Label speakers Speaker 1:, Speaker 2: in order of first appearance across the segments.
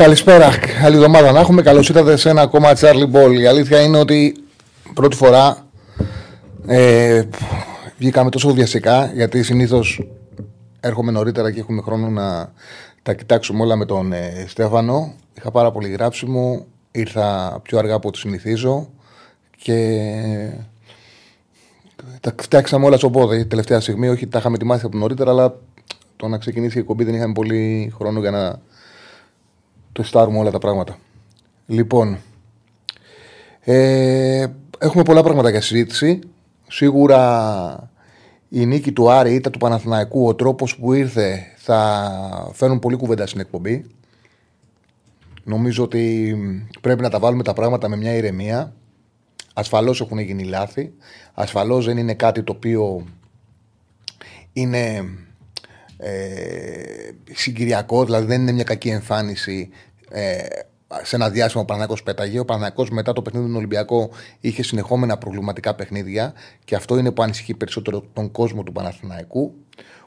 Speaker 1: Καλησπέρα, καλή εβδομάδα να έχουμε. Καλώς ήρθατε σε ένα ακόμα Charlie Ball. Η αλήθεια είναι ότι πρώτη φορά ε, βγήκαμε τόσο βιαστικά γιατί συνήθως έρχομαι νωρίτερα και έχουμε χρόνο να τα κοιτάξουμε όλα με τον ε, Στέφανο. Είχα πάρα πολύ γράψιμο. Ήρθα πιο αργά από ό,τι συνηθίζω και τα φτιάξαμε όλα στο πόδι τελευταία στιγμή. Όχι, τα είχαμε ετοιμάσει από νωρίτερα, αλλά το να ξεκινήσει η εκπομπή δεν είχαμε πολύ χρόνο για να τεστάρουμε όλα τα πράγματα. Λοιπόν, ε, έχουμε πολλά πράγματα για συζήτηση. Σίγουρα η νίκη του Άρη, ήττα του Παναθηναϊκού, ο τρόπος που ήρθε θα φέρουν πολύ κουβέντα στην εκπομπή. Νομίζω ότι πρέπει να τα βάλουμε τα πράγματα με μια ηρεμία. Ασφαλώς έχουν γίνει λάθη. Ασφαλώς δεν είναι κάτι το οποίο είναι ε, συγκυριακό, δηλαδή δεν είναι μια κακή εμφάνιση ε, σε ένα διάστημα ο Παναγιώ πέταγε. Ο Παναγιώ μετά το παιχνίδι του Ολυμπιακό είχε συνεχόμενα προβληματικά παιχνίδια και αυτό είναι που ανησυχεί περισσότερο τον κόσμο του Παναθηναϊκού.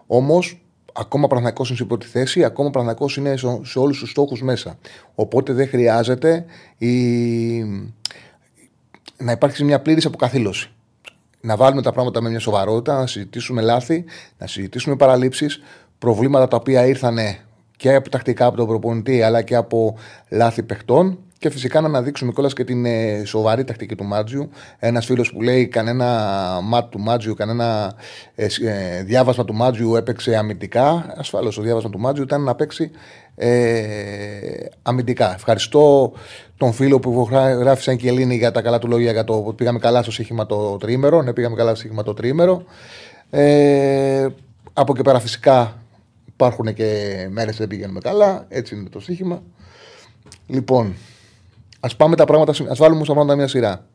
Speaker 1: Όμως, ακόμα ο Παναθηναϊκός είναι σε πρώτη θέση, ακόμα ο Παναθηναϊκός είναι σε όλους τους στόχους μέσα. Οπότε δεν χρειάζεται η... να υπάρξει μια πλήρης αποκαθήλωση. Να βάλουμε τα πράγματα με μια σοβαρότητα, να συζητήσουμε λάθη, να συζητήσουμε παραλήψεις, προβλήματα τα οποία ήρθαν και από τακτικά από τον προπονητή αλλά και από λάθη παιχτών. Και φυσικά να αναδείξουμε κιόλας και την ε, σοβαρή τακτική του Μάτζιου. Ένας φίλος που λέει κανένα μάτ του Μάτζιου, κανένα ε, ε, διάβασμα του Μάτζιου έπαιξε αμυντικά. Ασφαλώς το διάβασμα του Μάτζιου ήταν να παίξει ε, αμυντικά. Ευχαριστώ τον φίλο που γράφει σαν και Ελλήνη για τα καλά του λόγια για το ότι πήγαμε καλά στο σύγχυμα το τρίμερο. Ναι, πήγαμε καλά στο σύγχυμα το τρίμερο. Ε, από εκεί πέρα φυσικά Υπάρχουν και μέρες που δεν πηγαίνουμε καλά. Έτσι είναι το στοίχημα. Λοιπόν, ας πάμε τα πράγματα, ας βάλουμε τα πράγματα μια σειρά.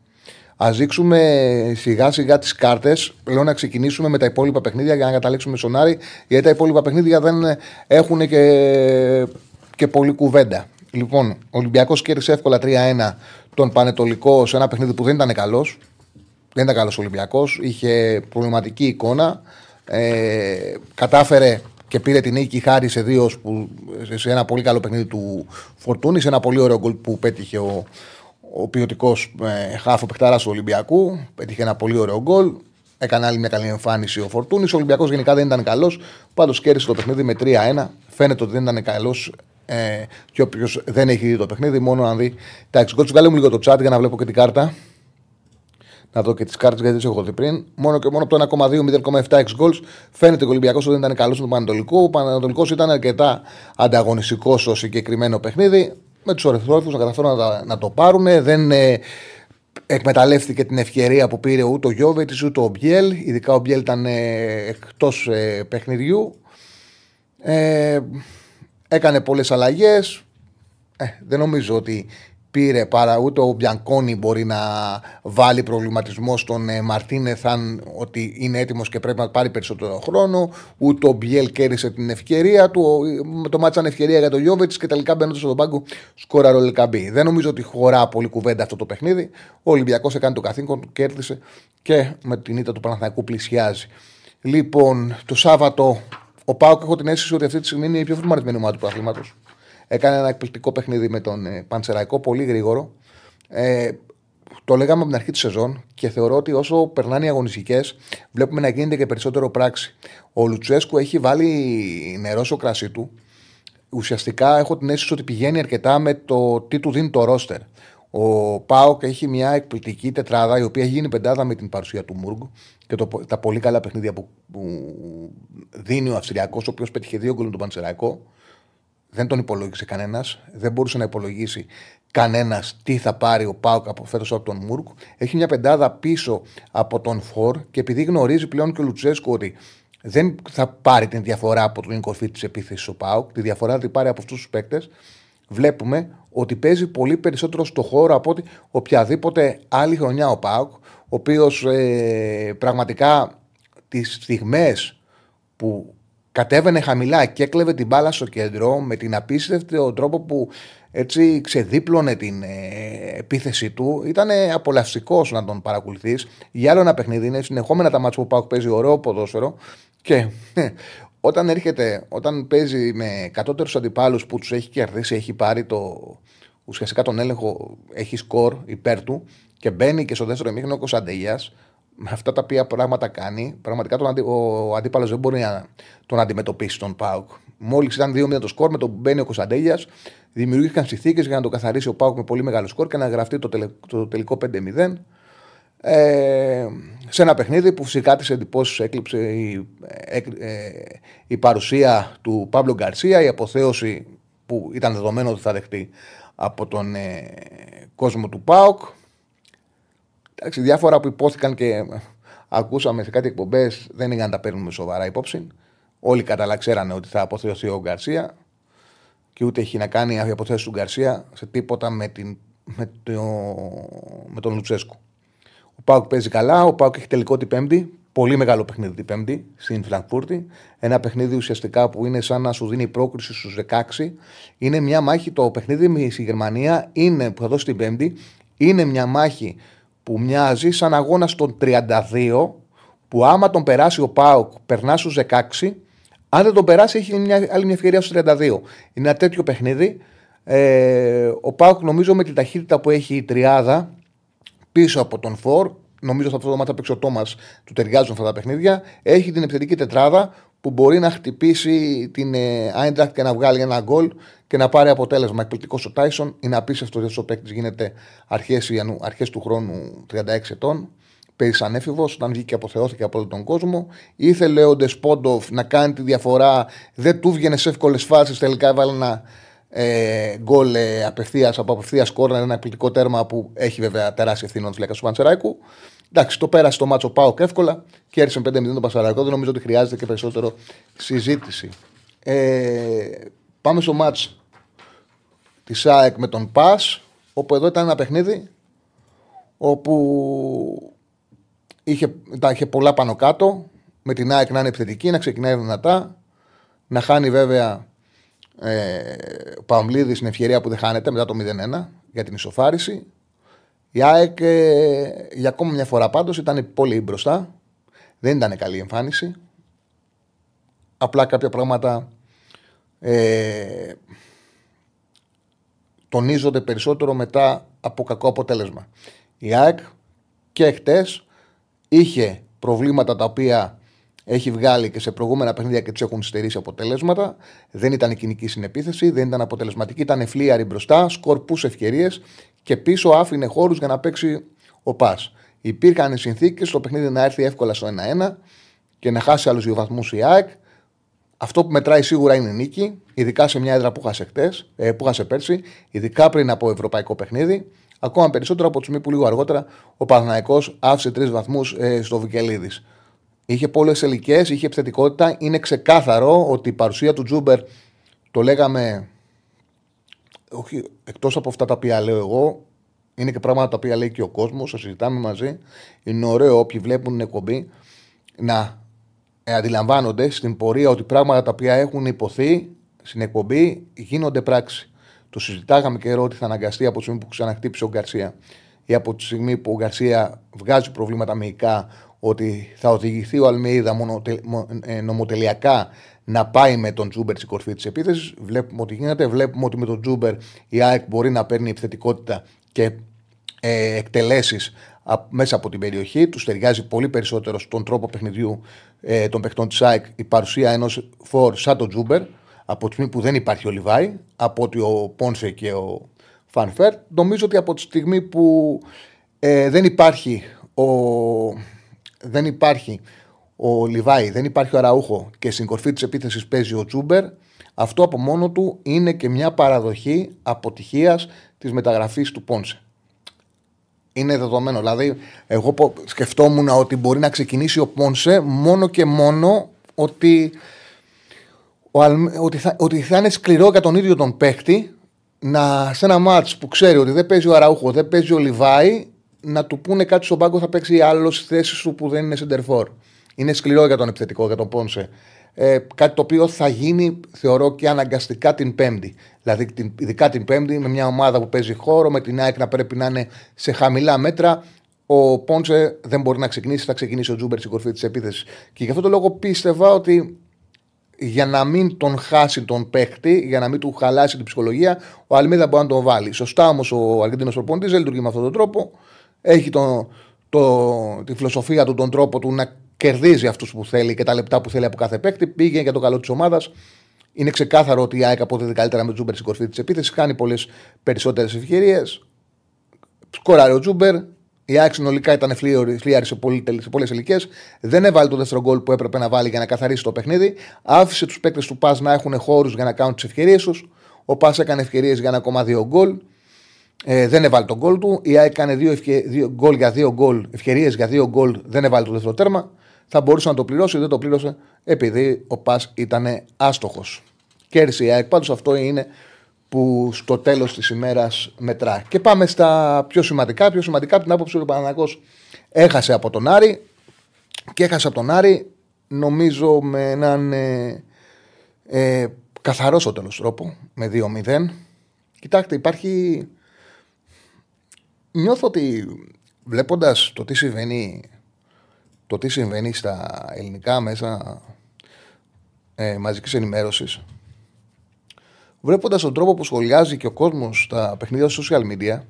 Speaker 1: Α δείξουμε σιγά σιγά τις κάρτες. Λέω να ξεκινήσουμε με τα υπόλοιπα παιχνίδια για να καταλήξουμε στον Άρη. Γιατί τα υπόλοιπα παιχνίδια δεν έχουν και, και πολλή κουβέντα. Λοιπόν, ο Ολυμπιακός κέρδισε εύκολα 3-1 τον Πανετολικό σε ένα παιχνίδι που δεν ήταν καλός. Δεν ήταν καλός Ολυμπιακός. Είχε προβληματική εικόνα. Ε, κατάφερε και πήρε την νίκη χάρη σε δύο που, σε ένα πολύ καλό παιχνίδι του Φορτούνη, σε ένα πολύ ωραίο γκολ που πέτυχε ο, ο ποιοτικός ε, χάφο παιχτάρα του Ολυμπιακού. Πέτυχε ένα πολύ ωραίο γκολ. Έκανε άλλη μια καλή εμφάνιση ο Φορτούνης. Ο Ολυμπιακός γενικά δεν ήταν καλός. Πάντως κέρδισε το παιχνίδι με 3-1. Φαίνεται ότι δεν ήταν καλός ε, και όποιος δεν έχει δει το παιχνίδι, μόνο αν δει τα εξ Βγάλε μου λίγο το chat για να βλέπω και την κάρτα να δω και τις κάρτες γιατί τις έχω δει πριν. Μόνο και μόνο από το 1,2-0,7 x goals φαίνεται ότι ο Ολυμπιακός δεν ήταν καλός στον Πανατολικό. Ο Πανατολικό ήταν αρκετά ανταγωνιστικός στο συγκεκριμένο παιχνίδι. Με τους ορειθρόφου να καταφέρουν να, να, το πάρουν. Δεν ε, εκμεταλλεύτηκε την ευκαιρία που πήρε ούτε ο Γιόβετιτς ούτε ο Μπιέλ. Ειδικά ο Μπιέλ ήταν ε, εκτός ε, παιχνιδιού. Ε, έκανε πολλές αλλαγές. Ε, δεν νομίζω ότι πήρε παρά ούτε ο Μπιανκόνη μπορεί να βάλει προβληματισμό στον ε, Μαρτίνεθ αν ότι είναι έτοιμος και πρέπει να πάρει περισσότερο χρόνο. Ούτε ο Μπιέλ κέρδισε την ευκαιρία του. Με το ματς σαν ευκαιρία για τον Γιόβετιτς και τελικά μπαίνοντας στον πάγκο σκόρα ρολεκαμπή. Δεν νομίζω ότι χωρά πολύ κουβέντα αυτό το παιχνίδι. Ο Ολυμπιακός έκανε το καθήκον του, κέρδισε και με την ήττα του Παναθηναϊκού πλησιάζει. Λοιπόν, το Σάββατο ο Πάοκ έχω την αίσθηση ότι αυτή τη στιγμή είναι η πιο φορμαρισμένη ομάδα του πρωταθλήματο. Έκανε ένα εκπληκτικό παιχνίδι με τον ε, Πανσεραϊκό, πολύ γρήγορο. Ε, το λέγαμε από την αρχή τη σεζόν και θεωρώ ότι όσο περνάνε οι αγωνιστικές, βλέπουμε να γίνεται και περισσότερο πράξη. Ο Λουτσέσκου έχει βάλει νερό στο κρασί του. Ουσιαστικά έχω την αίσθηση ότι πηγαίνει αρκετά με το τι του δίνει το ρόστερ. Ο Πάοκ έχει μια εκπληκτική τετράδα η οποία έχει γίνει πεντάδα με την παρουσία του Μούργκ και το, τα πολύ καλά παιχνίδια που, που δίνει ο Αυστριακός, ο οποίος πέτυχε δύο γκολ του Πανσεραϊκό δεν τον υπολόγισε κανένας. Δεν μπορούσε να υπολογίσει κανένας τι θα πάρει ο Πάουκ από φέτος από τον Μούρκ. Έχει μια πεντάδα πίσω από τον Φορ και επειδή γνωρίζει πλέον και ο Λουτσέσκο ότι δεν θα πάρει την διαφορά από την κορφή της επίθεσης ο Πάουκ. Τη διαφορά θα την πάρει από αυτούς τους παίκτες. Βλέπουμε ότι παίζει πολύ περισσότερο στο χώρο από ότι οποιαδήποτε άλλη χρονιά ο Πάουκ, ο οποίος ε, πραγματικά τις στιγμές που κατέβαινε χαμηλά και έκλεβε την μπάλα στο κέντρο με την απίστευτο τρόπο που έτσι ξεδίπλωνε την ε, επίθεση του. Ήταν απολαυστικός να τον παρακολουθείς. Για άλλο ένα παιχνίδι είναι συνεχόμενα τα μάτια που Πάουκ παίζει ωραίο ποδόσφαιρο και ε, όταν έρχεται, όταν παίζει με κατώτερους αντιπάλους που τους έχει κερδίσει, έχει πάρει το, ουσιαστικά τον έλεγχο, έχει σκορ υπέρ του και μπαίνει και στο δεύτερο ημίχρονο ο Κωνσταντέλια με αυτά τα οποία πράγματα κάνει, πραγματικά τον αντι... ο αντίπαλος δεν μπορεί να τον αντιμετωπίσει τον Πάουκ. Μόλις ήταν 2-0 το σκορ, με το που μπαίνει ο Κωνσταντέλιας, δημιουργήθηκαν συνθήκες για να το καθαρίσει ο Πάουκ με πολύ μεγάλο σκορ και να γραφτεί το, τελε... το τελικό 5-0. Ε, σε ένα παιχνίδι που φυσικά τις εντυπώσεις έκλειψε η, ε, ε, η παρουσία του Παύλο Γκαρσία, η αποθέωση που ήταν δεδομένο ότι θα δεχτεί από τον ε, κόσμο του ΠΑΟΚ. Εντάξει, διάφορα που υπόθηκαν και ακούσαμε σε κάτι εκπομπές δεν είναι να τα παίρνουμε σοβαρά υπόψη. Όλοι καλά ξέρανε ότι θα αποθεωθεί ο Γκαρσία και ούτε έχει να κάνει η αποθέωση του Γκαρσία σε τίποτα με, την, με, το, με τον Λουτσέσκου. Ο Πάουκ παίζει καλά. Ο Πάουκ έχει τελικό την Πέμπτη. Πολύ μεγάλο παιχνίδι την Πέμπτη στην Φραγκφούρτη. Ένα παιχνίδι ουσιαστικά που είναι σαν να σου δίνει πρόκριση στους 16. Είναι μια μάχη. Το παιχνίδι με στη Γερμανία είναι, που θα δώσει την Πέμπτη είναι μια μάχη που μοιάζει σαν αγώνας στον 32 που άμα τον περάσει ο Πάουκ περνάς στους 16. Αν δεν τον περάσει, έχει μια, άλλη μια ευκαιρία στους 32. Είναι ένα τέτοιο παιχνίδι. Ε, ο Πάουκ νομίζω με την ταχύτητα που έχει η τριάδα πίσω από τον Φορ. Νομίζω αυτό το μάτι παίξει ο Τόμας, του ταιριάζουν αυτά τα παιχνίδια. Έχει την επιθετική τετράδα που μπορεί να χτυπήσει την Άιντρακτ και να βγάλει ένα γκολ και να πάρει αποτέλεσμα. Εκπληκτικός ο Τάισον. Είναι απίστευτο ότι ο παίκτης γίνεται αρχές του χρόνου 36 ετών. Παίζει σαν έφηβο, όταν βγήκε αποθεώθηκε από όλο τον κόσμο. Ήθελε ο Ντεσπόντοφ να κάνει τη διαφορά. Δεν του βγαινε σε εύκολες φάσεις. Τελικά έβαλε ένα ε, γκολ ε, απευθείας από απευθείας κόρνα, ένα εκπληκτικό τέρμα που έχει βέβαια τεράστια ευθύνη ο Λέκα του Πανσεράκου. Εντάξει, το πέρασε το μάτσο πάω και εύκολα και έρισε 5-0 τον Πανσεράκο. Δεν νομίζω ότι χρειάζεται και περισσότερο συζήτηση. Ε, πάμε στο μάτσο της ΑΕΚ με τον Πα, όπου εδώ ήταν ένα παιχνίδι όπου είχε, είχε πολλά πάνω κάτω. Με την ΑΕΚ να είναι επιθετική, να ξεκινάει δυνατά, να χάνει βέβαια ε, ο Παυλίδη στην ευκαιρία που δεν χάνεται μετά το 0-1 για την ισοφάριση. Η ΑΕΚ ε, για ακόμα μια φορά πάντως ήταν πολύ μπροστά. Δεν ήταν καλή εμφάνιση. Απλά κάποια πράγματα ε, τονίζονται περισσότερο μετά από κακό αποτέλεσμα. Η ΑΕΚ και χτες είχε προβλήματα τα οποία έχει βγάλει και σε προηγούμενα παιχνίδια και τους έχουν στερήσει αποτελέσματα. Δεν ήταν κοινική συνεπίθεση, δεν ήταν αποτελεσματική, ήταν φλίαρη μπροστά, σκορπούσε ευκαιρίες και πίσω άφηνε χώρους για να παίξει ο Πας. Υπήρχαν συνθήκες στο παιχνίδι να έρθει εύκολα στο 1-1 και να χάσει άλλους δύο βαθμούς η ΑΕΚ. Αυτό που μετράει σίγουρα είναι η νίκη, ειδικά σε μια έδρα που χάσε, χτες, ε, που χάσε πέρσι, ειδικά πριν από ευρωπαϊκό παιχνίδι. Ακόμα περισσότερο από τη στιγμή που λίγο αργότερα ο Παναναϊκό άφησε τρεις βαθμούς ε, στο Βικελίδης. Είχε πολλές ελικέ, είχε επιθετικότητα. Είναι ξεκάθαρο ότι η παρουσία του Τζούμπερ, το λέγαμε. Όχι, εκτός από αυτά τα οποία λέω εγώ, είναι και πράγματα τα οποία λέει και ο κόσμος, τα συζητάμε μαζί. Είναι ωραίο όποιοι βλέπουν την εκπομπή να ε, αντιλαμβάνονται στην πορεία ότι πράγματα τα οποία έχουν ειπωθεί στην εκπομπή γίνονται πράξη. Το συζητάγαμε καιρό ότι θα αναγκαστεί από τη στιγμή που ξαναχτύπησε ο Γκαρσία ή από τη στιγμή που ο Γκαρσία βγάζει προβλήματα μυϊκά ότι θα οδηγηθεί ο Αλμέιδα ε, νομοτελειακά να πάει με τον Τσούμπερ στην κορφή της επίθεσης. Βλέπουμε ότι γίνεται. Βλέπουμε ότι με τον Τσούμπερ η ΑΕΚ μπορεί να παίρνει επιθετικότητα και ε, εκτελέσεις μέσα από την περιοχή. Τους ταιριάζει πολύ περισσότερο στον τρόπο παιχνιδιού ε, των παιχτών της ΑΕΚ η παρουσία ενός φορ σαν τον Τζούμπερ από τη στιγμή που δεν υπάρχει ο Λιβάη, από ότι ο Πόνσε και ο Φανφέρ. Νομίζω ότι από τη στιγμή που ε, δεν υπάρχει ο δεν υπάρχει ο Λιβάη, δεν υπάρχει ο Αραούχο και στην κορφή της επίθεσης παίζει ο Τσούμπερ, αυτό από μόνο του είναι και μια παραδοχή αποτυχίας της μεταγραφής του Πόνσε. Είναι δεδομένο. Δηλαδή, εγώ σκεφτόμουν ότι μπορεί να ξεκινήσει ο Πόνσε μόνο και μόνο ότι, ο, ότι, θα, ότι θα είναι σκληρό για τον ίδιο τον παίκτη να, σε ένα μάτς που ξέρει ότι δεν παίζει ο Αραούχο, δεν παίζει ο Λιβάη, να του πούνε κάτι στον πάγκο θα παίξει άλλος στη θέση σου που δεν είναι σεντερφόρ. Είναι σκληρό για τον επιθετικό, για τον Πόνσε. Ε, κάτι το οποίο θα γίνει, θεωρώ, και αναγκαστικά την Πέμπτη. Δηλαδή, την, ειδικά την Πέμπτη, με μια ομάδα που παίζει χώρο, με την ΑΕΚ να πρέπει να είναι σε χαμηλά μέτρα. Ο Πόντσε δεν μπορεί να ξεκινήσει, θα ξεκινήσει ο Τζούμπερ στην κορφή της επίθεσης. Και γι' αυτό το λόγο πίστευα ότι για να μην τον χάσει τον παίχτη, για να μην του χαλάσει την ψυχολογία, ο Αλμίδα μπορεί να τον βάλει. Σωστά όμως ο Αργεντίνος προπονητής δεν λειτουργεί με αυτόν τον τρόπο. Έχει τον, το, τη φιλοσοφία του, τον τρόπο του να κερδίζει αυτούς που θέλει και τα λεπτά που θέλει από κάθε παίκτη. Πήγε για το καλό της ομάδας. Είναι ξεκάθαρο ότι η ΑΕΚ αποδίδει καλύτερα με Τσούμπερ στην κορφή της επίθεσης. Κάνει πολλές περισσότερες ευκαιρίες. Σκόραρε ο Τσούμπερ. Η ΑΕΚ συνολικά ήταν φλύαρη σε, σε πολλές ηλικίες. Δεν έβαλε το δεύτερο γκολ που έπρεπε να βάλει για να καθαρίσει το παιχνίδι. Άφησε τους παίκτες του Πας να έχουν χώρους για να κάνουν τις ευκαιρίες τους. Ο Πας έκανε ευκαιρίες για ένα ακόμα δύο γκολ. Ε, δεν έβαλε το γκολ του. Η ΑΕΚ έκανε δύο, ευκαι... δύο γκολ για δύο γκολ, ευκαιρίες για δύο γκολ. Δεν έβαλε το δεύτερο τέρμα θα μπορούσε να το πληρώσει. Δεν το πλήρωσε επειδή ο Πας ήταν άστοχος. Κέρδισε η ΑΕΚ. Πάντως αυτό είναι που στο τέλος της ημέρας μετρά. Και πάμε στα πιο σημαντικά. Πιο σημαντικά από την άποψη ότι ο Παναγό έχασε από τον Άρη και έχασε από τον Άρη νομίζω με έναν ε, ε, καθαρό στο τέλος τρόπο με 2-0. Κοιτάξτε, υπάρχει. Νιώθω ότι βλέποντας το τι συμβαίνει το τι συμβαίνει στα ελληνικά μέσα ε, μαζικής ενημέρωσης βλέποντας τον τρόπο που σχολιάζει και ο κόσμος στα παιχνίδια social media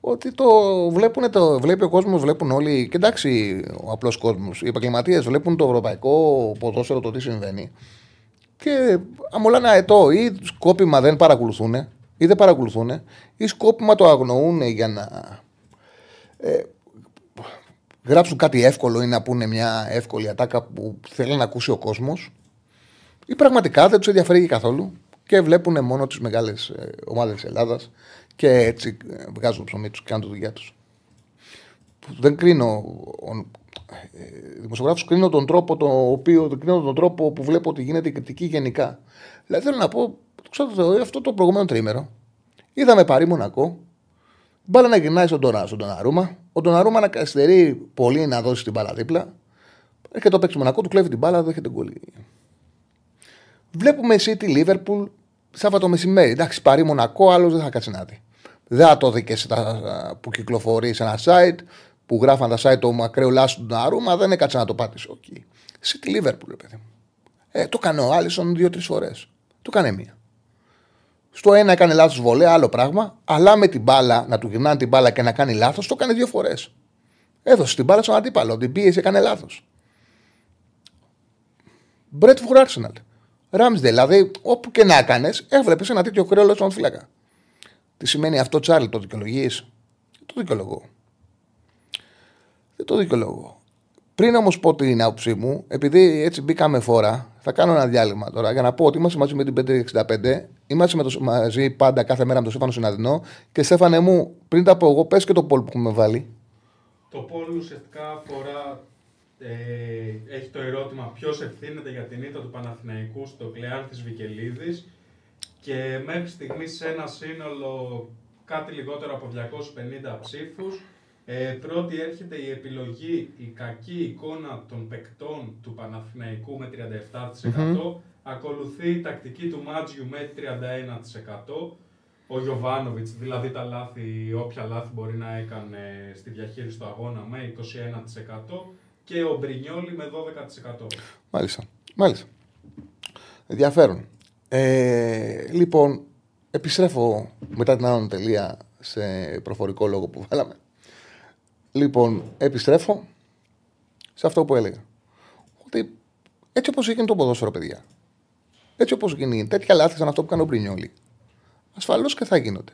Speaker 1: ότι το, βλέπουν, το βλέπει ο κόσμος, βλέπουν όλοι και εντάξει ο απλός κόσμος, οι επαγγελματίες βλέπουν το ευρωπαϊκό ποδόσφαιρο το τι συμβαίνει και αμολάνε αετό ή σκόπιμα δεν παρακολουθούν ή δεν παρακολουθούν ή σκόπιμα το αγνοούν για να ε, γράψουν κάτι εύκολο ή να πούνε μια εύκολη ατάκα που θέλει να ακούσει ο κόσμος, ή πραγματικά δεν τους ενδιαφέρει καθόλου και βλέπουν μόνο τις μεγάλες ομάδες της Ελλάδας και έτσι ε, βγάζουν το ψωμί τους και κάνουν τη δουλειά τους. Δεν κρίνω. Ε, Δημοσιογράφου κρίνω τον τρόπο το οποίο, κρίνω τον τρόπο που βλέπω ότι γίνεται η κριτική γενικά. Δηλαδή θέλω να πω, ξέρω, αυτό το προηγούμενο τρίμερο είδαμε παρή Μονακό Μπάλα να γυρνάει στον, τονα, στον Τοναρούμα. Ο Τοναρούμα να καθυστερεί πολύ να δώσει την μπάλα δίπλα. Έρχεται το παίξει μονακό, του κλέβει την μπάλα, δέχεται γκολ. Βλέπουμε εσύ τη Λίβερπουλ Σάββατο μεσημέρι. Εντάξει, πάρει μονακό, άλλος δεν θα κάτσει να δει. Δεν θα το δει και που κυκλοφορεί σε ένα site που γράφαν τα site το μακραίο λάστο του Τοναρούμα, δεν έκατσε να το πάτησε. Okay. Εσύ τη Λίβερπουλ, παιδί Ε, το έκανε ο Άλισον δύο-τρεις φορές. Το έκανε μία. Στο ένα έκανε λάθος βολέα, άλλο πράγμα. Αλλά με την μπάλα, να του γυρνάνε την μπάλα και να κάνει λάθος, το έκανε δύο φορές. Έδωσε την μπάλα στον αντίπαλο. Την πίεση έκανε λάθος. Μπρέτφουρ Άρσεναλ. Ράμσδε, δηλαδή όπου και να έκανες, έβλεπες ένα τέτοιο κρέο στον φύλακα. Τι σημαίνει αυτό, Τσάρλ, το δικαιολογείς; Το δικαιολογώ. Δεν το δικαιολογώ. Πριν όμως πω την άποψή μου, επειδή έτσι μπήκαμε φορά, θα κάνω ένα διάλειμμα τώρα για να πω ότι είμαστε μαζί με την 565. Είμαστε με το, μαζί πάντα κάθε μέρα με τον Στέφανο Συναδεινό. Και Στέφανε μου, πριν τα πω εγώ, πες και το πόλ που έχουμε βάλει.
Speaker 2: Το πόλ ουσιαστικά αφορά. Ε, έχει το ερώτημα ποιος ευθύνεται για την ήττα του Παναθηναϊκού στο Κλεάνθης Βικελίδης και μέχρι στιγμής σε ένα σύνολο κάτι λιγότερο από 250 ψήφους ε, πρώτη έρχεται η επιλογή, η κακή εικόνα των παικτών του Παναθηναϊκού με 37%. Ακολουθεί η τακτική του Μάτζιου με 31%. Ο Γιωβάνοβιτς, δηλαδή τα λάθη, όποια λάθη μπορεί να έκανε στη διαχείριση του αγώνα με 21% και ο Μπρινιόλη με 12%.
Speaker 1: Μάλιστα. Μάλιστα. Ενδιαφέρον. Ε, λοιπόν, επιστρέφω μετά την άνω τελεία σε προφορικό λόγο που βάλαμε. Λοιπόν, επιστρέφω σε αυτό που έλεγα. Ότι έτσι όπως έγινε το ποδόσφαιρο, παιδιά. Έτσι όπως γίνει, τέτοια λάθη σαν αυτό που κάνει ο Μπρινιόλη. Ασφαλώς και θα γίνονται.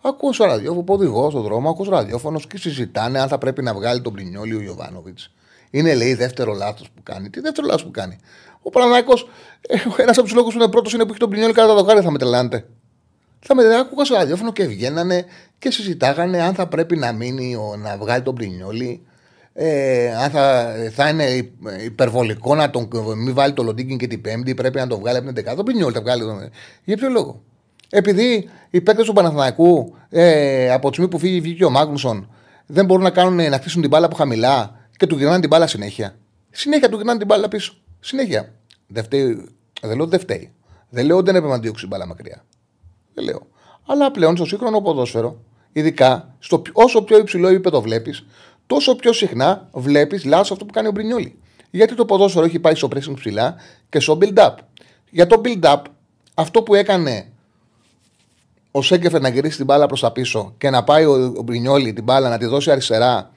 Speaker 1: Ακούω στο ραδιόφωνο, οδηγό στον δρόμο, ακούω στο ραδιόφωνο και συζητάνε αν θα πρέπει να βγάλει τον Μπρινιόλη ο Ιωβάνοβιτς. Είναι λέει δεύτερο λάθος που κάνει. Τι δεύτερο λάθος που κάνει; Ο Παναναναϊκό, ε, ένας από τους λόγους που είναι πρώτος είναι που έχει τον Μπρινιόλη κατά το χάρι, θα με τρελάνετε. Θα με άκουγα στο ραδιόφωνο και βγαίνανε και συζητάγανε αν θα πρέπει να μείνει, ο, να βγάλει τον Πρινιόλι. Ε, αν θα, θα είναι υπερβολικό να τον μην βάλει το Λοντίνγκιν και την Πέμπτη, πρέπει να τον βγάλει από την δεκάδα. Δεν όλοι τα βγάλει. Για ποιο λόγο; Επειδή οι παίκτες του Παναθηναϊκού ε, από τη στιγμή που φύγει βγήκε ο Μάγνουσον δεν μπορούν να, κάνουν, να χτίσουν την μπάλα από χαμηλά και του γυρνάνε την μπάλα συνέχεια. Συνέχεια του γυρνάνε την μπάλα πίσω. Συνέχεια. Δεν, φταίει, δεν λέω ότι δεν φταίει. Δεν λέω ότι δεν έπρεπε να διώξει μπάλα μακριά. Δεν λέω. Αλλά πλέον στο σύγχρονο ποδόσφαιρο, ειδικά στο, όσο πιο υψηλό επίπεδο βλέπεις, τόσο πιο συχνά βλέπεις λάθος αυτό που κάνει ο Μπρινιόλη. Γιατί το ποδόσφαιρο έχει πάει στο pressing ψηλά και στο build-up. Για το build-up, αυτό που έκανε ο Σέγκεφερ να γυρίσει την μπάλα προς τα πίσω και να πάει ο, ο Μπρινιόλη την μπάλα να τη δώσει αριστερά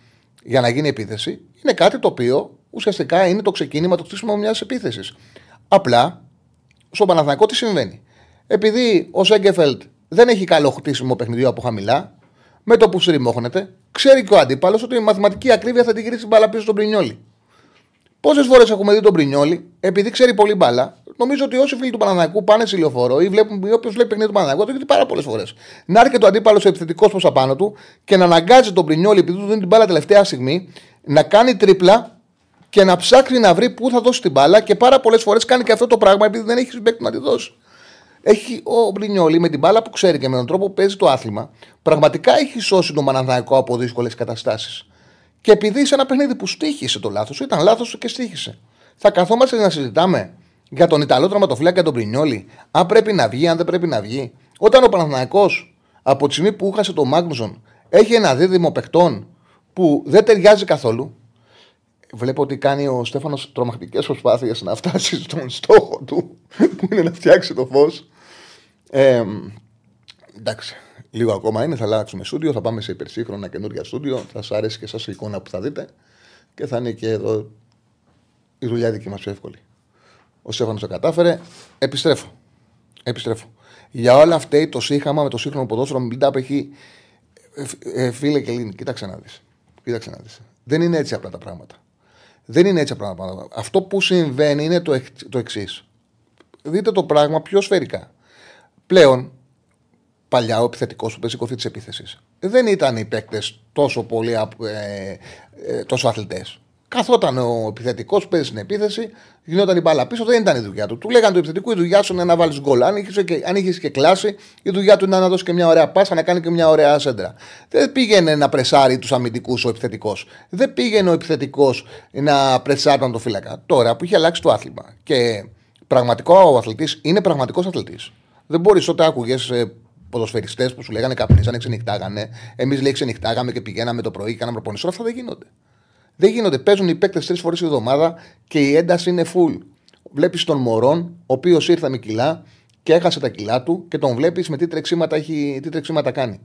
Speaker 1: για να γίνει επίθεση, είναι κάτι το οποίο ουσιαστικά είναι το ξεκίνημα του χτίσιμο μιας επίθεσης. Απλά, στο Παναθανικό τι συμβαίνει. Επειδή ο Σέγκεφελτ δεν έχει καλό χτίσιμο παιχνιδιού από χαμηλά, με το που σριμώχνεται, ξέρει και ο αντίπαλος ότι η μαθηματική ακρίβεια θα την γυρίσει την μπάλα πίσω στον Πρινιόλι. Πόσες φορές έχουμε δει τον Πρινιόλι, επειδή ξέρει πολύ μπάλα, νομίζω ότι όσοι φίλοι του Παναναναϊκού πάνε σε λεωφορείο ή βλέπουν, όποιος βλέπει παιχνίδι του Παναναναϊκού, το έχει πάρα πολλές φορές. Να έρχεται ο αντίπαλος επιθετικός προς απάνω του και να αναγκάζει τον Πρινιόλι, επειδή του δίνει την μπάλα τελευταία στιγμή, να κάνει τρίπλα και να ψάχνει να βρει πού θα δώσει την μπάλα και πάρα πολλές φορές κάνει και αυτό το πράγμα επειδή δεν έχει συμπέκτη να τη δώσει. Έχει ο Μπρινιόλη με την μπάλα που ξέρει και με τον τρόπο που παίζει το άθλημα, πραγματικά έχει σώσει τον Παναναναϊκό από δύσκολες καταστάσεις. Και επειδή σε ένα παιχνίδι που στήχησε το λάθος, ήταν λάθος και στήχησε. Θα καθόμαστε να συζητάμε για τον Ιταλό τραυματοφύλακα και τον Πρινιόλη, αν πρέπει να βγει, αν δεν πρέπει να βγει. Όταν ο Παναθηναϊκός από τη στιγμή που χάσε τον Μάγνουσον έχει ένα δίδυμο παιχτών που δεν ταιριάζει καθόλου. Βλέπω ότι κάνει ο Στέφανος τρομακτικές προσπάθειες να φτάσει στον στόχο του, που είναι να φτιάξει το φως. Ε, εντάξει, λίγο ακόμα είναι. Θα αλλάξουμε στούντιο, θα πάμε σε υπερσύγχρονα καινούργια στούντιο. Θα σας αρέσει και εσά η εικόνα που θα δείτε και θα είναι και εδώ η δουλειά δική μας πιο εύκολη. Ο Στέφανος το κατάφερε. Επιστρέφω. Επιστρέφω. Για όλα αυτά το σύγχαμα με το σύγχρονο ποδόσφαιρο με build έχει. Ε, ε, φίλε και Ελλήνη, κοίταξε να δεις. Κοίταξε να δεις. Δεν είναι έτσι απλά τα πράγματα. Δεν είναι έτσι απλά τα πράγματα. Αυτό που συμβαίνει είναι το, το εξής. Δείτε το πράγμα πιο σφαιρικά. Πλέον, παλιά ο επιθετικός που παίζει κορφή της επίθεσης δεν ήταν οι παίκτες τόσο πολύ ε, ε, τόσο αθλητές. Καθόταν ο επιθετικός, παίζει στην επίθεση, γινόταν η μπάλα πίσω, δεν ήταν η δουλειά του. Του λέγανε το επιθετικό, η δουλειά σου είναι να βάλεις γκολ. Αν είχες και, και κλάση, η δουλειά του είναι να δώσεις και μια ωραία πάσα, να κάνει και μια ωραία σέντρα. Δεν πήγαινε να πρεσάρει τους αμυντικούς ο επιθετικός. Δεν πήγαινε ο επιθετικός να πρεσάρει τον το φύλακα. Τώρα που είχε αλλάξει το άθλημα και πραγματικό ο αθλητής είναι πραγματικός αθλητής. Δεν μπορείς όταν άκουγες ε, ποδοσφαιριστές που σου λέγανε καπνίζανε, ξενυχτάγανε. Εμείς λέει ξενυχτάγαμε και πηγαίναμε το πρωί και κάναμε προπονήσει. αυτά δεν γίνονται. Δεν γίνονται. Παίζουν οι παίκτες τρεις φορές τη εβδομάδα και η ένταση είναι full. Βλέπεις τον Μωρόν, ο οποίος ήρθε με κιλά και έχασε τα κιλά του και τον βλέπεις με τι τρεξίματα, έχει, τι τρεξίματα κάνει.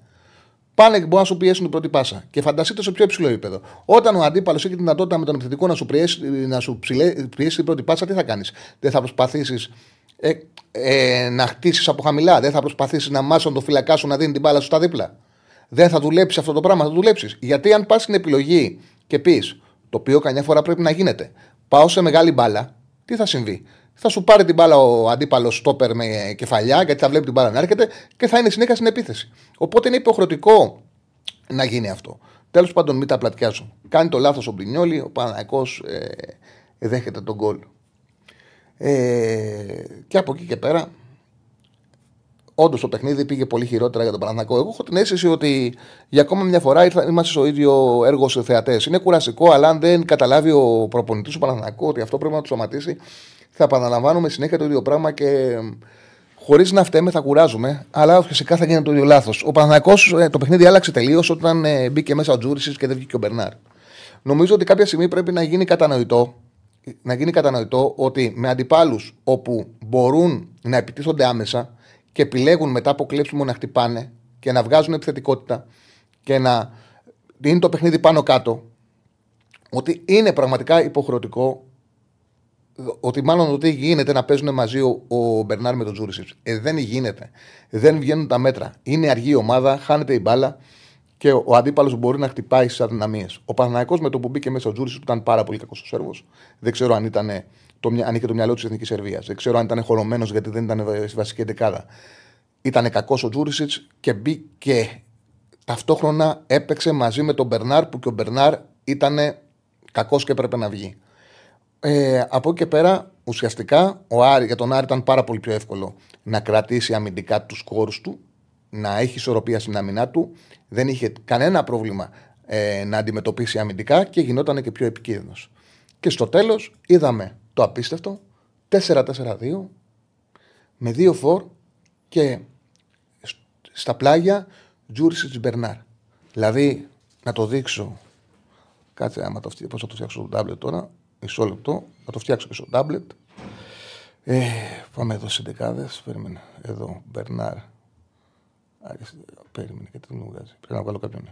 Speaker 1: Πάνε και μπορούν να σου πιέσουν την πρώτη πάσα. Και φανταστείτε σε πιο υψηλό επίπεδο. Όταν ο αντίπαλος έχει τη δυνατότητα με τον επιθετικό να σου πιέσει, να σου πιέσει την πρώτη πάσα, τι θα κάνεις; Δεν θα προσπαθήσεις ε, ε, να χτίσεις από χαμηλά. Δεν θα προσπαθήσεις να μάσουν το φυλακά σου να δίνει την μπάλα σου στα δίπλα. Δεν θα δουλέψεις αυτό το πράγμα, θα δουλέψεις. Γιατί αν πας στην επιλογή και πεις, το οποίο καμιά φορά πρέπει να γίνεται, πάω σε μεγάλη μπάλα, τι θα συμβεί; Θα σου πάρει την μπάλα ο αντίπαλος στόπερ με κεφαλιά, γιατί θα βλέπει την μπάλα να έρχεται και θα είναι συνέχεια στην επίθεση. Οπότε είναι υποχρεωτικό να γίνει αυτό. Τέλος πάντων, μην τα πλατιάζω. Κάνει το λάθος ο Μπρινιόλη, ο Παναναϊκό ε, δέχεται τον γκολ. Ε, και από εκεί και πέρα Όντως το παιχνίδι πήγε πολύ χειρότερα για τον Παναθηναϊκό. Εγώ έχω την αίσθηση ότι για ακόμα μια φορά είμαστε στο ίδιο έργο σε θεατές. Είναι κουραστικό, αλλά αν δεν καταλάβει ο προπονητής του Παναθηναϊκού ότι αυτό πρέπει να του σωματίσει, θα επαναλαμβάνουμε συνέχεια το ίδιο πράγμα και χωρίς να φταίμε θα κουράζουμε, αλλά φυσικά θα γίνει το ίδιο λάθος. Ο Παναθηναϊκός ε, το παιχνίδι άλλαξε τελείως όταν ε, μπήκε μέσα ο Τζούρισι και δεν βγήκε ο Μπερνάρ. Νομίζω ότι κάποια στιγμή πρέπει να γίνει κατανοητό να γίνει κατανοητό ότι με αντιπάλους όπου μπορούν να επιτίθονται άμεσα και επιλέγουν μετά από κλέψιμο να χτυπάνε και να βγάζουν επιθετικότητα και να δίνει το παιχνίδι πάνω κάτω, ότι είναι πραγματικά υποχρεωτικό ότι μάλλον ότι γίνεται να παίζουν μαζί ο, ο Μπερνάρ με τον Τζούρισιτς. Ε, δεν γίνεται. Δεν βγαίνουν τα μέτρα. Είναι αργή η ομάδα, χάνεται η μπάλα και ο, ο αντίπαλος μπορεί να χτυπάει στις αδυναμίες. Ο Παναναναϊκό με το που μπήκε μέσα ο Τζούρισιτ που ήταν πάρα πολύ κακός ο Σέρβος. Δεν ξέρω αν ήταν το, αν είχε το μυαλό της Εθνικής Σερβίας. Δεν ξέρω αν ήταν χωρωμένο γιατί δεν ήταν στη βασική δεκάδα. Ήταν κακός ο Τζούρισιτ και μπήκε ταυτόχρονα έπαιξε μαζί με τον Μπερνάρ που και ο Μπερνάρ ήταν Κακός και έπρεπε να βγει. Ε, από εκεί και πέρα, ουσιαστικά, ο Άρη, για τον Άρη ήταν πάρα πολύ πιο εύκολο να κρατήσει αμυντικά τους χώρου του, να έχει ισορροπία στην αμυνά του. Δεν είχε κανένα πρόβλημα ε, να αντιμετωπίσει αμυντικά και γινόταν και πιο επικίνδυνος. Και στο τέλος είδαμε το απίστευτο 4-4-2 με δύο φορ και στα πλάγια Τζούρισιτς Μπερνάρ. Δηλαδή, να το δείξω. Κάτσε άμα το φτιάξω. Πώς θα το φτιάξω στο τάμπλετ τώρα. Μισό λεπτό. Να το φτιάξω και στο τάμπλετ. Ε, πάμε εδώ σε δεκάδες. Περίμενε. Εδώ. Μπερνάρ. Περίμενε γιατί δεν μου βγάζει. Πρέπει να βγάλω κάποιον.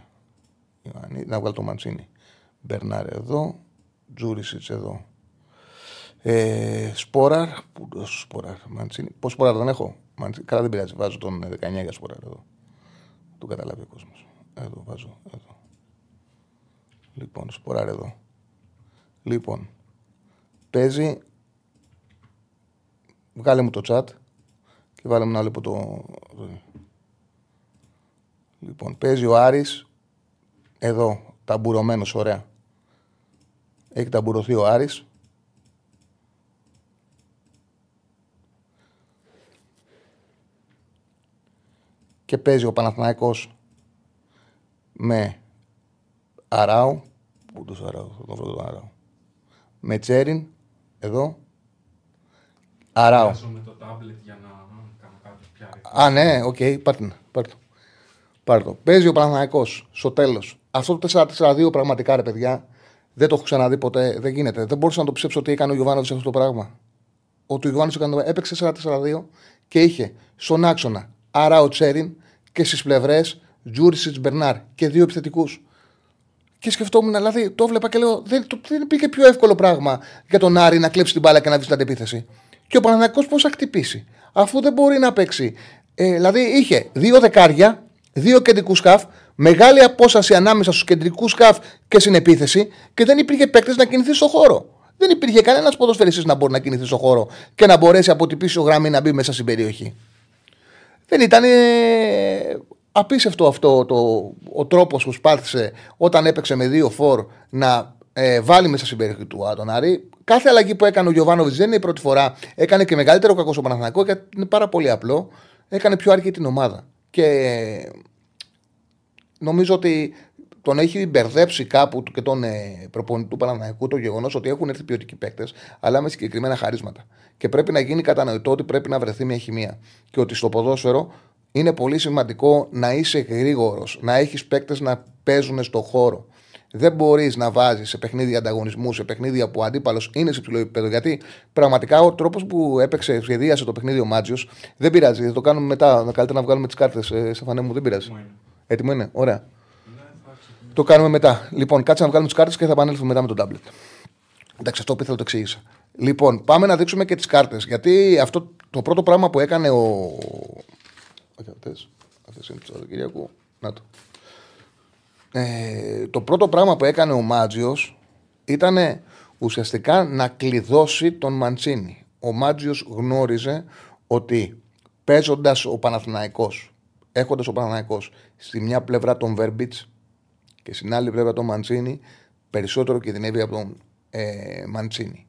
Speaker 1: Να βγάλω το Μαντσίνη. Μπερνάρ εδώ. Τζούρισιτς εδώ. Ε, σπόραρ. Πού σπόραρ. Μαντσίνη. Πώς σπόραρ δεν έχω; Μαντσίνη. Καλά δεν πειράζει. Βάζω τον 19 για σπόραρ εδώ. Το καταλάβει ο κόσμος. Εδώ βάζω. Εδώ. Λοιπόν, σποράρ εδώ. Λοιπόν, παίζει. Βγάλε μου το chat και βάλε μου να βλέπω το. Λοιπόν, παίζει ο Άρης εδώ, ταμπουρωμένος, ωραία. Έχει ταμπουρωθεί ο Άρης. Και παίζει ο Παναθηναϊκός με Αράου. Πού το Αράου, θα τον βρω τον Αράου. Με Τσέριν, εδώ. Αράου.
Speaker 2: με το tablet για να κάνω κάτι πια.
Speaker 1: Α, ναι, OK, okay, πάρτε, πάρτε. Πάρτε το. Παίζει ο Παναθηναϊκός στο τέλος. Αυτό το 4-4-2 πραγματικά ρε παιδιά δεν το έχω ξαναδεί ποτέ. Δεν γίνεται. Δεν μπορούσα να το πιστέψω ότι έκανε ο Γιοβάνο αυτό το πράγμα. Ότι ο Γιοβάνο έπαιξε 4-4-2 και είχε στον άξονα Αράου Τσέριν και στις πλευρές Τζούρισιτς Μπερνάρ και δύο επιθετικούς. Και σκεφτόμουν, δηλαδή το έβλεπα και λέω: Δεν, το, δεν υπήρχε πιο εύκολο πράγμα για τον Άρη να κλέψει την μπάλα και να βγει στην αντεπίθεση. Και ο Παναναναϊκό πώς θα χτυπήσει, αφού δεν μπορεί να παίξει. Ε, δηλαδή είχε δύο δεκάρια, δύο κεντρικού σκαφ, μεγάλη απόσταση ανάμεσα στους κεντρικούς σκαφ και στην επίθεση και δεν υπήρχε παίκτε να κινηθεί στο χώρο. Δεν υπήρχε κανένας ποδοσφαιριστής να μπορεί να κινηθεί στο χώρο και να μπορέσει από την πίσω γραμμή να μπει μέσα στην περιοχή. Δεν ήταν απίστευτο αυτό το, ο τρόπος που σπάθησε όταν έπαιξε με δύο φορ να ε, βάλει μέσα στην περιοχή του τον Άρη. Κάθε αλλαγή που έκανε ο Γιωβάνοβιτς δεν είναι η πρώτη φορά. Έκανε και μεγαλύτερο κακό στο Παναθηναϊκό και είναι πάρα πολύ απλό. Έκανε πιο αργή την ομάδα. Και νομίζω ότι τον έχει μπερδέψει κάπου και τον ε, προπονητή του Παναναναϊκού το γεγονός ότι έχουν έρθει ποιοτικοί παίκτες, αλλά με συγκεκριμένα χαρίσματα. Και πρέπει να γίνει κατανοητό ότι πρέπει να βρεθεί μια χημεία. Και ότι στο ποδόσφαιρο είναι πολύ σημαντικό να είσαι γρήγορος, να έχεις παίκτες να παίζουν στο χώρο. Δεν μπορείς να βάζεις σε παιχνίδια ανταγωνισμού, σε παιχνίδια που ο αντίπαλος είναι σε υψηλό επίπεδο. Γιατί πραγματικά ο τρόπος που έπαιξε, σχεδίασε το παιχνίδι ο Μάτζιος δεν πειράζει. Θα το κάνουμε μετά. Καλύτερα να βγάλουμε τις κάρτες, ε, Στεφανέ μου, δεν πειράζει. Έτοιμο είναι, ωραία. Ναι, το κάνουμε μετά. Λοιπόν, κάτσε να βγάλουμε τις κάρτες και θα επανέλθουμε μετά με το τάμπλετ. Εντάξει, αυτό που ήθελα το εξήγησα. Λοιπόν, πάμε να δείξουμε και τις κάρτες. Γιατί αυτό το πρώτο πράγμα που έκανε ο, όχι αυτές. Αυτές είναι του Σαββατοκύριακου. Να το. Ε, το πρώτο πράγμα που έκανε ο Μάτζιος ήταν ουσιαστικά να κλειδώσει τον Μαντσίνη. Ο Μάτζιος γνώριζε ότι παίζοντας ο Παναθηναϊκός, έχοντας ο Παναθηναϊκός στη μια πλευρά τον Βέρμπιτς και στην άλλη πλευρά τον Μαντσίνη, περισσότερο κινδυνεύει από τον ε, Μαντσίνη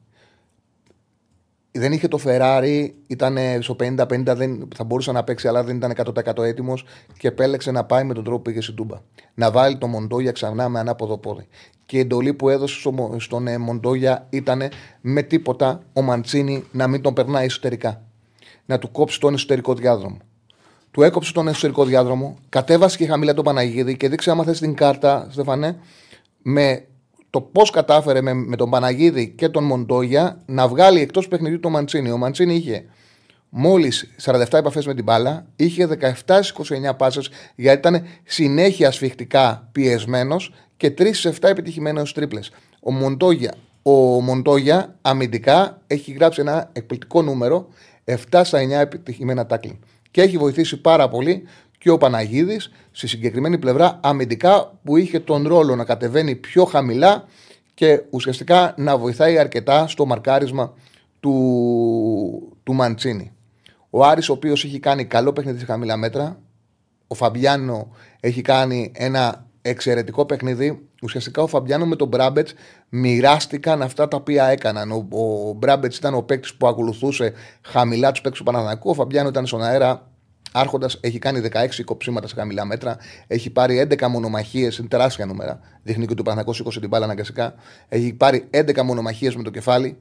Speaker 1: δεν είχε το Ferrari, ήταν στο 50-50, δεν, θα μπορούσε να παίξει, αλλά δεν ήταν 100% έτοιμος και επέλεξε να πάει με τον τρόπο που πήγε στην Τούμπα. Να βάλει το Μοντόγια ξανά με ανάποδο πόδι. Και η εντολή που έδωσε στο, στον ε, Μοντόγια ήταν με τίποτα ο Μαντσίνη να μην τον περνάει εσωτερικά. Να του κόψει τον εσωτερικό διάδρομο. Του έκοψε τον εσωτερικό διάδρομο, κατέβασε και χαμηλά τον Παναγίδη και δείξε άμα θες την κάρτα, Στεφανέ, με το πώς κατάφερε με, με τον Παναγίδη και τον Μοντόγια να βγάλει εκτός παιχνιδιού τον Μαντσίνη. Ο Μαντσίνη είχε μόλις 47 επαφές με την μπάλα, είχε 17-29 πάσες γιατί ήταν συνέχεια σφιχτικά πιεσμένος και 3 7 επιτυχημένες τρίπλες. Ο Μοντόγια, ο Μοντόγια αμυντικά έχει γράψει ένα εκπληκτικό νούμερο 7 στα 9 επιτυχημένα τάκλιν. Και έχει βοηθήσει πάρα πολύ και ο Παναγίδης στη συγκεκριμένη πλευρά αμυντικά που είχε τον ρόλο να κατεβαίνει πιο χαμηλά και ουσιαστικά να βοηθάει αρκετά στο μαρκάρισμα του, του Μαντσίνη. Ο Άρης ο οποίος έχει κάνει καλό παιχνίδι σε χαμηλά μέτρα. Ο Φαμπιάνο έχει κάνει ένα εξαιρετικό παιχνίδι. Ουσιαστικά ο Φαμπιάνο με τον Μπράμπετς μοιράστηκαν αυτά τα οποία έκαναν. Ο, ο Μπράμπετς ήταν ο παίκτης που ακολουθούσε χαμηλά τους παίκτες του Παναθανικού. Ο Φαμπιάνο ήταν στον αέρα Άρχοντας έχει κάνει 16 κοψίματα σε χαμηλά μέτρα. Έχει πάρει 11 μονομαχίες, είναι τεράστια νούμερα. Δείχνει και του Παναθανικού σήκωσε την μπάλα αναγκαστικά. Έχει πάρει 11 μονομαχίες με το κεφάλι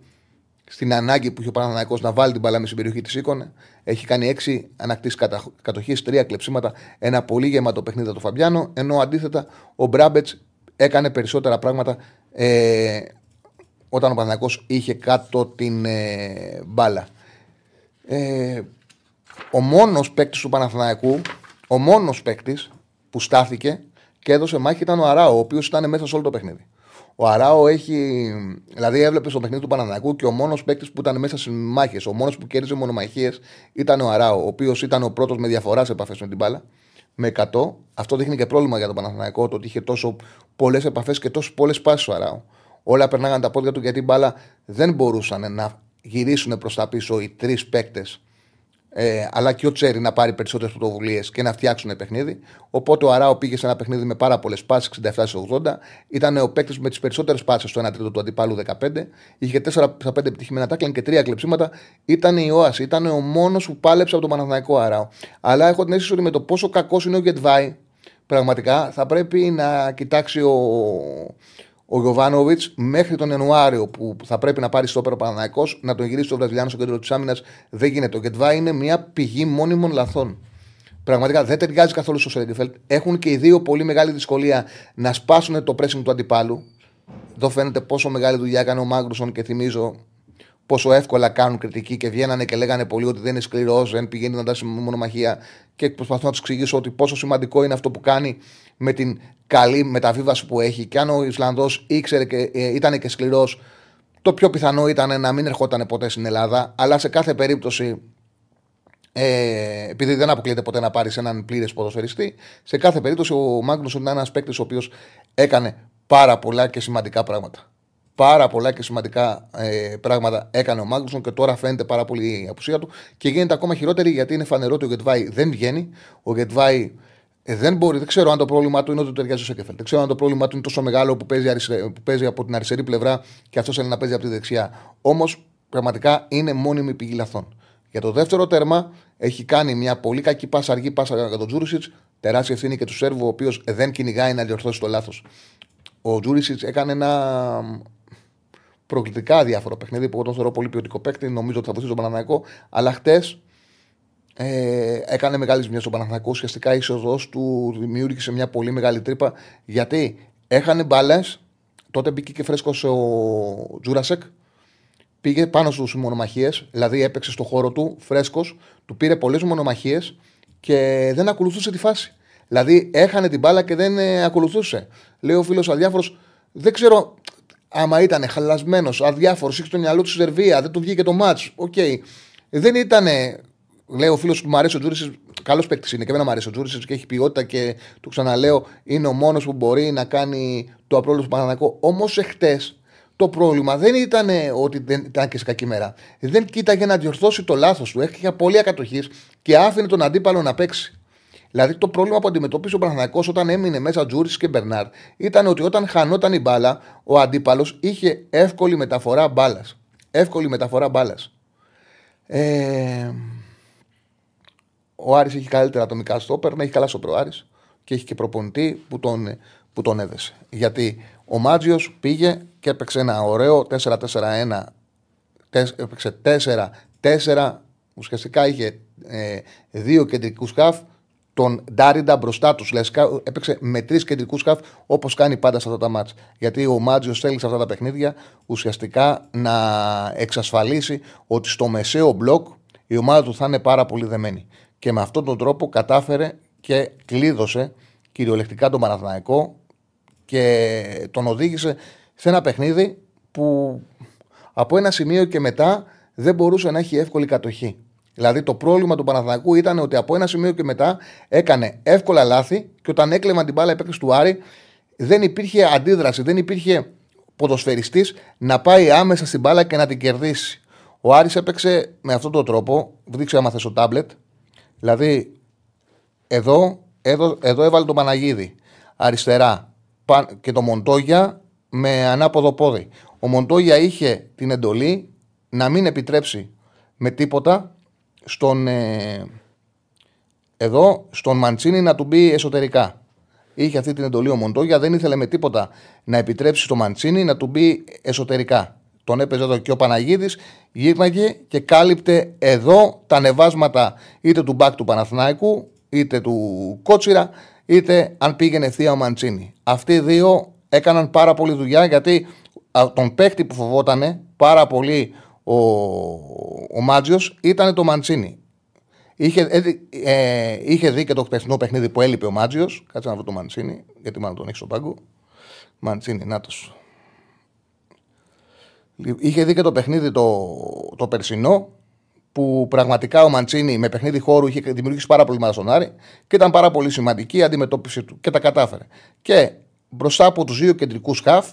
Speaker 1: στην ανάγκη που είχε ο Παναθανικό να βάλει την μπαλά με στην περιοχή της Σίκωνε. Έχει κάνει 6 ανακτήσεις κατοχής, 3 κλεψίματα, ένα πολύ γεμάτο παιχνίδι του Φαμπιάνο. Ενώ αντίθετα ο Μπράμπετς έκανε περισσότερα πράγματα ε, όταν ο Παναθανικό είχε κάτω την ε, μπάλα. Ε, ο μόνος παίκτης του Παναθηναϊκού, ο μόνος παίκτης που στάθηκε και έδωσε μάχη ήταν ο Αράο, ο οποίος ήταν μέσα σε όλο το παιχνίδι. Ο Αράο έχει. Δηλαδή, έβλεπε στο παιχνίδι του Παναναναϊκού και ο μόνος παίκτης που ήταν μέσα στις μάχες, ο μόνος που κέρδιζε μονομαχίες ήταν ο Αράο, ο οποίος ήταν ο πρώτος με διαφορά σε επαφές με την μπάλα. Με 100. Αυτό δείχνει και πρόβλημα για τον Παναθηναϊκό, το ότι είχε τόσο πολλές επαφές και τόσο πολλές πάσεις ο Αράο. Όλα περνάγαν τα πόδια του γιατί η μπάλα δεν μπορούσαν να γυρίσουν προς τα πίσω οι τρεις παίκτες ε, αλλά και ο Τσέρι να πάρει περισσότερες πρωτοβουλίες και να φτιάξουν παιχνίδι. Οπότε ο Αράο πήγε σε ένα παιχνίδι με πάρα πολλές πάσει, 67-80. Ήταν ο παίκτης με τις περισσότερες πάσει στο 1 τρίτο του αντιπάλου 15. Είχε 4 στα 5 επιτυχημένα τάκλαν και 3 κλεψίματα. Ήταν η Όαση. Ήταν ο μόνος που πάλεψε από τον Παναθηναϊκό Αράο. Αλλά έχω την αίσθηση ότι με το πόσο κακός είναι ο Γετβάη, πραγματικά θα πρέπει να κοιτάξει ο, ο Γιωβάνοβιτς μέχρι τον Ιανουάριο που θα πρέπει να πάρει στο όπερο Παναναναϊκό να τον γυρίσει στο Βραζιλιάνο στο κέντρο της άμυνας δεν γίνεται. Ο Γκετβά είναι μια πηγή μόνιμων λαθών. Πραγματικά δεν ταιριάζει καθόλου στο Σέντιφελτ. Έχουν και οι δύο πολύ μεγάλη δυσκολία να σπάσουν το pressing του αντιπάλου. Εδώ φαίνεται πόσο μεγάλη δουλειά έκανε ο Μάγκρουσον και θυμίζω πόσο εύκολα κάνουν κριτική και βγαίνανε και λέγανε πολύ ότι δεν είναι σκληρός, δεν πηγαίνει να δώσει μονομαχία. Και προσπαθώ να τους εξηγήσω ότι πόσο σημαντικό είναι αυτό που κάνει με την καλή μεταβίβαση που έχει. Και αν ο Ισλανδός ήξερε και ε, ήταν και σκληρός, το πιο πιθανό ήταν να μην ερχόταν ποτέ στην Ελλάδα. Αλλά σε κάθε περίπτωση, ε, επειδή δεν αποκλείεται ποτέ να πάρει έναν πλήρες ποδοσφαιριστή, σε κάθε περίπτωση ο Μάγνουσον ήταν ένας παίκτης ο οποίος έκανε πάρα πολλά και σημαντικά πράγματα. Πάρα πολλά και σημαντικά ε, πράγματα έκανε ο Μάγνουσον και τώρα φαίνεται πάρα πολύ η απουσία του και γίνεται ακόμα χειρότερη γιατί είναι φανερό ότι ο Γετβάη δεν βγαίνει. Ο Γετβάη ε, δεν μπορεί, δεν ξέρω αν το πρόβλημά του είναι ότι ταιριάζει στο Σέκεφελ. Δεν ξέρω αν το πρόβλημά του είναι τόσο μεγάλο που παίζει, αρισε, που παίζει από την αριστερή πλευρά και αυτός θέλει να παίζει από τη δεξιά. Όμως πραγματικά είναι μόνιμη πηγή λαθών. Για το δεύτερο τέρμα έχει κάνει μια πολύ κακή πάσα, αργή πάσα για τον Τζούρισιτς. Τεράστια ευθύνη και του Σέρβου, ο οποίος δεν κυνηγάει να διορθώσει το λάθος. Ο Τζούρισιτς έκανε ένα προκλητικά διάφορο παιχνίδι που εγώ τον θεωρώ πολύ ποιοτικό παίκτη. Νομίζω ότι θα βοηθήσει τον Παναναναϊκό. Αλλά χτες ε, έκανε μεγάλη ζημιά στον Παναθηναϊκό. Ουσιαστικά η είσοδος του δημιούργησε μια πολύ μεγάλη τρύπα γιατί έχανε μπάλες. Τότε μπήκε και φρέσκος ο Τζούρασεκ. Πήγε πάνω στις μονομαχίες, δηλαδή έπαιξε στο χώρο του, φρέσκος, του πήρε πολλές μονομαχίες και δεν ακολουθούσε τη φάση. Δηλαδή έχανε την μπάλα και δεν ε, ακολουθούσε. Λέει ο φίλος αδιάφορος, δεν ξέρω άμα ήταν χαλασμένος, αδιάφορος, είχε στο μυαλό του Σερβία, δεν του βγήκε το ματς. OK. Okay. Δεν ήταν Λέει ο φίλος που μου αρέσει ο Τζούρισι, καλός παίκτης είναι και εμένα μου αρέσει ο Τζούρισι και έχει ποιότητα και του ξαναλέω είναι ο μόνος που μπορεί να κάνει το απρόβλεπτο Παναναναϊκό. Όμως εχθές το πρόβλημα δεν ήταν ότι δεν ήταν και σε κακή μέρα. Δεν κοίταγε να διορθώσει το λάθος του. Έχει πολύ ακατοχής και άφηνε τον αντίπαλο να παίξει. Δηλαδή το πρόβλημα που αντιμετώπισε ο Παναθανικό όταν έμεινε μέσα Τζούρις και Μπερνάρ ήταν ότι όταν χανόταν η μπάλα, ο αντίπαλος είχε εύκολη μεταφορά μπάλας. Εύκολη μεταφορά μπάλας. Ε, ο Άρης έχει καλύτερα ατομικά στόπερ, έχει καλά στο Άρης και έχει και προπονητή που τον, που τον έδεσε. Γιατί ο Μάτζιος πήγε και έπαιξε ένα ωραίο 4-4-1. Έπαιξε 4-4. Ουσιαστικά είχε ε, δύο κεντρικούς σκαφ. Τον Ντάριντα μπροστά τους. Έπαιξε με τρεις κεντρικούς σκαφ όπως κάνει πάντα σε αυτά τα μάτια. Γιατί ο Μάτζιος θέλει σε αυτά τα παιχνίδια ουσιαστικά να εξασφαλίσει ότι στο μεσαίο μπλοκ η ομάδα του θα είναι πάρα πολύ δεμένη και με αυτόν τον τρόπο κατάφερε και κλείδωσε κυριολεκτικά τον Παναθηναϊκό και τον οδήγησε σε ένα παιχνίδι που από ένα σημείο και μετά δεν μπορούσε να έχει εύκολη κατοχή. Δηλαδή το πρόβλημα του Παναθηναϊκού ήταν ότι από ένα σημείο και μετά έκανε εύκολα λάθη και όταν έκλεβαν την μπάλα επέκτηση του Άρη δεν υπήρχε αντίδραση, δεν υπήρχε ποδοσφαιριστής να πάει άμεσα στην μπάλα και να την κερδίσει. Ο Άρης έπαιξε με αυτόν τον τρόπο, δείξε άμα θες το τάμπλετ, Δηλαδή, εδώ, εδώ, εδώ έβαλε τον Παναγίδη. αριστερά και το Μοντόγια με ανάποδο πόδι. Ο Μοντόγια είχε την εντολή να μην επιτρέψει με τίποτα στον, ε, εδώ, στον Μαντσίνη να του μπει εσωτερικά. Είχε αυτή την εντολή ο Μοντόγια, δεν ήθελε με τίποτα να επιτρέψει στο Μαντσίνη να του μπει εσωτερικά. Τον έπαιζε εδώ και ο Παναγίδης, γύρναγε και κάλυπτε εδώ τα ανεβάσματα είτε του μπακ του Παναθηνάικου, είτε του Κότσιρα, είτε αν πήγαινε ευθεία ο Μαντσίνη. Αυτοί οι δύο έκαναν πάρα πολύ δουλειά γιατί τον παίχτη που φοβότανε πάρα πολύ ο, ο Μάτζιος ήταν το Μαντσίνη. Είχε, ε, ε, είχε δει και το χθεσινό παιχνίδι που έλειπε ο Μάτζιος. Κάτσε να βρω το Μαντσίνη, γιατί μάλλον τον έχει στον πάγκο. Μαντσίνη, να Είχε δει και το παιχνίδι το, το περσινό που πραγματικά ο Μαντσίνη με παιχνίδι χώρου είχε δημιουργήσει πάρα πολύ μαρασονάρι και ήταν πάρα πολύ σημαντική η αντιμετώπιση του και τα κατάφερε. Και μπροστά από τους δύο κεντρικούς χαφ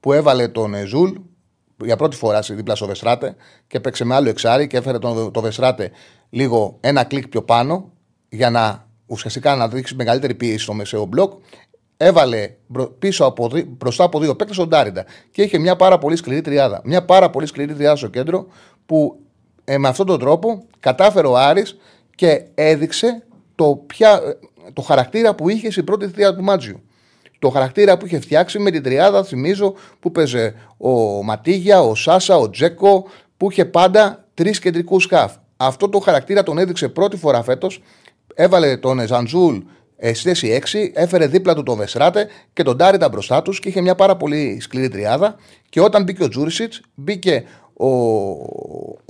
Speaker 1: που έβαλε τον Ζουλ για πρώτη φορά δίπλα στο Βεστράτε και έπαιξε με άλλο εξάρι και έφερε τον, το Βεστράτε λίγο ένα κλικ πιο πάνω για να ουσιαστικά να δείξει μεγαλύτερη πίεση στο μεσαίο μπλοκ. Έβαλε πίσω από, μπροστά από δύο παίκτες τον Ντάριντα και είχε μια πάρα πολύ σκληρή τριάδα. Μια πάρα πολύ σκληρή τριάδα στο κέντρο που ε, με αυτόν τον τρόπο κατάφερε ο Άρης και έδειξε το, ποια, το χαρακτήρα που είχε στην πρώτη θητεία του Μάντζιου το χαρακτήρα που είχε φτιάξει με την τριάδα, θυμίζω, που παίζε ο Ματίγια, ο Σάσα, ο Τζέκο, που είχε πάντα τρεις κεντρικούς σκάφ. Αυτό το χαρακτήρα τον έδειξε πρώτη φορά φέτος. Έβαλε τον Ζαντζούλ ε, στη θέση 6, έφερε δίπλα του τον Βεσράτε και τον Τάριντα μπροστά τους και είχε μια πάρα πολύ σκληρή τριάδα. Και όταν μπήκε ο Τζούρισιτς, μπήκε ο.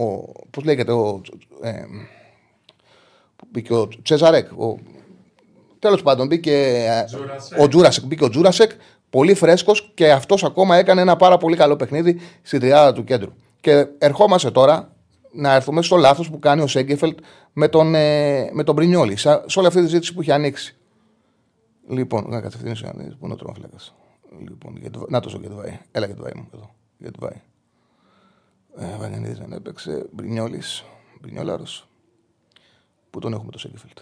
Speaker 1: ο Πώς λέγεται, ο. Ε, μπήκε ο Τσεζαρέκ, ο Τέλος πάντων, μπήκε ο Τζούρασεκ. Μπήκε ο Τζούρασεκ, πολύ φρέσκος και αυτός ακόμα έκανε ένα πάρα πολύ καλό παιχνίδι στην τριάδα του κέντρου. Και ερχόμαστε τώρα να έρθουμε στο λάθος που κάνει ο Σέγκεφελτ με τον, ε, με τον Μπρινιόλη, σε όλη αυτή τη ζήτηση που έχει ανοίξει. Λοιπόν, να κατευθύνει να δεις πού είναι ο τρομοφλέκα. Λοιπόν, να το Γετβάη. Έλα Γετβάη μου εδώ. Γετβάη. Ε, Βαγιανίδη δεν έπαιξε. Μπρινιόλης. Μπρινιόλαρος. Πού τον έχουμε το Σέγκεφελτ;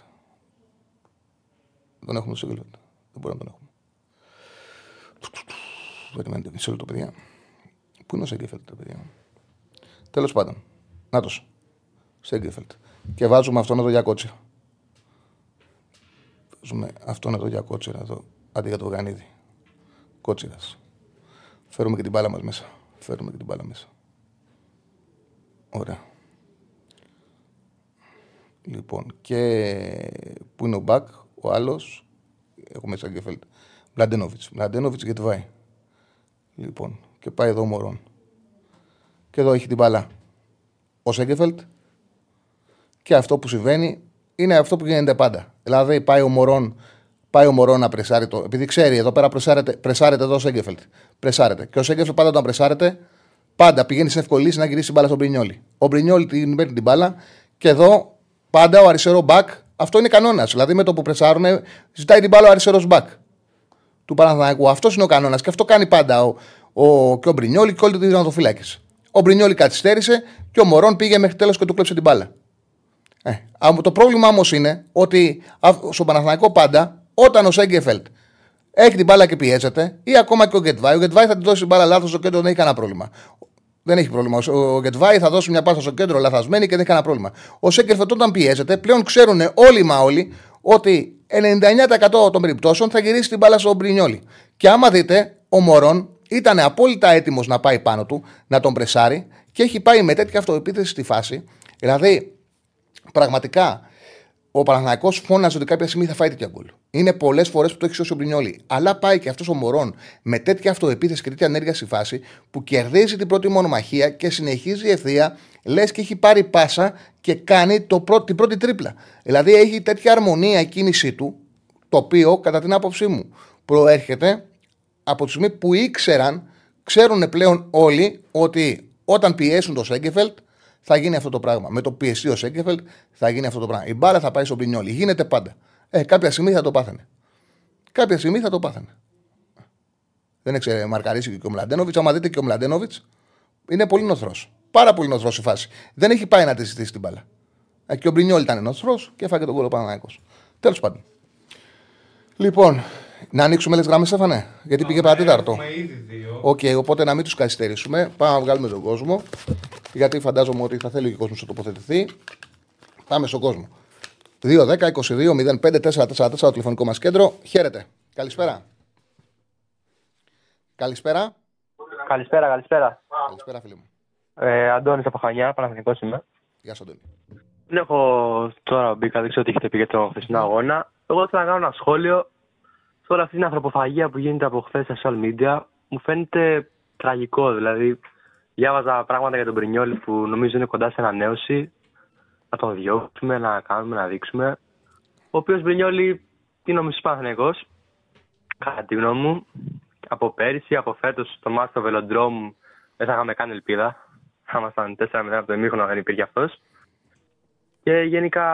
Speaker 1: Δεν έχουμε το Σέγκελφελτ. Δεν μπορούμε να τον έχουμε. Περιμένετε μισό λεπτό, παιδιά. Πού είναι ο Σέγκεφελτ, παιδιά; Τέλος πάντων. Να το. Σέγκεφελτ. Και βάζουμε αυτόν εδώ για κότσια. Βάζουμε αυτόν εδώ για κότσιρα εδώ. Αντί για το γανίδι. Κότσιρας. Φέρουμε και την μπάλα μας μέσα. Φέρουμε και την μπάλα μέσα. Ωραία. Λοιπόν, και πού είναι ο Μπακ, ο άλλος, έχουμε Σαγκεφέλτ. Μπλαντένοβιτ. Μπλαντένοβιτ γιατί βάει. Λοιπόν, και πάει εδώ ο Μωρόν. Και εδώ έχει την μπάλα ο Σέγκεφελτ. Και αυτό που συμβαίνει είναι αυτό που γίνεται πάντα. Δηλαδή πάει ο Μωρόν, πάει ο Μωρόν να πρεσάρει το. Επειδή ξέρει, εδώ πέρα πρεσάρεται, πρεσάρεται εδώ ο Σέγκεφελτ. Πρεσάρεται. Και ο Σέγκεφελτ πάντα όταν πρεσάρεται, πάντα πηγαίνει σε εύκολη λύση να γυρίσει την μπάλα στον Μπρινιόλι. Ο Μπρινιόλι την παίρνει την μπάλα και εδώ πάντα ο αριστερό μπακ αυτό είναι κανόνας. Δηλαδή με το που πρεσάρουν, ζητάει την μπάλα ο αριστερός μπακ του Παναθηναϊκού. Αυτός είναι ο κανόνας και αυτό κάνει πάντα ο, ο, και ο Μπρινιόλη και όλοι τους δυνατοφυλάκε. Ο Μπρινιόλη καθυστέρησε και ο Μωρόν πήγε μέχρι τέλος και του κλέψε την μπάλα. Ε, το πρόβλημα όμως είναι ότι στον Παναθηναϊκό πάντα όταν ο Σέγκεφελτ έχει την μπάλα και πιέζεται, ή ακόμα και ο Γκετβάη, ο Γκετβάη θα την δώσει την μπάλα λάθος στο κέντρο, δεν έχει κανένα πρόβλημα. Δεν έχει πρόβλημα. Ο Γκετβάη θα δώσει μια πάσα στο κέντρο λαθασμένη και δεν έχει κανένα πρόβλημα. Ο Σέκερφετ όταν πιέζεται, πλέον ξέρουν όλοι μα όλοι ότι 99% των περιπτώσεων θα γυρίσει την μπάλα στον Μπρινιόλι. Και άμα δείτε, ο Μωρόν ήταν απόλυτα έτοιμος να πάει πάνω του, να τον πρεσάρει και έχει πάει με τέτοια αυτοεπίθεση στη φάση. Δηλαδή, πραγματικά ο Παναθανικό φώναζε ότι κάποια στιγμή θα φάει τέτοια γκολ. Είναι πολλές φορές που το έχει σώσει ο Μπρινιόλη. Αλλά πάει και αυτός ο Μωρόν με τέτοια αυτοεπίθεση και τέτοια ενέργεια στη φάση που κερδίζει την πρώτη μονομαχία και συνεχίζει ευθεία, λες και έχει πάρει πάσα και κάνει το πρώτο, την πρώτη τρίπλα. Δηλαδή έχει τέτοια αρμονία η κίνησή του, το οποίο κατά την άποψή μου προέρχεται από τη στιγμή που ήξεραν, ξέρουν πλέον όλοι ότι όταν πιέσουν το Σέγκεφελτ θα γίνει αυτό το πράγμα. Με το πιεστεί ο Σέγκεφελτ θα γίνει αυτό το πράγμα. Η μπάλα θα πάει στον Πινιόλι. Γίνεται πάντα. Ε, κάποια στιγμή θα το πάθανε. Κάποια στιγμή θα το πάθανε. Δεν έξερε μαρκαρίσει και ο Μλαντένοβιτς. Άμα δείτε και ο Μλαντένοβιτς είναι πολύ νοθρός. Πάρα πολύ νοθρός η φάση. Δεν έχει πάει να τη ζητήσει την μπάλα. Ε, και ο Μπρινιόλ ήταν νοθρός και έφαγε τον κόλλο Παναναναϊκό. Τέλος πάντων. Λοιπόν, να ανοίξουμε λες γραμμές, Στέφανε, γιατί πήγε παρά τέταρτο.
Speaker 2: Έχουμε ήδη δύο.
Speaker 1: Οκ, οπότε να μην τους καθυστερήσουμε. Πάμε να βγάλουμε τον κόσμο. Γιατί φαντάζομαι ότι θα θέλει και ο κόσμος να τοποθετηθεί. Πάμε στον κόσμο. 2-10-22-05-444 το τηλεφωνικό μας κέντρο. Χαίρετε. Καλησπέρα. Καλησπέρα.
Speaker 3: Καλησπέρα, καλησπέρα.
Speaker 1: Καλησπέρα, φίλε μου.
Speaker 3: Ε, Αντώνης από Χανιά, Παναθηναϊκός είμαι.
Speaker 1: Γεια σου, Αντώνη.
Speaker 3: Δεν έχω τώρα μπήκα, δεν ξέρω τι έχετε πει για το χθεσινό αγώνα. Εγώ θέλω να κάνω ένα σχόλιο σε όλη αυτή την ανθρωποφαγία που γίνεται από χθες στα social media. Μου φαίνεται τραγικό. Δηλαδή, διάβαζα πράγματα για τον Πρινιόλη που νομίζω είναι κοντά σε ανανέωση. Να τον διώξουμε, να κάνουμε, να δείξουμε. Ο οποίος Μπρινιόλη είναι ο μισό Παναθηναϊκός, κατά τη γνώμη μου. Από πέρυσι, από φέτος, στο μάτι στο Βελοντρόμ δεν θα είχαμε καν ελπίδα. Θα ήμασταν 4-0 από το ημίχρονο, δεν υπήρχε αυτός. Και γενικά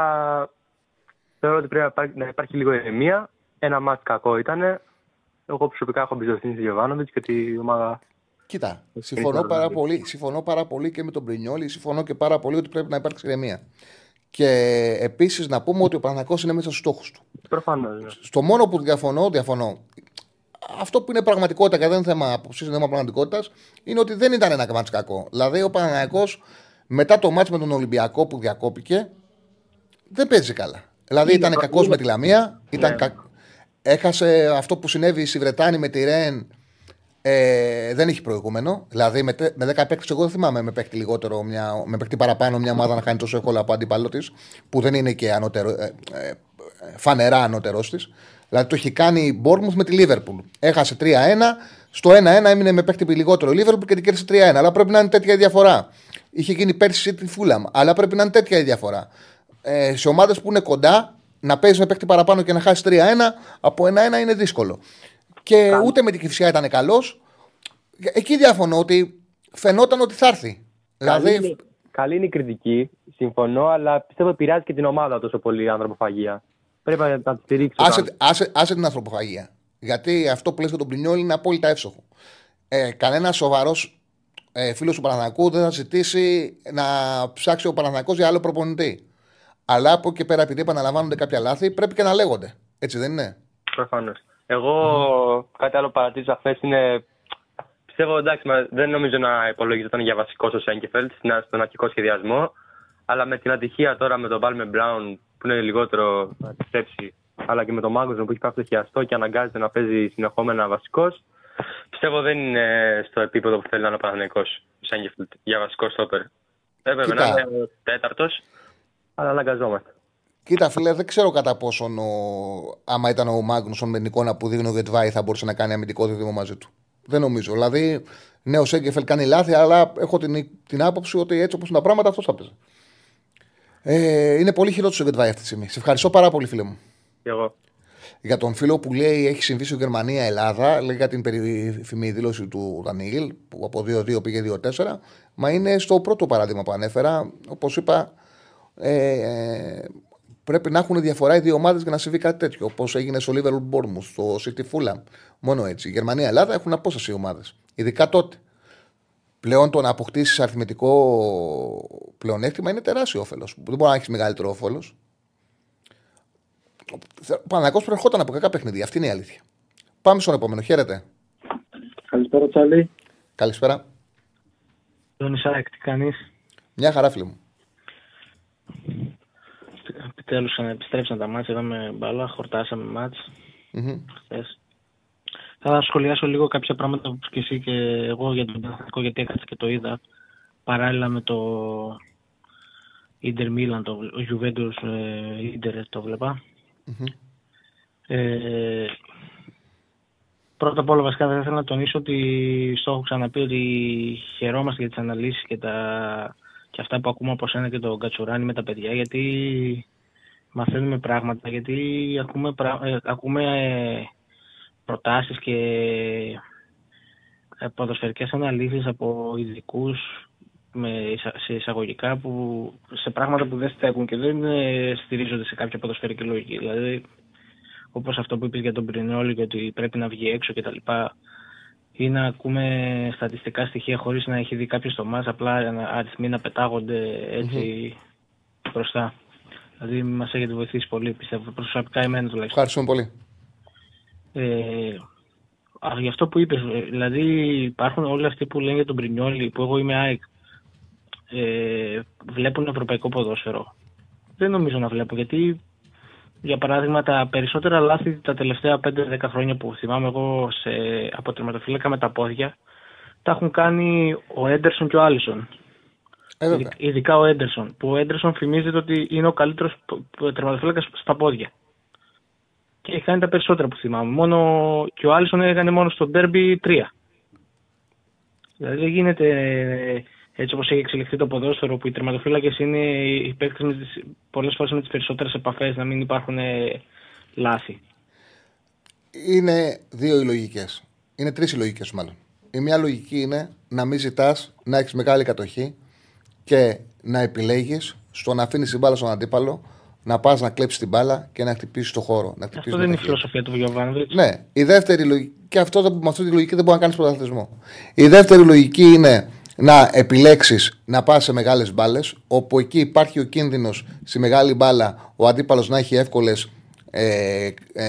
Speaker 3: θεωρώ ότι πρέπει να υπάρχει, να υπάρχει λίγο ηρεμία. Ένα μάτς κακό ήταν. Εγώ προσωπικά έχω εμπιστοσύνη στη Γιωβάνοβιτς και τη ομάδα.
Speaker 1: Κοίτα, συμφωνώ πάρα, πολύ, συμφωνώ πάρα πολύ και με τον Πρινιόλη. Συμφωνώ και πάρα πολύ ότι πρέπει να υπάρξει ηρεμία. Και επίσης να πούμε ότι ο Παναγό είναι μέσα στους στόχους του.
Speaker 3: Προφανώς.
Speaker 1: Στο μόνο που διαφωνώ, διαφωνώ. Αυτό που είναι πραγματικότητα και δεν είναι θέμα αποψή, είναι θέμα πραγματικότητας, είναι ότι δεν ήταν ένα μάτς κακό. Δηλαδή, ο Παναγιακό μετά το μάτς με τον Ολυμπιακό που διακόπηκε, δεν παίζει καλά. Δηλαδή, ήταν κακός με τη Λαμία, ήταν
Speaker 3: Ναι.
Speaker 1: κα... έχασε αυτό που συνέβη στη Βρετάνη με τη Ρεν. Ε, δεν έχει προηγούμενο. Δηλαδή με, τε- με 10 παίκτες, εγώ δεν θυμάμαι με παίκτη λιγότερο, μια, με παίκτη παραπάνω μια ομάδα να χάνει τόσο εύκολα από αντίπαλο της, που δεν είναι και ανώτερο, ε, ε, φανερά ανώτερός της. Δηλαδή το έχει κάνει η Bournemouth με τη Λίβερπουλ. Έχασε 3-1. Στο 1-1 έμεινε με παίκτη λιγότερο η Λίβερπουλ και την κέρδισε 3-1. Αλλά πρέπει να είναι τέτοια η διαφορά. Είχε γίνει πέρσι τη Φούλαμ. Αλλά πρέπει να είναι τέτοια η διαφορά. Ε, σε ομάδες που είναι κοντά, να παίζει με παίκτη παραπάνω και να χάσει 3-1 από 1-1 είναι δύσκολο. Και ούτε με την Κυφσιά ήταν καλός. Εκεί διαφωνώ ότι φαινόταν ότι θα έρθει.
Speaker 3: Καλή,
Speaker 1: Δηλαδή,
Speaker 3: είναι, καλή είναι η κριτική, συμφωνώ, αλλά πιστεύω επηρεάζει και την ομάδα τόσο πολύ η ανθρωποφαγία. Πρέπει να να τη στηρίξει.
Speaker 1: άσε, άσε, άσε την ανθρωποφαγία. Γιατί αυτό που λες για τον Πρινιόλ είναι απόλυτα εύστοχο. Ε, Κανένας σοβαρός ε, φίλος του Παναθηνακού δεν θα ζητήσει να ψάξει ο Παναθηνακός για άλλο προπονητή. Αλλά από εκεί πέρα, επειδή επαναλαμβάνονται κάποια λάθη, πρέπει και να λέγονται. Έτσι δεν είναι;
Speaker 3: Προφανώς. Εγώ κάτι άλλο παρατήρησα χθες είναι. Πιστεύω εντάξει, μα δεν νομίζω να υπολογίζονταν για βασικό ο Σέγκεφελτ στον αρχικό σχεδιασμό. Αλλά με την ατυχία τώρα με τον Πάλμε Μπράουν που είναι λιγότερο να επιστρέψει, αλλά και με τον Μάγκο που έχει πάει χιαστό και αναγκάζεται να παίζει συνεχόμενα βασικός, πιστεύω δεν είναι στο επίπεδο που θέλει να είναι ο Παναγενικό ο Σέγκεφελτ για βασικό στόπερ. Έπρεπε να
Speaker 1: Κοίτα.
Speaker 3: είναι ο τέταρτος, αλλά αναγκαζόμαστε.
Speaker 1: Κοίτα, φίλε, δεν ξέρω κατά πόσον ο... άμα ήταν ο Μάγνουσον με την εικόνα που δείχνει ο Γετβάη θα μπορούσε να κάνει αμυντικό δίδυμο μαζί του. Δεν νομίζω. Δηλαδή, ναι, ο Σέγκεφελ κάνει λάθη, αλλά έχω την, την άποψη ότι έτσι όπως είναι τα πράγματα, αυτός θα παίζει. Ε, είναι πολύ χειρότερο ο Γετβάη αυτή τη στιγμή. Σε ευχαριστώ πάρα πολύ, φίλε μου.
Speaker 3: Και εγώ.
Speaker 1: Για τον φίλο που λέει έχει συμβεί στο Γερμανία-Ελλάδα, λέει για την περίφημη δήλωση του Δανίλ, που από 2-2 πήγε 2-4. Μα είναι στο πρώτο παράδειγμα που ανέφερα. Όπως είπα, ε, ε, πρέπει να έχουν διαφορά οι δύο ομάδες για να συμβεί κάτι τέτοιο. Όπως έγινε στο Liverpool Bournemouth, στο City Fulham. Μόνο έτσι. Η Γερμανία-Ελλάδα έχουν απόσταση οι ομάδες. Ειδικά τότε. Πλέον το να αποκτήσεις αριθμητικό πλεονέκτημα είναι τεράστιο όφελος. Δεν μπορεί να έχεις μεγαλύτερο όφελος. Ο Παναγό προερχόταν από κακά παιχνίδια. Αυτή είναι η αλήθεια. Πάμε στον επόμενο. Χαίρετε.
Speaker 4: Καλησπέρα, Τσάλι.
Speaker 1: Καλησπέρα.
Speaker 4: Τον Ισάκ, τι κάνεις.
Speaker 1: Μια χαρά, φίλε μου.
Speaker 4: Επιτέλους επιστρέψαν τα μάτια, είδαμε μπάλα, χορτάσαμε μάτς
Speaker 1: Μμμ.
Speaker 4: χθες. Θα σχολιάσω λίγο κάποια πράγματα που είπες και εσύ και εγώ για τον Παναθηναϊκό γιατί έκατσα και το είδα. Παράλληλα με το Ιντερ Μίλαν, το ο Juventus ε, Ιντερ το βλέπα.
Speaker 1: Μμμ.
Speaker 4: Ε, πρώτα απ' όλα βασικά θα ήθελα να τονίσω ότι στο έχω ξαναπεί ότι χαιρόμαστε για τις αναλύσεις και, τα, και αυτά που ακούμε από σένα και τον Κατσουράνη με τα παιδιά γιατί μαθαίνουμε πράγματα, γιατί ακούμε, πρα- ε, ακούμε ε, προτάσεις και ε, ποδοσφαιρικές αναλύσεις από ειδικούς με, εισα- σε εισαγωγικά που, σε πράγματα που δεν στέκουν και δεν ε, στηρίζονται σε κάποια ποδοσφαιρική λογική. Δηλαδή, όπως αυτό που είπες για τον Πρινόλη και ότι πρέπει να βγει έξω κτλ. Ή να ακούμε στατιστικά στοιχεία χωρίς να έχει δει κάποιος το μας, απλά να- αριθμοί να πετάγονται έτσι μπροστά. Δηλαδή μας έχετε βοηθήσει πολύ, πιστεύω, προσωπικά εμένα τουλάχιστον.
Speaker 1: Ευχαριστούμε πολύ.
Speaker 4: Ε, α, γι' αυτό που είπες, ε, δηλαδή υπάρχουν όλοι αυτοί που λένε για τον Πρινιόλη, που εγώ είμαι ΑΕΚ, ε, βλέπουν ευρωπαϊκό ποδόσφαιρο. Δεν νομίζω να βλέπω, γιατί για παράδειγμα τα περισσότερα λάθη τα τελευταία 5-10 χρόνια που θυμάμαι εγώ σε, από τερματοφύλακα με τα πόδια, τα έχουν κάνει ο Έντερσον και ο Άλισον.
Speaker 1: Ε, βέβαια.
Speaker 4: Ειδικά ο Έντερσον. Που ο Έντερσον φημίζεται ότι είναι ο καλύτερος τερματοφύλακας στα πόδια. Και έχει κάνει τα περισσότερα που θυμάμαι. Μόνο και ο Άλισον έκανε μόνο στο Derby 3. Δηλαδή δεν γίνεται ε, έτσι όπως έχει εξελιχθεί το ποδόσφαιρο που οι τερματοφύλακες είναι οι παίκτες πολλές φορές με τις περισσότερες επαφές να μην υπάρχουν ε, λάθη.
Speaker 1: Είναι δύο οι λογικές. Είναι τρεις οι λογικές, μάλλον. Η μία λογική είναι να μην ζητάς να έχεις μεγάλη κατοχή και να επιλέγεις στο να αφήνεις την μπάλα στον αντίπαλο, να πας να κλέψεις την μπάλα και να χτυπήσεις το χώρο. Να χτυπήσεις
Speaker 4: Αυτό
Speaker 1: με
Speaker 4: δεν είναι η
Speaker 1: τα χέρια.
Speaker 4: φιλοσοφία του Γιωβάνοβιτς.
Speaker 1: Ναι. Η δεύτερη λογική, και αυτό δεν- με αυτή τη λογική δεν μπορεί να κάνεις πρωταθλητισμό. Η δεύτερη λογική είναι να επιλέξεις να πας σε μεγάλες μπάλες, όπου εκεί υπάρχει ο κίνδυνος στη μεγάλη μπάλα ο αντίπαλος να έχει εύκολες. Ε, ε,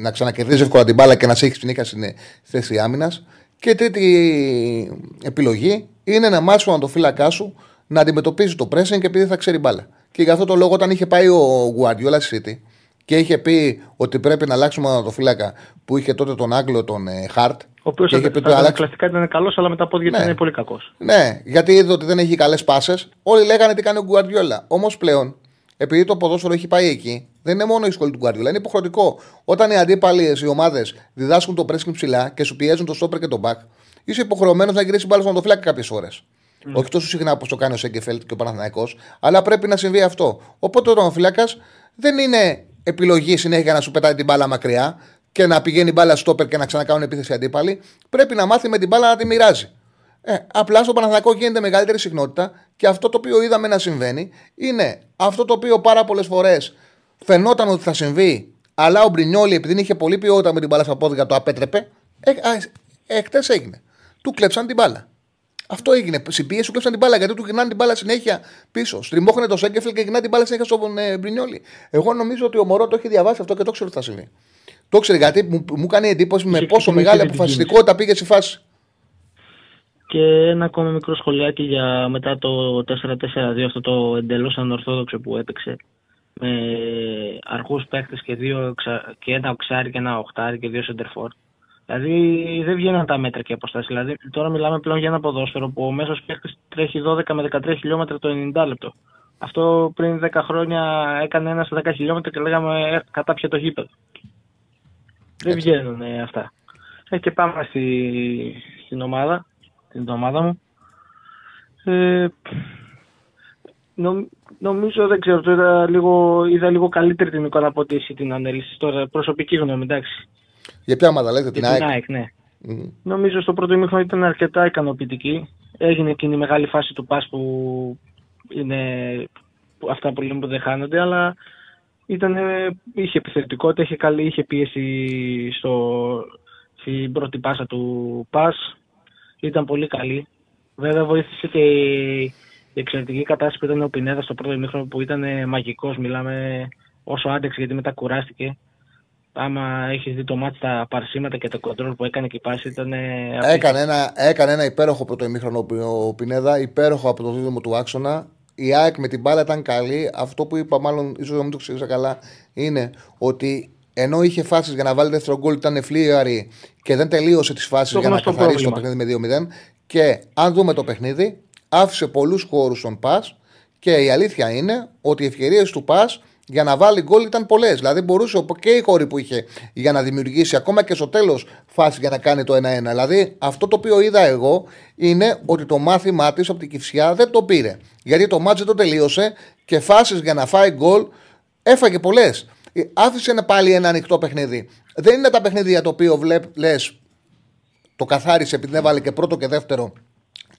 Speaker 1: να ξανακερδίζει εύκολα την μπάλα και να σε έχει συνέχεια στην ε, θέση άμυνας. Και η τρίτη επιλογή είναι να μάθεις τον φύλακά σου να αντιμετωπίζει το pressing και επειδή θα ξέρει μπάλα. Και γι' αυτό το λόγο, όταν είχε πάει ο Guardiola στη City και είχε πει ότι πρέπει να αλλάξουμε τον φύλακα που είχε τότε τον Άγγλο, τον ε, Χαρτ.
Speaker 4: Ο οποίος
Speaker 1: και είχε πει ότι
Speaker 4: στα
Speaker 1: αλλάξ-
Speaker 4: κλασικά ήταν καλός, αλλά με τα πόδια
Speaker 1: Ναι.
Speaker 4: ήταν πολύ κακός.
Speaker 1: Ναι, γιατί είδε ότι δεν έχει καλές πάσες. Όλοι λέγανε τι κάνει ο Γκουαρδιόλα. Όμως πλέον, επειδή το ποδόσφαιρο έχει πάει εκεί, δεν είναι μόνο η σχολή του Γκουαρδιόλα, είναι υποχρεωτικό. Όταν οι αντίπαλοι, οι ομάδες διδάσκουν το pressing ψηλά και σου πιέζουν το στόπερ και το back, είσαι υποχρεωμένος να γυρίσει μπάλα στον οδοφύλακα κάποιες ώρες. Όχι τόσο συχνά όπως το κάνει ο Σέγκεφελτ και ο Παναθηναϊκός, αλλά πρέπει να συμβεί αυτό. Οπότε ο τερματοφύλακα δεν είναι επιλογή συνέχεια να σου πετάει την μπάλα μακριά και να πηγαίνει μπάλα στόπερ και να ξανακάνουν επίθεση αντίπαλοι. Πρέπει να μάθει με την μπάλα να τη μοιράζει. Ε, απλά στο Παναθηναϊκό γίνεται μεγαλύτερη συχνότητα και αυτό το οποίο είδαμε να συμβαίνει είναι αυτό το οποίο πάρα πολλές φορές φαινόταν ότι θα συμβεί, αλλά ο Μπρινιόλη, επειδή δεν είχε πολύ ποιότητα με την μπάλα στα πόδια, το απέτρεπε. Ε, Εχθέ έγινε. Του κλέψαν την μπάλα. Αυτό έγινε. Συμπίεση του κλέψαν την μπάλα γιατί του γυρνάνε την μπάλα συνέχεια πίσω. Στριμώχνε το Σέγκεφελ και γυρνάει την μπάλα συνέχεια στον ε, Μπρινιόλη. Εγώ νομίζω ότι ο Μωρό το έχει διαβάσει αυτό και το ξέρω ότι θα συμβεί. Το ξέρει γιατί μου, μου κάνει εντύπωση με
Speaker 4: Είχε
Speaker 1: πόσο
Speaker 4: ξεκινήσει
Speaker 1: μεγάλη
Speaker 4: με την
Speaker 1: αποφασιστικότητα πήγε στη φάση.
Speaker 4: Και ένα ακόμα μικρό σχολιάκι για μετά το 4-4-2, αυτό το εντελώς ανορθόδοξο που έπαιξε. Με αρχού παίχτε και, δύο, εξα- και ένα οξάρι και ένα οχτάρι και δύο σεντερφόρ. Δηλαδή δεν βγαίνουν τα μέτρα και αποστάσεις. Δηλαδή τώρα μιλάμε πλέον για ένα ποδόσφαιρο που ο μέσος παίχτη τρέχει 12 με 13 χιλιόμετρα το 90 λεπτό. Αυτό πριν 10 χρόνια έκανε ένα στα 10 χιλιόμετρα και λέγαμε ε, κατάπια το γήπεδο. Δεν βγαίνουν ε, αυτά. Ε, και πάμε στη, στην ομάδα, την ομάδα μου. Ε, νο- νομίζω, δεν ξέρω, το είδα λίγο, είδα λίγο καλύτερη την εικόνα από ό,τι εσύ την ανέλυσες τώρα. Προσωπική γνώμη, εντάξει.
Speaker 1: Για ποια ομάδα λέτε,
Speaker 4: Για
Speaker 1: την
Speaker 4: την
Speaker 1: ΑΕΚ;
Speaker 4: ΑΕΚ, ναι.
Speaker 1: Μμμ.
Speaker 4: Νομίζω στο πρώτο ημίχρονο ήταν αρκετά ικανοποιητική. Έγινε εκείνη η μεγάλη φάση του πας που είναι που αυτά που λέμε που δεν χάνονται, αλλά ήταν, είχε επιθετικότητα, είχε, καλή, είχε πίεση στο, στην πρώτη πάσα του πας. Ήταν πολύ καλή. Βέβαια βοήθησε και η η εξαιρετική κατάσταση που ήταν ο Πινέδας στο πρώτο ημίχρονο που ήταν μαγικός. Μιλάμε όσο άντεξε γιατί μετά κουράστηκε. Άμα έχεις δει το μάτι τα παρσίματα και το κοντρόλ που έκανε και η πάση ήταν.
Speaker 1: Έκανε ένα, έκανε ένα υπέροχο πρώτο ημίχρονο ο Πινέδα, υπέροχο από το δίδυμο του άξονα. Η ΑΕΚ με την μπάλα ήταν καλή. Αυτό που είπα, μάλλον ίσως να μην το ξέχασα καλά, είναι ότι ενώ είχε φάσεις για να βάλει δεύτερο γκολ, ήταν φλίαρη και δεν τελείωσε τις φάσεις
Speaker 4: Το
Speaker 1: για να
Speaker 4: γνωστό
Speaker 1: καθαρίσει το
Speaker 4: πρόβλημα.
Speaker 1: παιχνίδι με 2-0. Και αν δούμε το παιχνίδι, άφησε πολλούς χώρους στον πας και η αλήθεια είναι ότι οι ευκαιρίες του πας για να βάλει γκολ ήταν πολλές. Δηλαδή μπορούσε ο- και η χώρη που είχε για να δημιουργήσει ακόμα και στο τέλος φάση για να κάνει το 1-1. Δηλαδή αυτό το οποίο είδα εγώ είναι ότι το μάθημά της από την Κυφσιά δεν το πήρε. Γιατί το μάτζ δεν το τελείωσε και φάσεις για να φάει γκολ έφαγε πολλές. Άφησε να πάλι ένα ανοιχτό παιχνίδι. Δεν είναι τα παιχνίδια το οποίο λες το καθάρισε επειδή έβαλε και πρώτο και δεύτερο.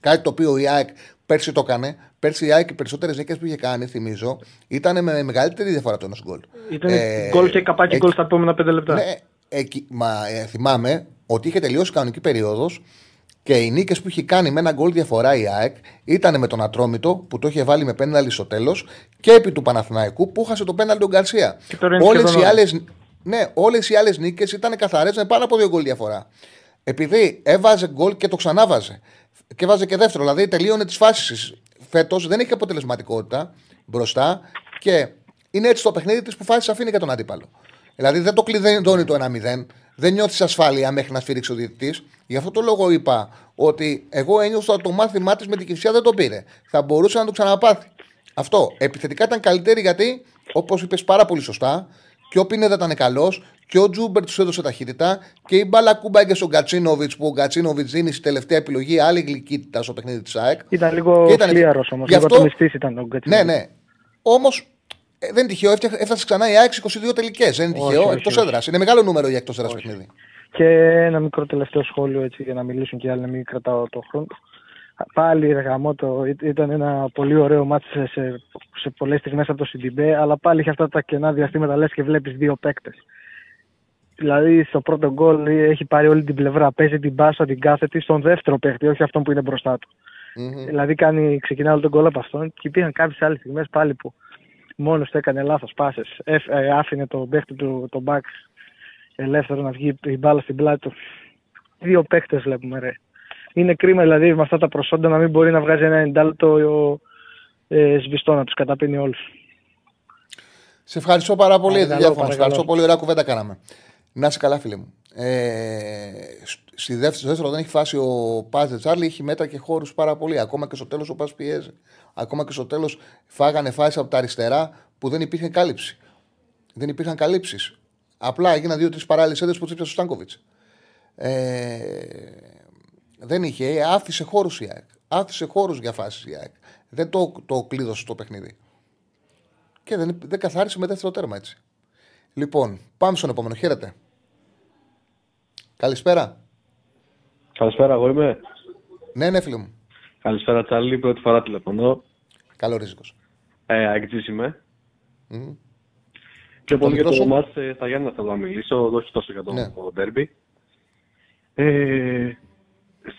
Speaker 1: Κάτι το οποίο η ΑΕΚ πέρσι το έκανε. Πέρσι η ΑΕΚ οι περισσότερες νίκες που είχε κάνει, θυμίζω, ήταν με μεγαλύτερη διαφορά το ενό γκολ.
Speaker 4: Ήταν
Speaker 1: Ε,
Speaker 4: γκολ και καπάκι
Speaker 1: ε,
Speaker 4: γκολ στα επόμενα πέντε λεπτά.
Speaker 1: Ναι, εκεί, μα ε, θυμάμαι ότι είχε τελειώσει η κανονική περίοδος και οι νίκες που είχε κάνει με ένα γκολ διαφορά η ΑΕΚ ήταν με τον Ατρόμητο που το είχε βάλει με πέναλι στο τέλος και επί του Παναθηναϊκού που χάσε το πέναλι τον Γκαρσία.
Speaker 4: Και τώρα είναι
Speaker 1: Όλες
Speaker 4: σχεδόν
Speaker 1: οι
Speaker 4: όλα.
Speaker 1: άλλες. Ναι, όλες οι άλλες νίκες ήταν καθαρές με πάνω από δύο γκολ διαφορά. Επειδή έβαζε γκολ και το ξανάβαζε. Και βάζε και δεύτερο. Δηλαδή τελείωνε τις φάσεις. Φέτος δεν έχει αποτελεσματικότητα μπροστά και είναι έτσι το παιχνίδι της που φάσεις αφήνει και τον αντίπαλο. Δηλαδή δεν το κλειδώνει το 1-0. Δεν νιώθεις ασφάλεια μέχρι να σφυρίξει ο διαιτητής. Γι' αυτό το λόγο είπα ότι εγώ ένιωσα ότι το μάθημά της με την κυφσιά δεν το πήρε. Θα μπορούσε να το ξαναπάθει. Αυτό. Επιθετικά ήταν καλύτερη γιατί, όπως είπες πάρα πολύ σωστά, και ο Πίνεδα ήταν καλός και ο Τζούμπερ τους έδωσε ταχύτητα και η μπάλα κούμπαγκε στον Γκατσίνοβιτ που ο Γκατσίνοβιτ δίνει στη τελευταία επιλογή άλλη γλυκύτητα στο παιχνίδι της ΑΕΚ.
Speaker 4: Ήταν λίγο φλίαρο όμως. Γι' αυτό... ήταν ο
Speaker 1: Γκατσίνοβιτ. Ναι, ναι. Όμως ε, δεν είναι τυχαίο, έφτασε ξανά η ΑΕΚ 22 τελικές. Δεν είναι τυχαίο, εκτός έδρας. Είναι μεγάλο νούμερο για εκτός έδρας παιχνίδι.
Speaker 4: Και ένα μικρό τελευταίο σχόλιο έτσι, για να μιλήσουν και οι άλλοι, να μην κρατάω το χρόνο. Πάλι το ήταν ένα πολύ ωραίο μάτι σε, σε, σε πολλές στιγμές από το Σιντιμπέ, αλλά πάλι είχε αυτά τα κενά διαστήματα λες και βλέπεις δύο παίκτες. Δηλαδή στο πρώτο γκολ έχει πάρει όλη την πλευρά. Παίζει την μπάσα, την κάθετη στον δεύτερο παίκτη, όχι αυτόν που είναι μπροστά του. Mm-hmm. Δηλαδή κάνει, ξεκινάει όλο τον γκολ από αυτόν και υπήρχαν κάποιες άλλες στιγμές πάλι που μόνος του έκανε λάθος πάσες. Ε, άφηνε τον παίκτη του, τον μπακ ελεύθερο να βγει η μπάλα στην πλάτη του. Δύο παίκτε βλέπουμε, ρε. Είναι κρίμα δηλαδή με αυτά τα προσόντα να μην μπορεί να βγάζει ένα εντάλτο ε, σβηστό να τους καταπίνει όλους.
Speaker 1: Σε ευχαριστώ πάρα πολύ. Διάφορα. Ευχαριστώ πολύ. Ωραία κουβέντα κάναμε. Να είσαι καλά, φίλε μου. Ε, στη δεύτερη, δεύτερο δεν έχει φάσει ο Πάζε Τσάρλι, έχει μέτρα και χώρους πάρα πολύ. Ακόμα και στο τέλος ο Πάζ πιέζει. Ακόμα και στο τέλος φάγανε φάσεις από τα αριστερά που δεν υπήρχε κάλυψη. Δεν υπήρχαν καλύψεις. Απλά έγιναν δύο-τρεις παράλληλες έδρες που τσίπησε ο Στάνκοβιτς. Ε, δεν είχε, ε, άφησε χώρους η ΑΕΚ. Άφησε χώρους για φάσεις η ΑΕΚ. Δεν το, το κλείδωσε το παιχνίδι. Και δεν, δεν καθάρισε με δεύτερο τέρμα έτσι. Λοιπόν, πάμε στον επόμενο. Χαίρετε. Καλησπέρα.
Speaker 5: Καλησπέρα, εγώ είμαι.
Speaker 1: Ναι, ναι, φίλε μου.
Speaker 5: Καλησπέρα, Τσάρλι. Πρώτη φορά τηλεφωνώ.
Speaker 1: Καλό ρίζικο.
Speaker 5: Ε, Αγγλής είμαι. Mm. Και πολύ για το μάτς ε, θα Γιάννα θέλω να μιλήσω, όχι τόσο για το ναι. ντέρμπι. Ε,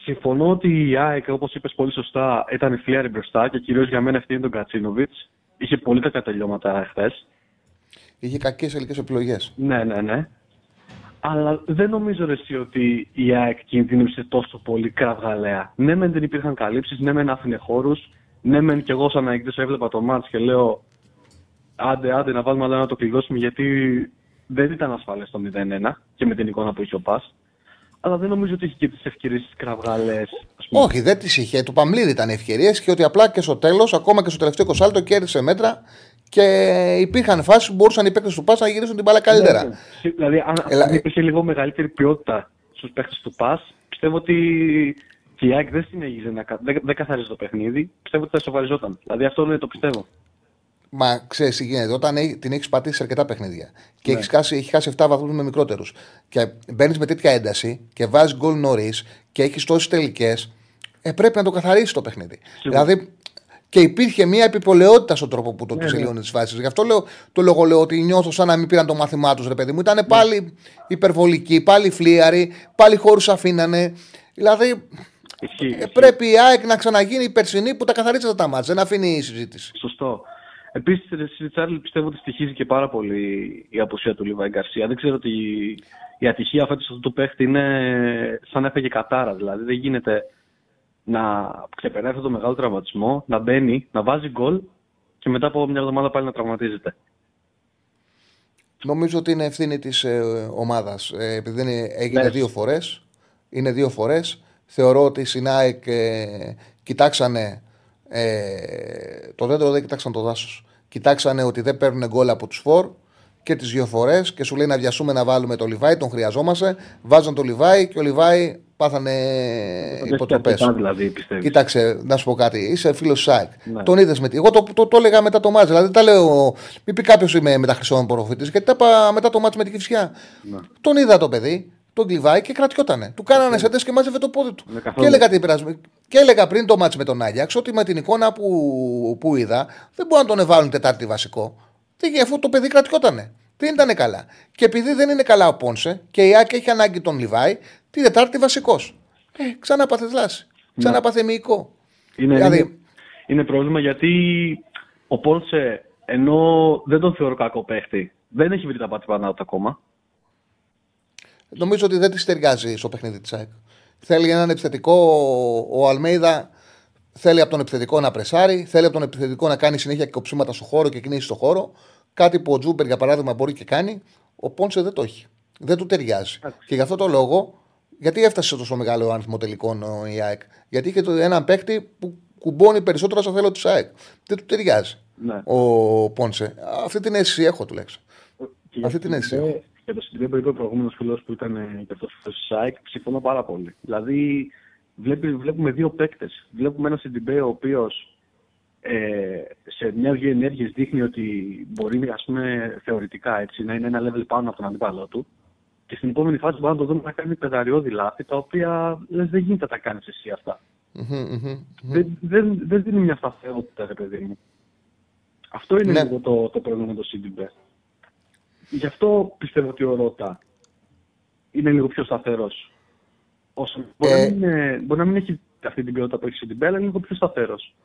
Speaker 5: συμφωνώ ότι η ΑΕΚ, όπως είπες πολύ σωστά, ήταν η φλιάρη μπροστά και κυρίως για μένα ευθύνη τον Κατσίνοβιτς. Είχε πολύ κακά τελειώματα χθες.
Speaker 1: Είχε κακές ελληνικές επιλογές.
Speaker 5: Ναι, ναι, ναι. Αλλά δεν νομίζω ρε, εσύ ότι η ΑΕΚ κινδύνευσε τόσο πολύ κραυγαλαία. Ναι, μεν δεν υπήρχαν καλύψεις, ναι, μεν άφηνε χώρους. Ναι, μεν και εγώ σαν να έβλεπα το μάτς και λέω άντε, άντε να βάλουμε αλλά να το κλειδώσουμε γιατί δεν ήταν ασφαλές το 0-1 και με την εικόνα που είχε ο Πας. Αλλά δεν νομίζω ότι είχε και τις ευκαιρίες τη κραυγαλέ.
Speaker 1: Όχι, δεν τις είχε. Του Παμλίδη ήταν ευκαιρίες και ότι απλά και στο τέλος, ακόμα και στο τελευταίο κοσάλτο, κέρδισε μέτρα και υπήρχαν φάσεις που μπορούσαν οι παίκτες του Πα να γυρίσουν την μπάλα καλύτερα. Ναι,
Speaker 5: ναι. Δηλαδή, αν, Ελα... αν υπήρχε λίγο μεγαλύτερη ποιότητα στους παίκτες του Πα, πιστεύω ότι και η ΑΕΚ δεν συνέχιζε να δεν, δεν καθάριζε το παιχνίδι. Πιστεύω ότι θα σοβαριζόταν. Δηλαδή αυτό είναι το πιστεύω.
Speaker 1: Μα ξέρεις τι γίνεται. Όταν την έχεις πατήσει σε αρκετά παιχνίδια και ναι. έχεις χάσει, έχει χάσει 7 βαθμούς με μικρότερους και μπαίνεις με τέτοια ένταση και βάζεις γκολ νωρίς και έχεις τόσες τελικές, ε, πρέπει να το καθαρίσει το παιχνίδι. Σίγουρα. Δηλαδή και υπήρχε μια επιπολαιότητα στον τρόπο που το ναι, τελείωνε τις φάσεις. Γι' αυτό λέω, το λόγο λέω ότι νιώθω σαν να μην πήραν το μάθημά τους, ρε παιδί μου. Ήταν ναι. πάλι υπερβολικοί, πάλι φλίαροι, πάλι χώρου αφήνανε. Δηλαδή ε, πρέπει η ΑΕΚ να ξαναγίνει η περσινή που τα καθαρίζει τα μάτια. Δεν αφήνει η συζήτηση.
Speaker 5: Σωστό. Επίσης, στη Τσάρλι πιστεύω ότι στοιχίζει και πάρα πολύ η απουσία του Λιβάη Γκαρσία. Δεν ξέρω ότι η ατυχία φέτος αυτού του παίχτη είναι σαν να έφεγε κατάρα. Δηλαδή δεν γίνεται να ξεπερνάει αυτό το μεγάλο τραυματισμό, να μπαίνει, να βάζει γκολ και μετά από μια εβδομάδα πάλι να τραυματίζεται.
Speaker 1: Νομίζω ότι είναι ευθύνη της ε, ομάδας. Ε, επειδή έγινε ναι. δύο φορές. Είναι δύο φορές. Θεωρώ ότι στην ΑΕΚ ε, κοιτάξανε ε, το δέντρο δεν κοιτάξαν το δάσος. Κοιτάξανε ότι δεν παίρνουν γκολ από τους φορ και τις δύο φορές και σου λέει να βιασούμε να βάλουμε το Λιβάι, τον χρειαζόμαστε. Βάζαν το Λιβάι και ο Λιβάι παθαίνει υποτροπή.
Speaker 5: Δηλαδή,
Speaker 1: Κοίταξε, να σου πω κάτι. Είσαι φίλος της ΑΕΚ. Ναι. Τον είδες με τι. Εγώ το, το, το, έλεγα μετά το ματς. Δηλαδή τα λέω. Μην πει κάποιος είμαι μεταχρυσών προφήτη. Γιατί τα είπα μετά το μάτζ με την κυφσιά. Ναι. Τον είδα το παιδί τον κλειβάει και κρατιότανε. Του κάνανε σέντες και μάζευε το πόδι του. Και έλεγα, και έλεγα πριν το μάτς με τον Άγιαξ ότι με την εικόνα που, που είδα δεν μπορούν να τον εβάλουν Τετάρτη βασικό. Δεν, αφού το παιδί κρατιότανε. Δεν ήταν καλά. Και επειδή δεν είναι καλά ο Πόνσε και η Άκη έχει ανάγκη τον Λιβάη, τη Τετάρτη βασικός. Ε, ξανά πάθε δλάση. Ξανά πάθε μυϊκό.
Speaker 5: Είναι, δηλαδή... είναι, είναι πρόβλημα γιατί ο Πόνσε ενώ δεν τον θεωρώ κακό παίχτη, δεν έχει βρει τα πάτια πάνω ακόμα.
Speaker 1: νομίζω ότι δεν της ταιριάζει στο παιχνίδι της ΑΕΚ. Θέλει έναν επιθετικό. Ο Αλμέιδα θέλει από τον επιθετικό να πρεσάρει, θέλει από τον επιθετικό να κάνει συνέχεια κοψίματα στο χώρο και κινήσεις στο χώρο. Κάτι που ο Τζούμπερ για παράδειγμα μπορεί και κάνει. Ο Πόνσε δεν το έχει. Δεν του ταιριάζει. Και γι' αυτό το λόγο, γιατί έφτασε σε τόσο μεγάλο αριθμό τελικών ο η ΑΕΚ; Γιατί είχε έναν παίκτη που κουμπώνει περισσότερο στο θέλω της ΑΕΚ. Δεν του ταιριάζει
Speaker 5: Ναι.
Speaker 1: ο Πόνσε. Αυτή την αίσθηση έχω τουλάχιστον.
Speaker 5: Και
Speaker 1: Αυτή την αίσθηση έχω.
Speaker 5: Για το Σιντιμπέ που είπε ο προηγούμενος φίλος που ήταν ε, και αυτός στο ΣΑΙΚ, συμφωνώ πάρα πολύ. Δηλαδή, βλέπει, βλέπουμε δύο παίκτες. Βλέπουμε ένα Σιντιμπέ ο οποίος ε, σε μια-δυο ενέργειες δείχνει ότι μπορεί ας πούμε, θεωρητικά έτσι, να είναι ένα level πάνω από τον αντίπαλό του. Και στην επόμενη φάση μπορεί να το δούμε να κάνει πεδαριώδη λάθη, τα οποία λες, δεν γίνεται να τα κάνεις εσύ αυτά.
Speaker 1: Μμμ, μμμ.
Speaker 5: Δεν, δεν, δεν δίνει μια σταθερότητα, ρε παιδί μου. Αυτό είναι
Speaker 1: Ναι.
Speaker 5: λίγο το, το πρόβλημα με το Σιντιμπέ. Γι' αυτό πιστεύω ότι ο Ρώτα είναι λίγο πιο σταθερός. Όσο... Μπορεί,
Speaker 1: Ε.
Speaker 5: να μην είναι- μπορεί να μην έχει αυτή την ποιότητα που έχει ο Σιντιμπέ, αλλά είναι λίγο πιο σταθερός.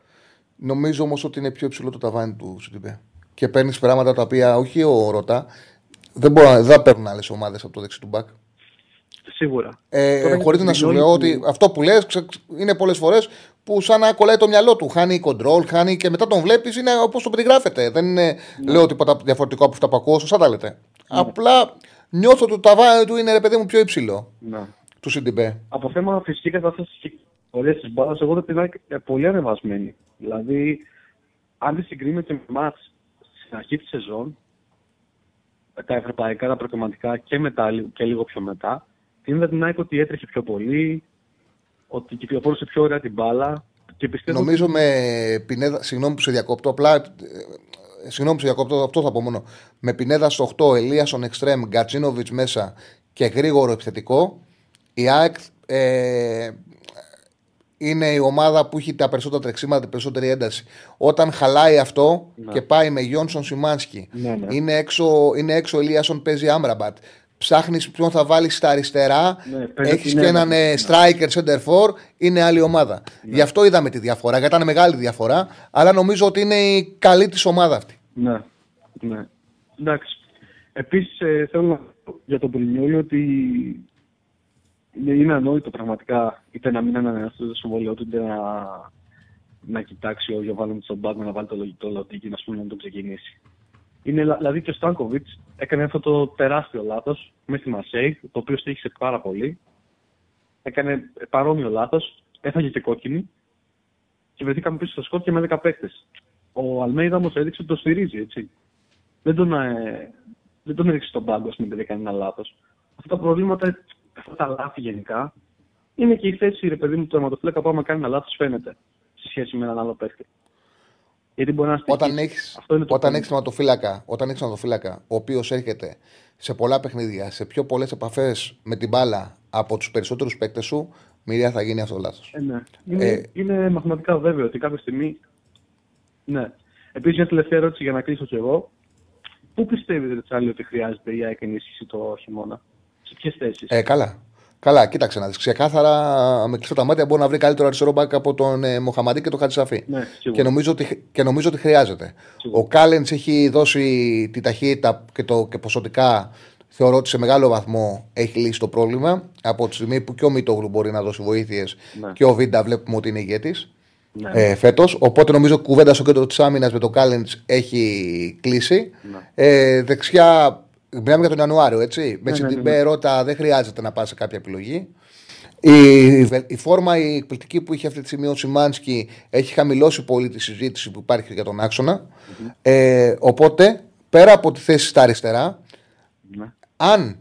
Speaker 1: Νομίζω όμως ότι είναι πιο υψηλό το ταβάνι του Σιντιμπέ. Και παίρνεις πράγματα τα οποία όχι ο Ρώτα. Δεν, μπορώ, να- δεν θα παίρνουν άλλες ομάδες από το δεξί του μπακ.
Speaker 5: Σίγουρα.
Speaker 1: Ε,
Speaker 5: Τώρα
Speaker 1: Χωρίς
Speaker 5: είναι
Speaker 1: να σου
Speaker 5: όλοι
Speaker 1: λέω
Speaker 5: που-
Speaker 1: ότι αυτό που λες είναι πολλές φορές που σαν να κολλάει το μυαλό του. Χάνει κοντρόλ, χάνει και μετά τον βλέπεις, είναι όπως το περιγράφεται. Δεν είναι,
Speaker 5: Ναι.
Speaker 1: λέω τίποτα διαφορετικό από αυτά που ακούω, σωστά τα λέτε. Απλά νιώθω ότι το ταβάνι του είναι ρε παιδί μου πιο υψηλό
Speaker 5: Ναι.
Speaker 1: του Σιντιμπέ.
Speaker 5: Από θέμα φυσικής κατάστασης και πορεία της μπάλας, εγώ δεν την είναι πολύ ανεβασμένη. Δηλαδή, αν τη συγκρίνουμε και με εμά στην αρχή της σεζόν, τα ευρωπαϊκά, τα προκριματικά και μετά λίγο- και λίγο πιο μετά, την την ΑΕΚ ότι έτρεχε πιο πολύ, ότι κυκλοφόρησε πιο ωραία την μπάλα. Και πιστεύω
Speaker 1: Νομίζω με Πινέδα, συγγνώμη που σε διακόπτω, απλά. ε, Συγγνώμη που σε διακόπτω, αυτό θα πω μόνο. Με Πινέδα στο 8, Ελίασον Εξτρέμ, Γκατσίνοβιτς μέσα και γρήγορο επιθετικό, η ΑΕΚ ε, είναι η ομάδα που έχει τα περισσότερα τρεξίματα, την περισσότερη ένταση. Όταν χαλάει αυτό και πάει με Γιόνσον Σιμάνσκι,
Speaker 5: Ναι, ναι.
Speaker 1: είναι έξω, είναι έξω ο Ελίασον παίζει Άμραμπατ. Ψάχνεις ποιον θα βάλεις στα αριστερά.
Speaker 5: Ναι, παίζει
Speaker 1: Έχεις
Speaker 5: την
Speaker 1: και
Speaker 5: ένα.
Speaker 1: έναν ε, striker center for, είναι άλλη ομάδα.
Speaker 5: Ναι.
Speaker 1: Γι' αυτό είδαμε τη διαφορά. Γιατί ήταν μεγάλη διαφορά, αλλά νομίζω ότι είναι η καλή της ομάδα αυτή.
Speaker 5: Ναι, ναι. Εντάξει. Επίσης, ε, θέλω να πω για τον Πρινιόλη ότι είναι, είναι ανόητο πραγματικά είτε να μην ανανεώσει το συμβόλαιο του, είτε να, να κοιτάξει ο Γιωβάνο στον πάγκο να βάλει το λογικό λαοτίκι να, πούμε, να τον ξεκινήσει. Είναι, λα- δηλαδή και ο Στάνκοβιτς έκανε αυτό το τεράστιο λάθος μέσα στη Μασέη, το οποίο στήχησε πάρα πολύ. Έκανε παρόμοιο λάθος, έφαγε και κόκκινη και βρεθήκαμε πίσω στο σκορ και με 10 παίκτες. Ο Αλμέιδα όμως έδειξε ότι το στηρίζει, έτσι. Δεν τον, ε, δεν τον έδειξε στον πάγκο, ας πούμε, επειδή έκανε ένα λάθος. Αυτά τα προβλήματα, αυτά τα λάθη γενικά, είναι και η θέση, ρε παιδί μου, του τερματοφύλακα που άμα κάνει ένα λάθος φαίνεται σε σχέση με έναν άλλο παίκτη. Γιατί μπορεί να στοιχήσει.
Speaker 1: Όταν έχει
Speaker 5: Αυτό είναι το
Speaker 1: όταν
Speaker 5: πρόβλημα.
Speaker 1: έχεις τερματοφύλακα, όταν έχεις τερματοφύλακα, ο οποίος έρχεται σε πολλά παιχνίδια, σε πιο πολλές επαφές με την μπάλα από τους περισσότερους παίκτες σου, μοιραία θα γίνει αυτό το λάθος.
Speaker 5: Ε, ναι. Είναι,
Speaker 1: Ε,
Speaker 5: είναι μαθηματικά βέβαιο ότι κάποια στιγμή. Ναι. Επίσης, μια τελευταία ερώτηση για να κλείσω κι εγώ. Πού πιστεύετε, Τσάλι, ότι χρειάζεται η ΑΕΚ ενίσχυση το χειμώνα, σε ποιες θέσεις;
Speaker 1: Ε, καλά. Καλά, κοίταξε να δεις. Ξεκάθαρα με κλειστά τα μάτια μπορεί να βρει καλύτερο αριστερό μπακ από τον ε, Μοχαμαντή και τον Χατζησαφή.
Speaker 5: Ναι, σίγουρα.
Speaker 1: και, νομίζω ότι, και νομίζω ότι χρειάζεται.
Speaker 5: Σίγουρα.
Speaker 1: Ο Κάλεντς έχει δώσει τη ταχύτητα και, το, και ποσοτικά θεωρώ ότι σε μεγάλο βαθμό έχει λύσει το πρόβλημα. Από τη στιγμή που και ο Μίτογλου μπορεί να δώσει βοήθειες
Speaker 5: Ναι.
Speaker 1: και ο Βίντα βλέπουμε ότι είναι ηγέτης
Speaker 5: Ναι.
Speaker 1: ε, φέτος. Οπότε νομίζω ότι η κουβέντα στο κέντρο της άμυνας με τον Κάλεντς έχει κλείσει.
Speaker 5: Ναι.
Speaker 1: Ε, δεξιά, μιλάμε για τον Ιανουάριο, έτσι. με
Speaker 5: ναι, ναι,
Speaker 1: Τσιντιμπέ,
Speaker 5: ναι.
Speaker 1: Ρώτα δεν χρειάζεται να πάει σε κάποια επιλογή. Η, η φόρμα η εκπληκτική που είχε αυτή τη στιγμή ο Σιμάνσκι έχει χαμηλώσει πολύ τη συζήτηση που υπάρχει για τον αξονα Ε, οπότε, πέρα από τη θέση στα αριστερά,
Speaker 5: Ναι.
Speaker 1: αν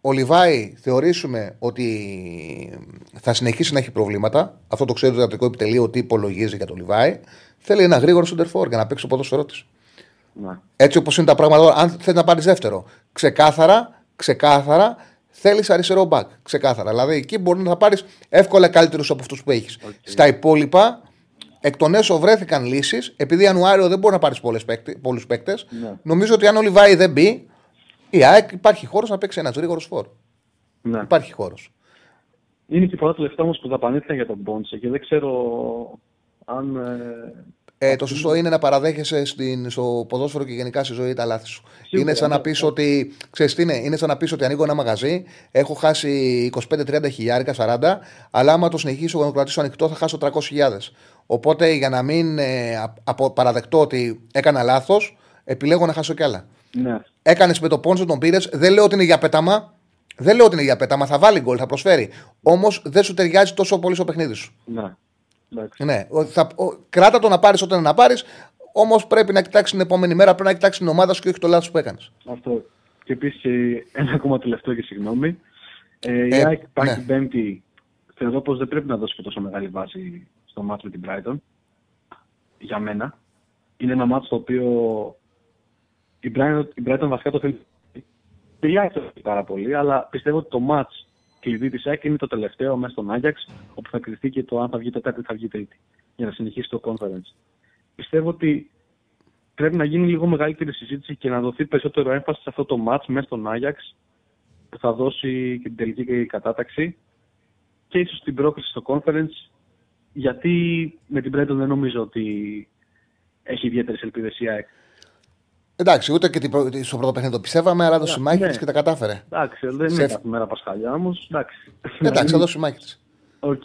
Speaker 1: ο Λιβάη θεωρήσουμε ότι θα συνεχίσει να έχει προβλήματα, αυτό το ξέρει το διατρικό επιτελείο τι υπολογίζει για τον Λιβάη, θέλει ένα γρήγορο σεντερφόρ για να παίξει το ποδόσφαιρό της.
Speaker 5: Ναι.
Speaker 1: Έτσι όπως είναι τα πράγματα, τώρα, αν θέλει να πάρεις δεύτερο, ξεκάθαρα, ξεκάθαρα θέλεις αριστερό μπακ. Ξεκάθαρα. Δηλαδή εκεί μπορεί να πάρεις εύκολα καλύτερους από αυτούς που έχεις. Στα υπόλοιπα, εκ των έσω βρέθηκαν λύσεις. Επειδή Ιανουάριο δεν μπορεί να πάρεις πολλούς παίκτες,
Speaker 5: Ναι.
Speaker 1: νομίζω ότι αν ο Λιβάη δεν μπει, η ΑΕΚ υπάρχει χώρος να παίξει ένας γρήγορος φόρ.
Speaker 5: Ναι.
Speaker 1: Υπάρχει χώρος.
Speaker 5: Είναι και πολλά τα λεφτά όμως που δαπανήθηκαν για τον Μπόντσε και δεν ξέρω αν. ε,
Speaker 1: Ε, το σωστό είναι να παραδέχεσαι στην, στο ποδόσφαιρο και γενικά στη ζωή τα λάθη σου.
Speaker 5: Σίγουρα,
Speaker 1: είναι σαν να
Speaker 5: ναι,
Speaker 1: πεις
Speaker 5: ναι.
Speaker 1: ότι. Ξέρεις τι είναι, είναι σαν να πεις ότι ανοίγω ένα μαγαζί, έχω χάσει 25-30 χιλιάρικα, 40, αλλά άμα το συνεχίσω να το κρατήσω ανοιχτό θα χάσω 300 χιλιάδες. Οπότε για να μην ε, απ- απο- παραδεχτώ ότι έκανα λάθος, επιλέγω να χάσω κι άλλα.
Speaker 5: Ναι.
Speaker 1: Έκανες με το πόνσο, τον πήρες. Δεν λέω ότι είναι για πέταμα. Δεν λέω ότι είναι για πέταμα. Θα βάλει γκολ, θα προσφέρει. Όμως δεν σου ταιριάζει τόσο πολύ στο παιχνίδι σου.
Speaker 5: Ναι. Εντάξει.
Speaker 1: Ναι. Ο- Θα, ο, κράτα το να πάρεις όταν είναι να πάρεις. Όμως πρέπει να κοιτάξεις την επόμενη μέρα, πρέπει να κοιτάξεις την ομάδα σου και όχι το λάθος που έκανες.
Speaker 5: Αυτό. Και επίσης και ένα ακόμα τελευταίο και συγγνώμη. Ε, η
Speaker 1: Ε,
Speaker 5: ΑΕΚ πάει
Speaker 1: ναι.
Speaker 5: την Πέμπτη. Θεωρώ πω δεν πρέπει να δώσει και τόσο μεγάλη βάση στο μάτσο με την Brighton. Για μένα. Είναι ένα μάτσο το οποίο η Brighton, η Brighton βασικά το θέλει. Και η ΑΕΚ το θέλει πάρα πολύ, αλλά πιστεύω ότι το μάτς κλειδί της ΑΕΚ είναι το τελευταίο μέσα στον Άγιαξ, όπου θα κρυφτεί και το αν θα βγει Τετάρτη ή θα βγει Τρίτη. Για να συνεχίσει το conference. Πιστεύω ότι πρέπει να γίνει λίγο μεγαλύτερη συζήτηση και να δοθεί περισσότερο έμφαση σε αυτό το match μέσα στον Άγιαξ που θα δώσει και την τελική κατάταξη και ίσως την πρόκληση στο conference γιατί με την Brighton δεν νομίζω ότι έχει ιδιαίτερες ελπίδες η ΑΕΚ.
Speaker 1: Εντάξει, ούτε και την πρω- στο πρώτο παιχνίδι το πιστεύαμε, αλλά έδωσε
Speaker 5: Ναι,
Speaker 1: μάχη
Speaker 5: ναι.
Speaker 1: της και τα κατάφερε.
Speaker 5: Εντάξει, δεν
Speaker 1: Σε-
Speaker 5: είναι κάθε μέρα Πασχαλιά όμως. Εντάξει.
Speaker 1: Εντάξει, θα δώσει μάχη της.
Speaker 5: Οκ.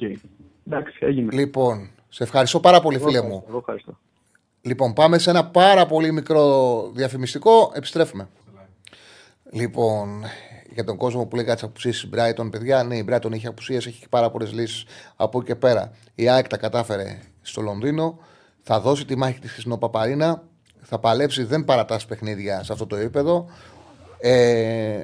Speaker 5: Εντάξει, έγινε.
Speaker 1: Λοιπόν, σε ευχαριστώ πάρα πολύ, φίλε μου.
Speaker 5: Εγώ ευχαριστώ.
Speaker 1: Λοιπόν, πάμε σε ένα πάρα πολύ μικρό διαφημιστικό. Επιστρέφουμε. Λοιπόν, για τον κόσμο που λέει κάτι απουσίες τη Brighton, παιδιά, ναι, η Brighton έχει απουσίες, έχει πάρα πολλές λύσεις από εκεί και πέρα. Η ΑΕΚ τα κατάφερε στο Λονδίνο. Θα δώσει τη μάχη της στην Παπαρίνα. Θα παλέψει, δεν παρατάσει παιχνίδια σε αυτό το επίπεδο. Ε,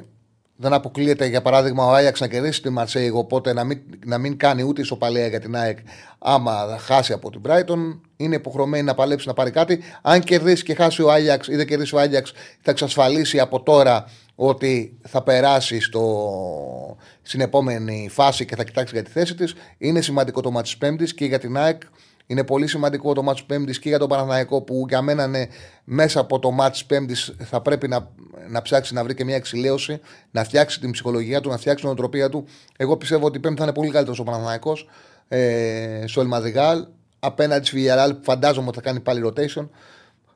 Speaker 1: δεν αποκλείεται για παράδειγμα ο Άγιαξ να κερδίσει τη Μαρσέη, οπότε να μην, να μην κάνει ούτε ισοπαλία για την ΑΕΚ άμα χάσει από την Brighton. Είναι υποχρεωμένη να παλέψει να πάρει κάτι. Αν κερδίσει και χάσει ο Άγιαξ ή δεν κερδίσει ο Άγιαξ, θα εξασφαλίσει από τώρα ότι θα περάσει στο, στην επόμενη φάση και θα κοιτάξει για τη θέση της. Είναι σημαντικό το μάτι της Πέμπτης και για την ΑΕΚ. Είναι πολύ σημαντικό το μάτι Πέμπτης και για τον Παναθηναϊκό που για μένα είναι μέσα από το μάτι Πέμπτης θα πρέπει να, να ψάξει να βρει και μια εξηλαίωση, να φτιάξει την ψυχολογία του, να φτιάξει την οτροπία του. Εγώ πιστεύω ότι η Πέμπτη θα είναι πολύ καλύτερος ο Παναθηναϊκός ε, στο Ελμαδιγάλ απέναντι στη Villarreal που φαντάζομαι ότι θα κάνει πάλι rotation.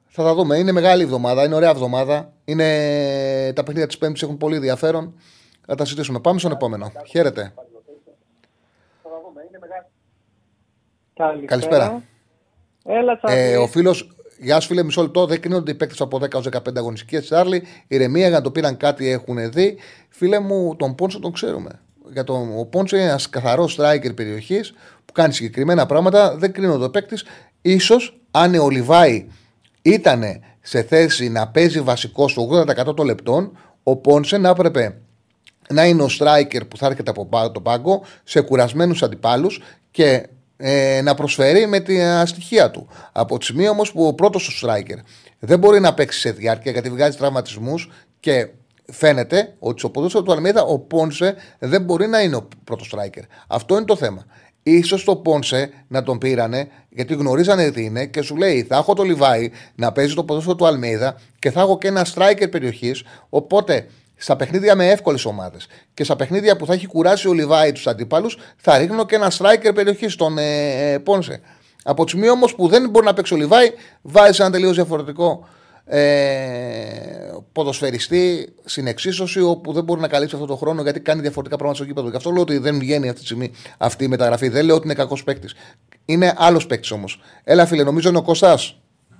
Speaker 1: Θα τα δούμε. Είναι μεγάλη εβδομάδα, είναι ωραία εβδομάδα. Είναι... Τα παιχνίδια της Πέμπτης έχουν πολύ ενδιαφέρον. Θα τα συζητήσουμε. Πάμε στον επόμενο. Χαίρετε. Καλησπέρα.
Speaker 6: Έλα, Τσάρλι.
Speaker 1: Ε, ο φίλος, γεια σου φίλε, μισό λεπτό. Δεν κρίνονται οι παίκτες από 10 έως 15 αγωνιστικές. Τσάρλι, ηρεμία για να το πήραν κάτι έχουν δει. Φίλε μου, τον Πόνσο τον ξέρουμε. Για τον, ο Πόνσο είναι ένας καθαρός striker περιοχής που κάνει συγκεκριμένα πράγματα. Δεν κρίνονται ο παίκτης. σω αν ο Λιβάη ήταν σε θέση να παίζει βασικό στο 80% των λεπτών, ο Πόνσε να έπρεπε να είναι ο striker που θα έρχεται από πά- το πάγκο σε κουρασμένους αντιπάλους και ε, να προσφέρει με τη ε, στοιχεία του. Από τη στιγμή όμως που ο πρώτος του striker δεν μπορεί να παίξει σε διάρκεια γιατί βγάζει τραυματισμούς και φαίνεται ότι στο ποδόσφαιρο του Αλμίδα ο Πόνσε δεν μπορεί να είναι ο πρώτος striker. Αυτό είναι το θέμα. Ίσως το Πόνσε να τον πήρανε γιατί γνωρίζανε τι είναι και σου λέει θα έχω το Λιβάη να παίζει το ποδόσφαιρο του Αλμίδα και θα έχω και ένα striker περιοχής. Οπότε στα παιχνίδια με εύκολες ομάδες και στα παιχνίδια που θα έχει κουράσει ο Λιβάη τους αντιπάλους, θα ρίχνω και ένα striker περιοχής στον ε, ε, Πόνσε. Από τη στιγμή όμως που δεν μπορεί να παίξει ο Λιβάη, βάζει ένα τελείως διαφορετικό ε, ποδοσφαιριστή στην εξίσωση όπου δεν μπορεί να καλύψει αυτό το χρόνο γιατί κάνει διαφορετικά πράγματα στο γήπεδο. Γι' αυτό λέω ότι δεν βγαίνει αυτή τη στιγμή αυτή η μεταγραφή. Δεν λέω ότι είναι κακός παίκτης. Είναι άλλος παίκτης όμως. Έλα, φίλε, νομίζω είναι ο Κωστά.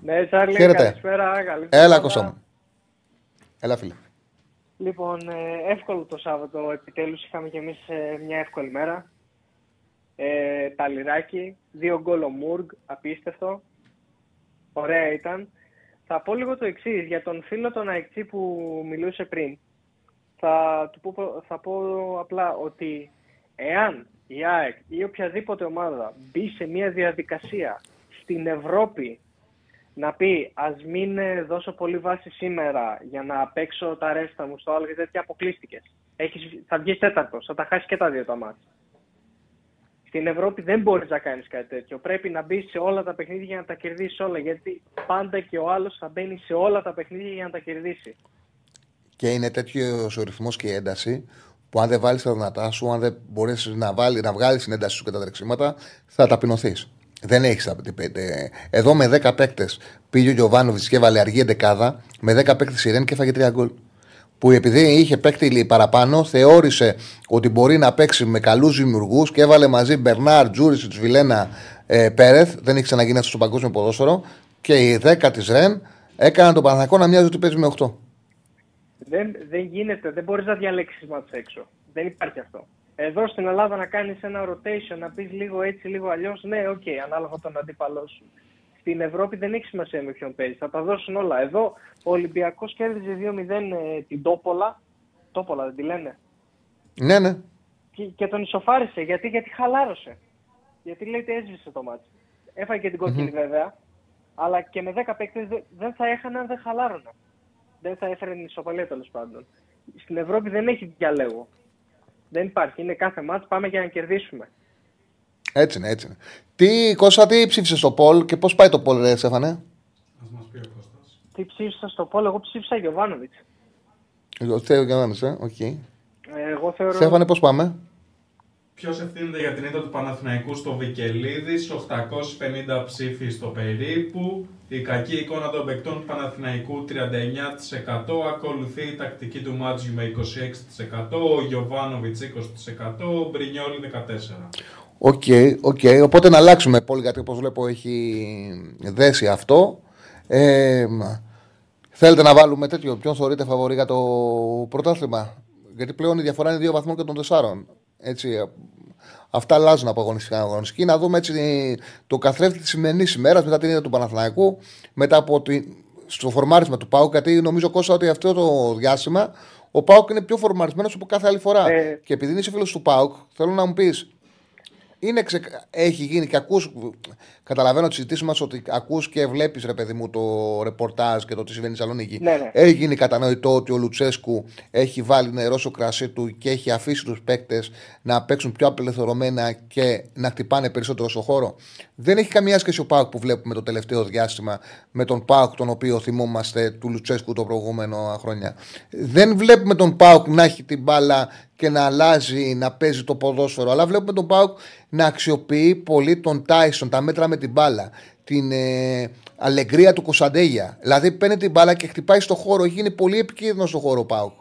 Speaker 6: Ναι, Τσάρλι,
Speaker 1: Χαίρετε.
Speaker 6: καλησπέρα. καλή
Speaker 1: Έλα,
Speaker 6: εβδομάδα.
Speaker 1: Κωστά μου. Έλα, φίλε.
Speaker 6: Λοιπόν, ε, εύκολο το Σάββατο. Επιτέλους είχαμε κι εμείς ε, μια εύκολη μέρα. Ε, ταλιράκι, δύο γκολ ο Μουργκ, απίστευτο. Ωραία ήταν. Θα πω λίγο το εξής για τον φίλο τον Αεξή που μιλούσε πριν. Θα, του πω, θα πω απλά ότι εάν η ΑΕΚ ή οποιαδήποτε ομάδα μπει σε μια διαδικασία στην Ευρώπη να πει ας μην ε, δώσω πολύ βάση σήμερα για να παίξω τα ρέστα μου στο άλλο και τέτοια αποκλείστηκες. Έχεις, θα βγεις τέταρτος, θα τα χάσεις και τα δύο τα μάτια. Στην Ευρώπη δεν μπορείς να κάνεις κάτι τέτοιο. Πρέπει να μπεις σε όλα τα παιχνίδια για να τα κερδίσεις όλα. Γιατί πάντα και ο άλλος θα μπαίνει σε όλα τα παιχνίδια για να τα κερδίσει.
Speaker 1: Και είναι τέτοιος ο ρυθμός και η ένταση που αν δεν βάλεις τα δυνατά σου, αν δεν μπορέσεις να, βάλει, να βγάλεις την ένταση σου και τα τρεξίματα, θα ταπεινωθείς. Δεν έχεις Εδώ με 10 παίκτες πήγε ο Γιωβάνοβιτς και έβαλε αργή εντεκάδα. Με 10 παίκτες η Ρεν και έφαγε 3 γκολ. Που επειδή είχε παίκτη παραπάνω, θεώρησε ότι μπορεί να παίξει με καλούς δημιουργούς και έβαλε μαζί Μπερνάρ, Τζούρισιτς, Βιλένα, ε, Πέρεθ. Δεν έχει ξαναγίνει αυτός στο παγκόσμιο ποδόσφαιρο. Και οι 10 της Ρεν έκαναν τον Παναθηναϊκό να μοιάζει ότι παίζει με 8.
Speaker 6: Δεν, δεν γίνεται, δεν μπορείς να διαλέξεις ματς έξω. Δεν υπάρχει αυτό. Εδώ στην Ελλάδα να κάνεις ένα rotation, να πεις λίγο έτσι, λίγο αλλιώς, ναι, OK, okay, ανάλογα τον αντίπαλό σου. Στην Ευρώπη δεν έχει σημασία με ποιον παίζεις. Θα τα δώσουν όλα. Εδώ ο Ολυμπιακός κέρδιζε 2-0 ε, την Τόπολα. Τόπολα δεν τη λένε;
Speaker 1: Ναι, ναι.
Speaker 6: Και, και τον ισοφάρισε. Γιατί, γιατί χαλάρωσε. Γιατί λέει ότι έσβησε το ματς. Έφαγε και την κόκκινη βέβαια. Αλλά και με 10 παίκτες δεν θα έχανε αν δεν χαλάρωνε. Δεν θα έφερε την ισοπαλία τέλος πάντων. Στην Ευρώπη δεν έχει διαλέγω. Δεν υπάρχει. Είναι κάθε ματς πάμε για να κερδίσουμε.
Speaker 1: Έτσι είναι, έτσι είναι. Τι, Κώστα, τι ψήφισες στο poll και πώς πάει το poll, ρε Στέφανε;
Speaker 6: Τι ψήφισα στο poll, εγώ ψήφισα Γιοβάνοβιτς.
Speaker 1: Εγώ θέλω Γιοβάνοβιτς, ε, οκ.
Speaker 6: Εγώ θεωρώ.
Speaker 1: Στέφανε, πώς πάμε;
Speaker 2: Ποιος ευθύνεται για την ήττα του Παναθηναϊκού στο Βικελίδη, 850 ψήφοι στο περίπου. Η κακή εικόνα των παικτών του Παναθηναϊκού 39%. Ακολουθεί η τακτική του Μάντζιου με 26%. Ο Γιοβάνοβιτς 20%. Ο Μπρινιόλη 14%.
Speaker 1: OK, okay, okay. οπότε να αλλάξουμε πολύ γιατί όπως βλέπω έχει δέσει αυτό. Ε, θέλετε να βάλουμε τέτοιο, ποιον θεωρείτε φαβορή για το πρωτάθλημα; Γιατί πλέον η διαφορά είναι δύο βαθμών και των τεσσάρων. Έτσι, αυτά αλλάζουν από αγωνιστικά αγωνιστική. Να δούμε έτσι το καθρέφτη της σημερινής ημέρας μετά την ίδια του Παναθηναϊκού, μετά από τη, στο φορμάρισμα του Πάουκ. Γιατί νομίζω Κώστα ότι αυτό το διάστημα ο Πάουκ είναι πιο φορμαρισμένος από κάθε άλλη φορά. Ε... Και επειδή είσαι φίλο του Πάουκ, θέλω να μου πεις, είναι ξε... έχει γίνει και ακούς, καταλαβαίνω τη συζήτηση μας ότι ακούς και βλέπεις ρε παιδί μου το ρεπορτάζ και το τι συμβαίνει στη Σαλονίκη.
Speaker 6: Ναι, ναι.
Speaker 1: Έχει γίνει κατανοητό ότι ο Λουτσέσκου έχει βάλει νερό στο κρασί του και έχει αφήσει τους παίκτες να παίξουν πιο απελευθερωμένα και να χτυπάνε περισσότερο στο χώρο. Δεν έχει καμία σχέση ο Πάουκ που βλέπουμε το τελευταίο διάστημα με τον Πάουκ τον οποίο θυμόμαστε του Λουτσέσκου το προηγούμενο χρόνια. Δεν βλέπουμε τον Πάουκ να έχει την μπάλα και να αλλάζει, να παίζει το ποδόσφαιρο. Αλλά βλέπουμε τον Πάουκ να αξιοποιεί πολύ τον Τάισον, τα μέτρα με την μπάλα, την ε, αλεγκρία του Κωνσταντέγια. Δηλαδή παίρνει την μπάλα και χτυπάει στο χώρο. Έχει γίνει πολύ επικίνδυνο στο χώρο ο Πάουκ.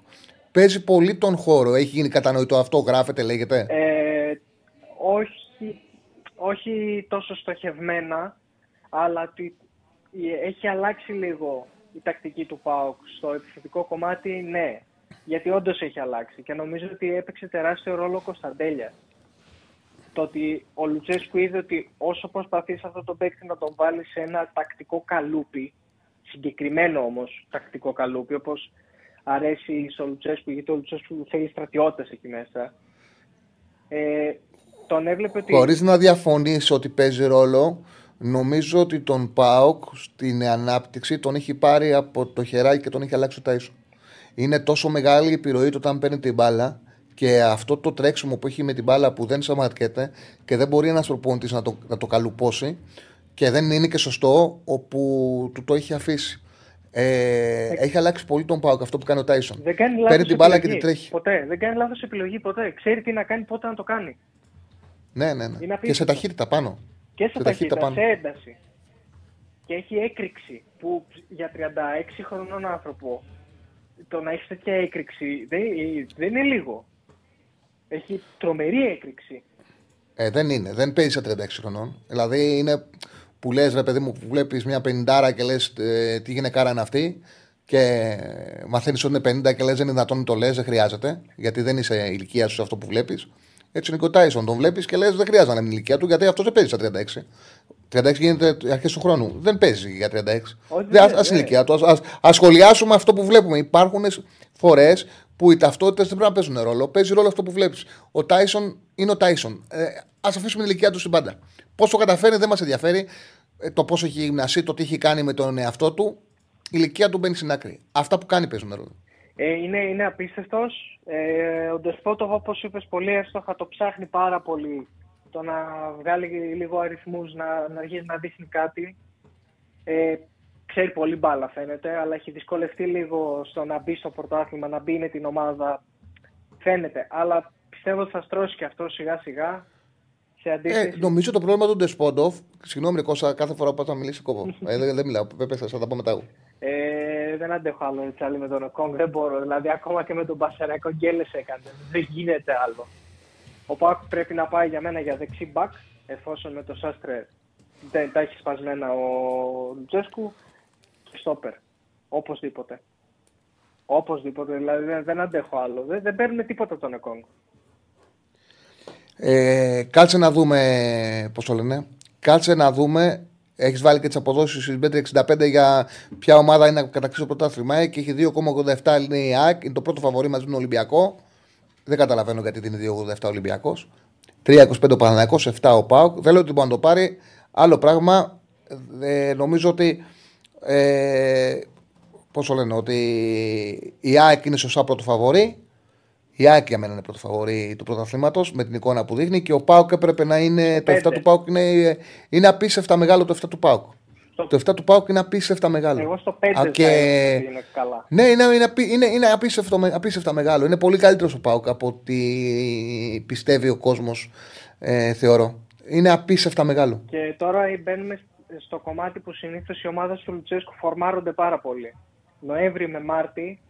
Speaker 1: Παίζει πολύ τον χώρο. Έχει γίνει κατανοητό αυτό, γράφεται, λέγεται.
Speaker 6: Ε, όχι, όχι τόσο στοχευμένα, αλλά έχει αλλάξει λίγο η τακτική του ΠΑΟΚ στο επιθετικό κομμάτι, ναι γιατί όντως έχει αλλάξει και νομίζω ότι έπαιξε τεράστιο ρόλο ο Κωνσταντέλια. Το ότι ο Λουτσέσκου είδε ότι όσο προσπαθείς αυτό το παίκτη να τον βάλεις σε ένα τακτικό καλούπι, συγκεκριμένο όμως τακτικό καλούπι, όπως αρέσει στο Λουτσέσκου, γιατί ο Λουτσέσκου θέλει στρατιώτες εκεί μέσα. Ε, τον έβλεπε ότι.
Speaker 1: Χωρίς να διαφωνήσει ότι παίζει ρόλο, νομίζω ότι τον Πάοκ στην ανάπτυξη τον έχει πάρει από το χεράκι και τον έχει αλλάξει ο Τάισον είναι τόσο μεγάλη η επιρροή του όταν παίρνει την μπάλα και αυτό το τρέξιμο που έχει με την μπάλα που δεν σταματιέται και δεν μπορεί ένας προπονητής να το, να το καλουπώσει και δεν είναι και σωστό όπου του το έχει αφήσει. Ε, έχει αλλάξει πολύ τον Πάοκ αυτό που κάνει ο Τάισον.
Speaker 6: Δεν κάνει
Speaker 1: Παίρνει την μπάλα και την τρέχει.
Speaker 6: Ποτέ. Δεν κάνει λάθος επιλογή ποτέ. Ξέρει τι να κάνει, πότε να το κάνει.
Speaker 1: Ναι, ναι, ναι. Και σε ταχύτητα πάνω.
Speaker 6: Και σε, σε ταχύτητα, πάνω. σε ένταση. Και έχει έκρηξη που για 36 χρονών άνθρωπο το να έχεις τέτοια έκρηξη δεν, δεν είναι λίγο. Έχει τρομερή έκρηξη.
Speaker 1: Ε, δεν είναι. Δεν παίζει σε 36 χρονών. Δηλαδή είναι που λες, ρε παιδί μου, που βλέπεις μια πενιντάρα και λες ε, τι γυναικάρα είναι αυτή. Και μαθαίνεις ότι είναι 50 και λες δεν είναι δυνατόν να το λες, δεν χρειάζεται. Γιατί δεν είσαι ηλικία σου αυτό που βλέπεις. Έτσι είναι και ο Τάισον. Τον βλέπεις και λες δεν χρειάζεται να είναι ηλικία του γιατί αυτός δεν παίζει στα 36. 36 γίνεται αρχές του χρόνου. Δεν παίζει για 36. Α ηλικία του. Α σχολιάσουμε αυτό που βλέπουμε. Υπάρχουν φορές που οι ταυτότητες δεν πρέπει να παίζουν ρόλο. Παίζει ρόλο αυτό που βλέπεις. Ο Τάισον είναι ο Τάισον. Ε, Α αφήσουμε την ηλικία του στην πάντα. Πώ το καταφέρει δεν μας ενδιαφέρει. Ε, το πόσο έχει γυμναστεί, το τι έχει κάνει με τον εαυτό του. Η ηλικία του μπαίνει στην άκρη. Αυτά που κάνει παίζουν ρόλο.
Speaker 6: Ε, είναι, είναι απίστευτος. Ε, ο Ντεσπότοβ, όπως είπες πολύ εύστοχα, το ψάχνει πάρα πολύ το να βγάλει λίγο αριθμούς, να, να αρχίσει να δείχνει κάτι. Ε, ξέρει πολύ μπάλα φαίνεται, αλλά έχει δυσκολευτεί λίγο στο να μπει στο πρωτάθλημα, να μπει με την ομάδα. Φαίνεται, αλλά πιστεύω ότι θα στρώσει και αυτό σιγά σιγά Σε αντίθεση.
Speaker 1: Ε, νομίζω το πρόβλημα του Ντεσπόντοφ. Συγγνώμη, Κώστα, κάθε φορά που θα μιλήσει κόβω. ε, δεν, δεν μιλάω. Πέπε, θα τα πω μετά εγώ.
Speaker 6: Ε, δεν αντέχω άλλο Τσάρλι με τον Οκόγκ. Δεν μπορώ. Δηλαδή, ακόμα και με τον Πασεράκο γκελ έκανε. Δεν γίνεται άλλο. Ο Πάκ πρέπει να πάει για μένα για δεξί μπακ, εφόσον με το Σάστρε δεν τα έχει σπασμένα ο Λουτσέσκου και στόπερ. Οπωσδήποτε. Οπωσδήποτε. Δηλαδή δεν, δεν αντέχω άλλο. Δεν, δεν παίρνουν τίποτα τον Εκόγκ.
Speaker 1: Ε, κάτσε να δούμε. Πώς το λένε. Κάτσε να δούμε. Έχεις βάλει και τις αποδόσεις στην 565 για ποια ομάδα είναι να κατακτήσει το πρωτάθλημα και έχει 2,87 είναι η ΑΕΚ. Είναι το πρώτο φαβορή μαζί με τον Ολυμπιακό. Δεν καταλαβαίνω γιατί είναι 2,87 Ολυμπιακός. 3,25 ο Παναναναϊκό, 7 ο Πάουκ. Δεν λέω ότι μπορεί να το πάρει. Άλλο πράγμα. Ε, νομίζω ότι. Ε, Πώς το λένε, ότι η ΑΕΚ είναι σωστά πρώτο φαβορή. Η ΑΕΚ για μένα είναι πρώτο φαβορή του πρωταθλήματος με την εικόνα που δείχνει και ο Πάουκ έπρεπε να είναι. Το 7
Speaker 6: Πέντε.
Speaker 1: του Πάουκ είναι, είναι απίστευτα μεγάλο το 7 του Πάουκ.
Speaker 6: Στο-
Speaker 1: Το 7 του ΠΑΟΚ είναι απίστευτα μεγάλο.
Speaker 6: Εγώ στο 5
Speaker 1: Α,
Speaker 6: θα
Speaker 1: και-
Speaker 6: έλεγα ότι είναι καλά.
Speaker 1: Ναι, είναι, είναι, απί- είναι, είναι απίστευτο, με- απίστευτα μεγάλο. Είναι πολύ καλύτερος ο ΠΑΟΚ από ό,τι πιστεύει ο κόσμος, ε, θεωρώ. Είναι απίστευτα μεγάλο.
Speaker 6: Και τώρα μπαίνουμε στο κομμάτι που συνήθως οι ομάδες του Λουτσέσκου φορμάρονται πάρα πολύ. Νοέμβρη με Μάρτη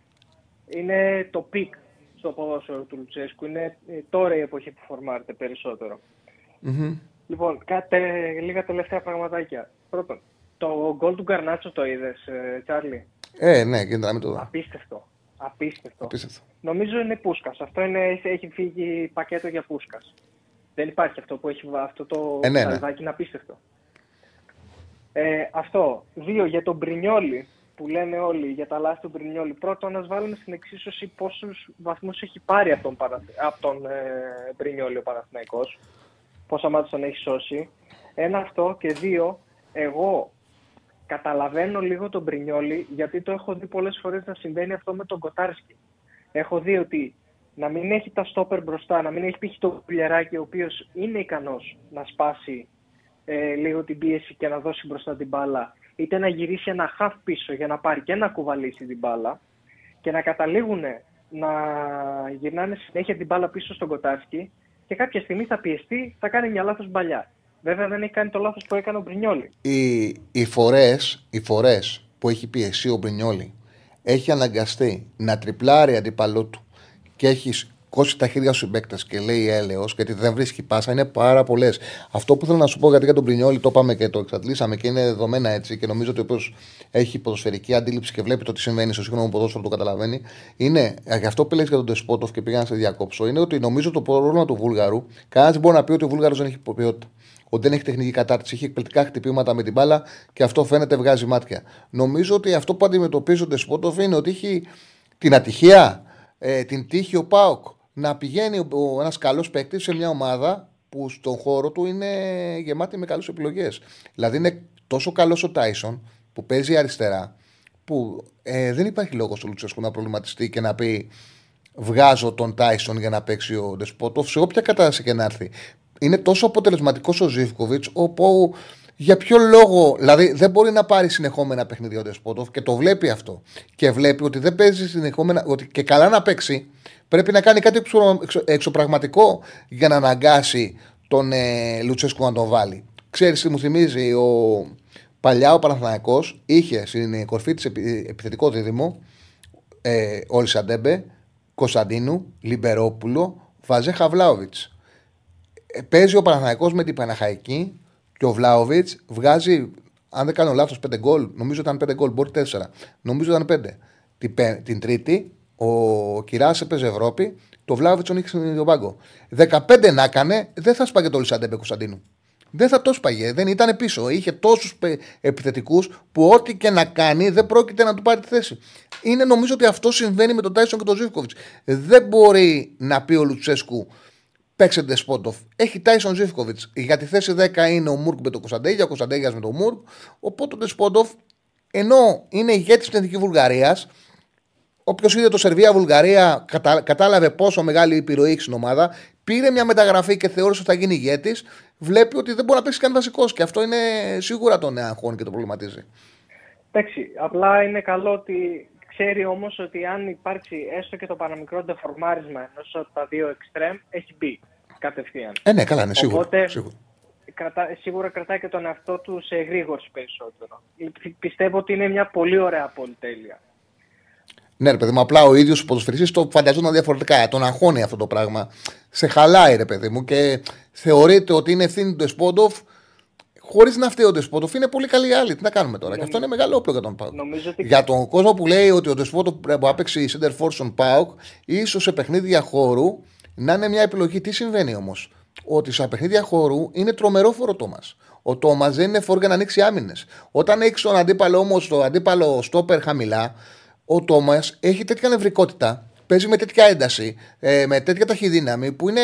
Speaker 6: είναι το peak στο ποδόσφαιρο του Λουτσέσκου. Είναι ε, τώρα η εποχή που φορμάρεται περισσότερο.
Speaker 1: Μμμ.
Speaker 6: Λοιπόν, κάτε, λίγα τελευταία πραγματάκια. Πρώτον, το γκολ του Γκαρνάτσο το είδες, Τσάρλι;
Speaker 1: Ε, ναι, γίνεται να μην το δω.
Speaker 6: Απίστευτο. Απίστευτο.
Speaker 1: Απίστευτο.
Speaker 6: Νομίζω είναι Πούσκας. Αυτό είναι, έχει φύγει πακέτο για Πούσκας. Δεν υπάρχει αυτό που έχει βα- αυτό το
Speaker 1: Ε, ναι, ναι.
Speaker 6: ψαλιδάκι, είναι απίστευτο. Ε, αυτό. Δύο, για τον Μπρινιόλι που λένε όλοι για τα λάθη του Μπρινιόλι. Πρώτον, να βάλουμε στην εξίσωση πόσους βαθμούς έχει πάρει από τον, Παρα... από τον ε, Μπρινιόλι ο Παναθηναϊκός. Πόσα μάτια τον έχει σώσει. Ένα αυτό και δύο, εγώ καταλαβαίνω λίγο τον Μπρινιόλι γιατί το έχω δει πολλές φορές να συμβαίνει αυτό με τον Κοτάρσκι. Έχω δει ότι να μην έχει τα στόπερ μπροστά, να μην έχει π.χ. το πουλιαράκι ο οποίος είναι ικανός να σπάσει ε, λίγο την πίεση και να δώσει μπροστά την μπάλα είτε να γυρίσει ένα χαφ πίσω για να πάρει και να κουβαλήσει την μπάλα και να καταλήγουν να γυρνάνε συνέχεια την μπάλα πίσω στον Κοτάρσκι και κάποια στιγμή θα πιεστεί, θα κάνει μια λάθος μπαλιά. Βέβαια δεν έχει κάνει το λάθος που έκανε ο Μπρινιόλι.
Speaker 1: οι, οι φορές, οι φορές που έχει πιεσεί ο Μπρινιόλη έχει αναγκαστεί να τριπλάρει αντίπαλό του και έχεις κόσει τα χέρια σου παίκτες και λέει έλεος γιατί δεν βρίσκει πάσα είναι πάρα πολλές. Αυτό που θέλω να σου πω γιατί για τον Μπρινιόλη το είπαμε και το εξαντλήσαμε και είναι δεδομένα έτσι και νομίζω ότι όποιος έχει ποδοσφαιρική αντίληψη και βλέπει το τι συμβαίνει στο σύγχρονο ποδόσφαιρο το καταλαβαίνει. Είναι ε, για αυτό που λες για τον Τεσπότοφ και πήγα να σε διακόψω είναι ότι νομίζω το πρόβλημα του Βούλγαρου κανένας δεν μπορεί να πει ότι ο Βούλγαρος δεν έχει ποιότητα ότι δεν έχει τεχνική κατάρτιση, έχει εκπληκτικά χτυπήματα με την μπάλα και αυτό φαίνεται βγάζει μάτια. Νομίζω ότι αυτό που αντιμετωπίζει ο Ντεσπότοφ είναι ότι έχει την ατυχία, ε, την τύχη ο Πάοκ να πηγαίνει ένας καλός παίκτης σε μια ομάδα που στον χώρο του είναι γεμάτη με καλέ επιλογές. Δηλαδή είναι τόσο καλός ο Τάισον που παίζει αριστερά, που ε, δεν υπάρχει λόγος στο Λουτσέσκου να προβληματιστεί και να πει βγάζω τον Τάισον για να παίξει ο Ντεσπότοφ σε όποια κατάσταση και να έρθει. Είναι τόσο αποτελεσματικός ο Ζήφκοβιτς, όπου για ποιο λόγο, δηλαδή δεν μπορεί να πάρει συνεχόμενα παιχνίδια ο Ντεσπότοφ και το βλέπει αυτό. Και βλέπει ότι δεν παίζει συνεχόμενα, ότι και καλά να παίξει, πρέπει να κάνει κάτι εξω, εξω- εξωπραγματικό για να αναγκάσει τον ε, Λουτσέσκου να τον βάλει. Ξέρεις τι μου θυμίζει, ο, παλιά ο Παναθηναϊκός είχε στην κορφή της επι, επιθετικό δίδυμο ε, Ολισαντέμπε, Κωνσταντίνου, Λιμπερόπουλο, Βαζέχα, Βλάοβιτς. Ε, παίζει ο Παναθηναϊκός με την Παναχαϊκή και ο Βλάοβιτς βγάζει, αν δεν κάνω λάθος, 5 γκολ. Νομίζω ήταν 5 γκολ, μπορεί 4. Νομίζω ήταν 5. Την, πέ- την Τρίτη, ο Κυράστας έπαιζε Ευρώπη, το Βλάοβιτς τον είχε στον πάγκο. 15 να έκανε, δεν θα σπάγε το Ολισαντέμπε Κωνσταντίνου. Δεν θα το σπάγε, δεν ήταν πίσω. Είχε τόσους επιθετικούς που ό,τι και να κάνει δεν πρόκειται να του πάρει τη θέση. Είναι νομίζω ότι αυτό συμβαίνει με τον Τάισον και τον Ζίβκοβιτς. Δεν μπορεί να πει ο Λουτσέσκου παίξε Ντεσπότοφ. Έχει Τάισον Ζίβκοβιτς. Για τη θέση 10 είναι ο Μουργκ με τον Κωνσταντέγια, ο Κωνσταντέγιας με τον Μουργκ. Οπότε ο Ντεσπότοφ, ενώ είναι ηγέτης στην Εθνική Βουλγαρίας, Όποιος είδε το Σερβία-Βουλγαρία κατα... κατάλαβε πόσο μεγάλη επιρροή έχει στην ομάδα. Πήρε μια μεταγραφή και θεώρησε ότι θα γίνει ηγέτης. Βλέπει ότι δεν μπορεί να παίξει καν βασικό. Και αυτό είναι σίγουρα τον αγχώνει και τον προβληματίζει.
Speaker 6: Εντάξει, απλά είναι καλό ότι ξέρει όμως ότι αν υπάρξει έστω και το παραμικρό ντεφορμάρισμα ενός από τα δύο εξτρέμ, έχει μπει. κατευθείαν.
Speaker 1: Ε, ναι, καλά, ναι, σίγουρα.
Speaker 6: Οπότε-
Speaker 1: σίγουρα.
Speaker 6: Κρατά, σίγουρα κρατάει και τον εαυτό του σε γρήγορση περισσότερο. Πι- Πιστεύω ότι είναι μια πολύ ωραία πολυτέλεια.
Speaker 1: Ναι, ρε παιδί μου, απλά ο ίδιος ο ποδοσφαιριστής το φανταζόταν διαφορετικά. Τον αγχώνει αυτό το πράγμα. Σε χαλάει, ρε παιδί μου, και θεωρείται ότι είναι ευθύνη του Ντεσπόντοφ χωρίς να φταίει ο Ντεσπόντοφ. Είναι πολύ καλή άλλη. Τι να κάνουμε τώρα. Και αυτό είναι μεγάλο όπλο για τον Πάουκ.
Speaker 6: Νομίζω ότι
Speaker 1: Για τον κόσμο που λέει ότι ο Ντεσπόντοφ πρέπει να παίξει center for στον Πάουκ, ίσως σε παιχνίδια χώρου να είναι μια επιλογή. Τι συμβαίνει όμως; Ότι σε παιχνίδια χώρου είναι τρομερό φόρο Τόμας. Ο Τόμας δεν είναι φόρ για να ανοίξει άμυνες. Όταν έχει τον αντίπαλο όμως, το αντίπαλο στόπερ χαμηλά, ο Τόμας έχει τέτοια νευρικότητα, παίζει με τέτοια ένταση, ε, με τέτοια ταχυδύναμη που είναι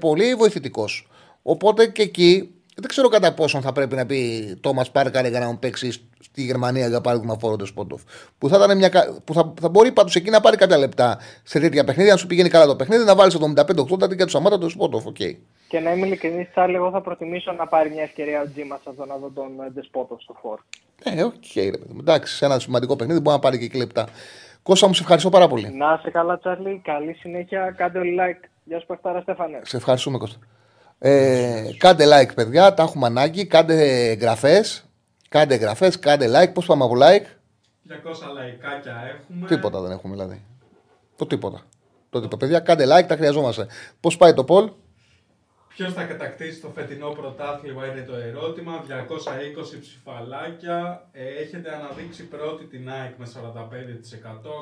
Speaker 1: πολύ βοηθητικός. Οπότε και εκεί δεν ξέρω κατά πόσον θα πρέπει να πει Τόμας Πάρκαρ για να μου παίξει στη Γερμανία για παράδειγμα φόρο Σπότοφ. Που θα, ήταν μια, κα- που θα, θα μπορεί πάντως εκεί να πάρει κάποια λεπτά σε τέτοια παιχνίδια, αν σου πηγαίνει καλά το παιχνίδι, να βάλεις 75-80 αντί για του Σαμάτα του Σπότοφ. οκ.
Speaker 6: Και να είμαι ειλικρινής, Τσάρλι, εγώ θα προτιμήσω να πάρει μια ευκαιρία ο Τζίμας από το να δω τον ε, Ντεσπότοφ στο φορ.
Speaker 1: Ε, οκ, ρε παιδί μου. Εντάξει, σε ένα σημαντικό παιχνίδι μπορεί να πάρει και εκεί λεπτά. Κώστα μου, σε ευχαριστώ πάρα πολύ.
Speaker 6: Να είσαι καλά, Τσάρλι. Καλή συνέχεια. Κάντε όλοι like. Γεια σου, Παχτάρα Στέφανε.
Speaker 1: Σε ευχαριστούμε, Κώστα. Ε, κάντε like, παιδιά, τα έχουμε ανάγκη. Κάντε εγγραφές. Κάντε εγγραφές, κάντε like. Πώς πάμε από like,
Speaker 2: 200 λαϊκάκια έχουμε.
Speaker 1: τίποτα δεν έχουμε δηλαδή. Το τίποτα. Το τίποτα. Παιδιά, κάντε like, τα χρειαζόμαστε. Πώς πάει το poll,
Speaker 2: Ποιος θα κατακτήσει το φετινό πρωτάθλημα είναι το ερώτημα. 220 ψηφαλάκια. Ε, έχετε αναδείξει πρώτη την ΑΕΚ με 45%.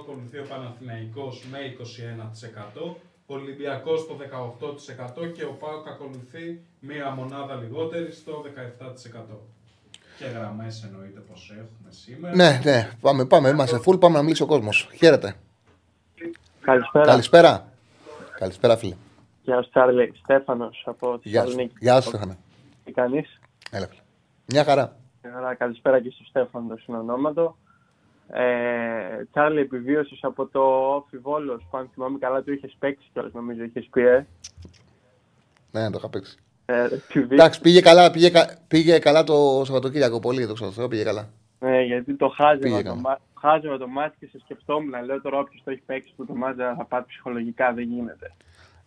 Speaker 2: Ακολουθεί ο Παναθηναϊκός με 21%. Ο Ολυμπιακός το 18% και ο ΠΑΟΚ ακολουθεί μία μονάδα λιγότερη στο 17%. Και γραμμές εννοείται πως έχουμε σήμερα.
Speaker 1: Ναι, ναι, πάμε, πάμε. Είμαστε full, πάμε να μιλήσει ο κόσμος. Χαίρετε.
Speaker 7: Καλησπέρα.
Speaker 1: Καλησπέρα. Καλησπέρα, φίλε.
Speaker 7: Γεια σου, Τσάρλι. Στέφανος από
Speaker 1: Γεια σου.
Speaker 7: Θεσσαλονίκη.
Speaker 1: Γεια σου, Στέφανε.
Speaker 7: Τι κάνεις;
Speaker 1: Έλα, φίλε. Μια χαρά.
Speaker 7: Καλά, καλησπέρα και στο Στέφανο το συνονόματο. Ε, Τσάρλι, επιβίωσες από το Όφι Βόλος, που αν θυμάμαι καλά του είχες παίξει κιόλας, νομίζω είχες πει, ε.
Speaker 1: Ναι, το είχα παίξει.
Speaker 7: ε TV.
Speaker 1: Εντάξει, πήγε καλά, πήγε, κα- πήγε καλά το Σαββατοκύριακο. Πολύ, το ξέρω, πήγε καλά.
Speaker 7: Ναι, γιατί το χάζευα
Speaker 1: Πήγε
Speaker 7: το,
Speaker 1: καλά.
Speaker 7: μα... χάζευα το μάτι και σε σκεφτόμουν. Λέω τώρα όποιος το έχει παίξει που το μάζα θα πάει ψυχολογικά, δεν γίνεται.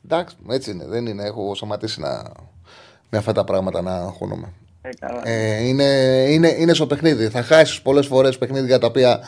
Speaker 1: Εντάξει, έτσι είναι. Δεν είναι. Έχω σταματήσει να... με αυτά τα πράγματα να αγχώνομαι.
Speaker 7: Ε, καλά.
Speaker 1: Ε, είναι, είναι, είναι στο παιχνίδι. Θα χάσεις πολλές φορές παιχνίδια τα οποία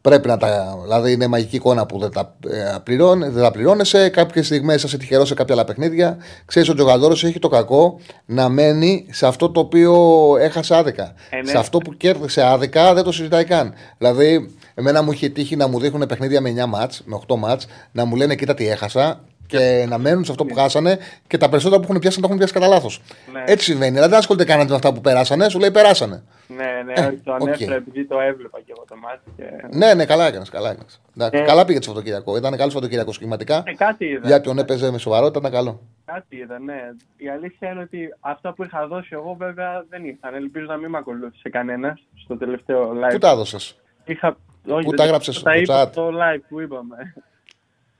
Speaker 1: πρέπει να τα. Δηλαδή είναι μαγική εικόνα που δεν τα, ε, πληρώνε, δεν τα πληρώνεσαι. Κάποιες στιγμές θα σε τυχερός σε κάποια άλλα παιχνίδια. Ξέρεις ότι ο Τζογαδόρο έχει το κακό να μένει σε αυτό το οποίο έχασε άδικα.
Speaker 7: Ε, ναι.
Speaker 1: Σε αυτό που κέρδισε άδικα δεν το συζητάει καν. Δηλαδή, εμένα μου είχε τύχει να μου δείχνουν παιχνίδια με 9 μάτς, με 8 μάτς, να μου λένε κοίτα τι έχασα και να μένουν σε αυτό που χάσανε και τα περισσότερα που έχουν πιάσει να τα έχουν πιάσει κατά λάθος.
Speaker 7: Ναι.
Speaker 1: Έτσι συμβαίνει. Δηλαδή δεν ασχολείται κανένας με αυτά που περάσανε, σου λέει περάσανε.
Speaker 7: Ναι, ναι,
Speaker 1: Ε,
Speaker 7: όχι, το
Speaker 1: οκ.
Speaker 7: ανέφερα επειδή το έβλεπα και εγώ το μάτι. Και...
Speaker 1: Ναι, ναι, καλά έκανες. Καλά, έκανες. Εντάξει,
Speaker 7: Ε.
Speaker 1: καλά πήγε το Σαββατοκύριακο. Ήταν καλός Σαββατοκύριακος στοιχηματικά.
Speaker 7: Ε, κάτι είδα.
Speaker 1: Για ποιον έπαιζε με σοβαρότητα ήταν καλό.
Speaker 7: Κάτι είδα, ναι. Η αλήθεια είναι ότι αυτά που είχα δώσει εγώ βέβαια δεν ήρθαν. Ελπίζω να μην με ακολούθησε κανένας στο τελευταίο live.
Speaker 1: Πού τα έδωσες;
Speaker 7: Είχα... Όχι,
Speaker 1: Πού
Speaker 7: δεν-
Speaker 1: τα έγραψες
Speaker 7: Τα
Speaker 1: στο
Speaker 7: είπα
Speaker 1: chat?
Speaker 7: στο live που είπαμε.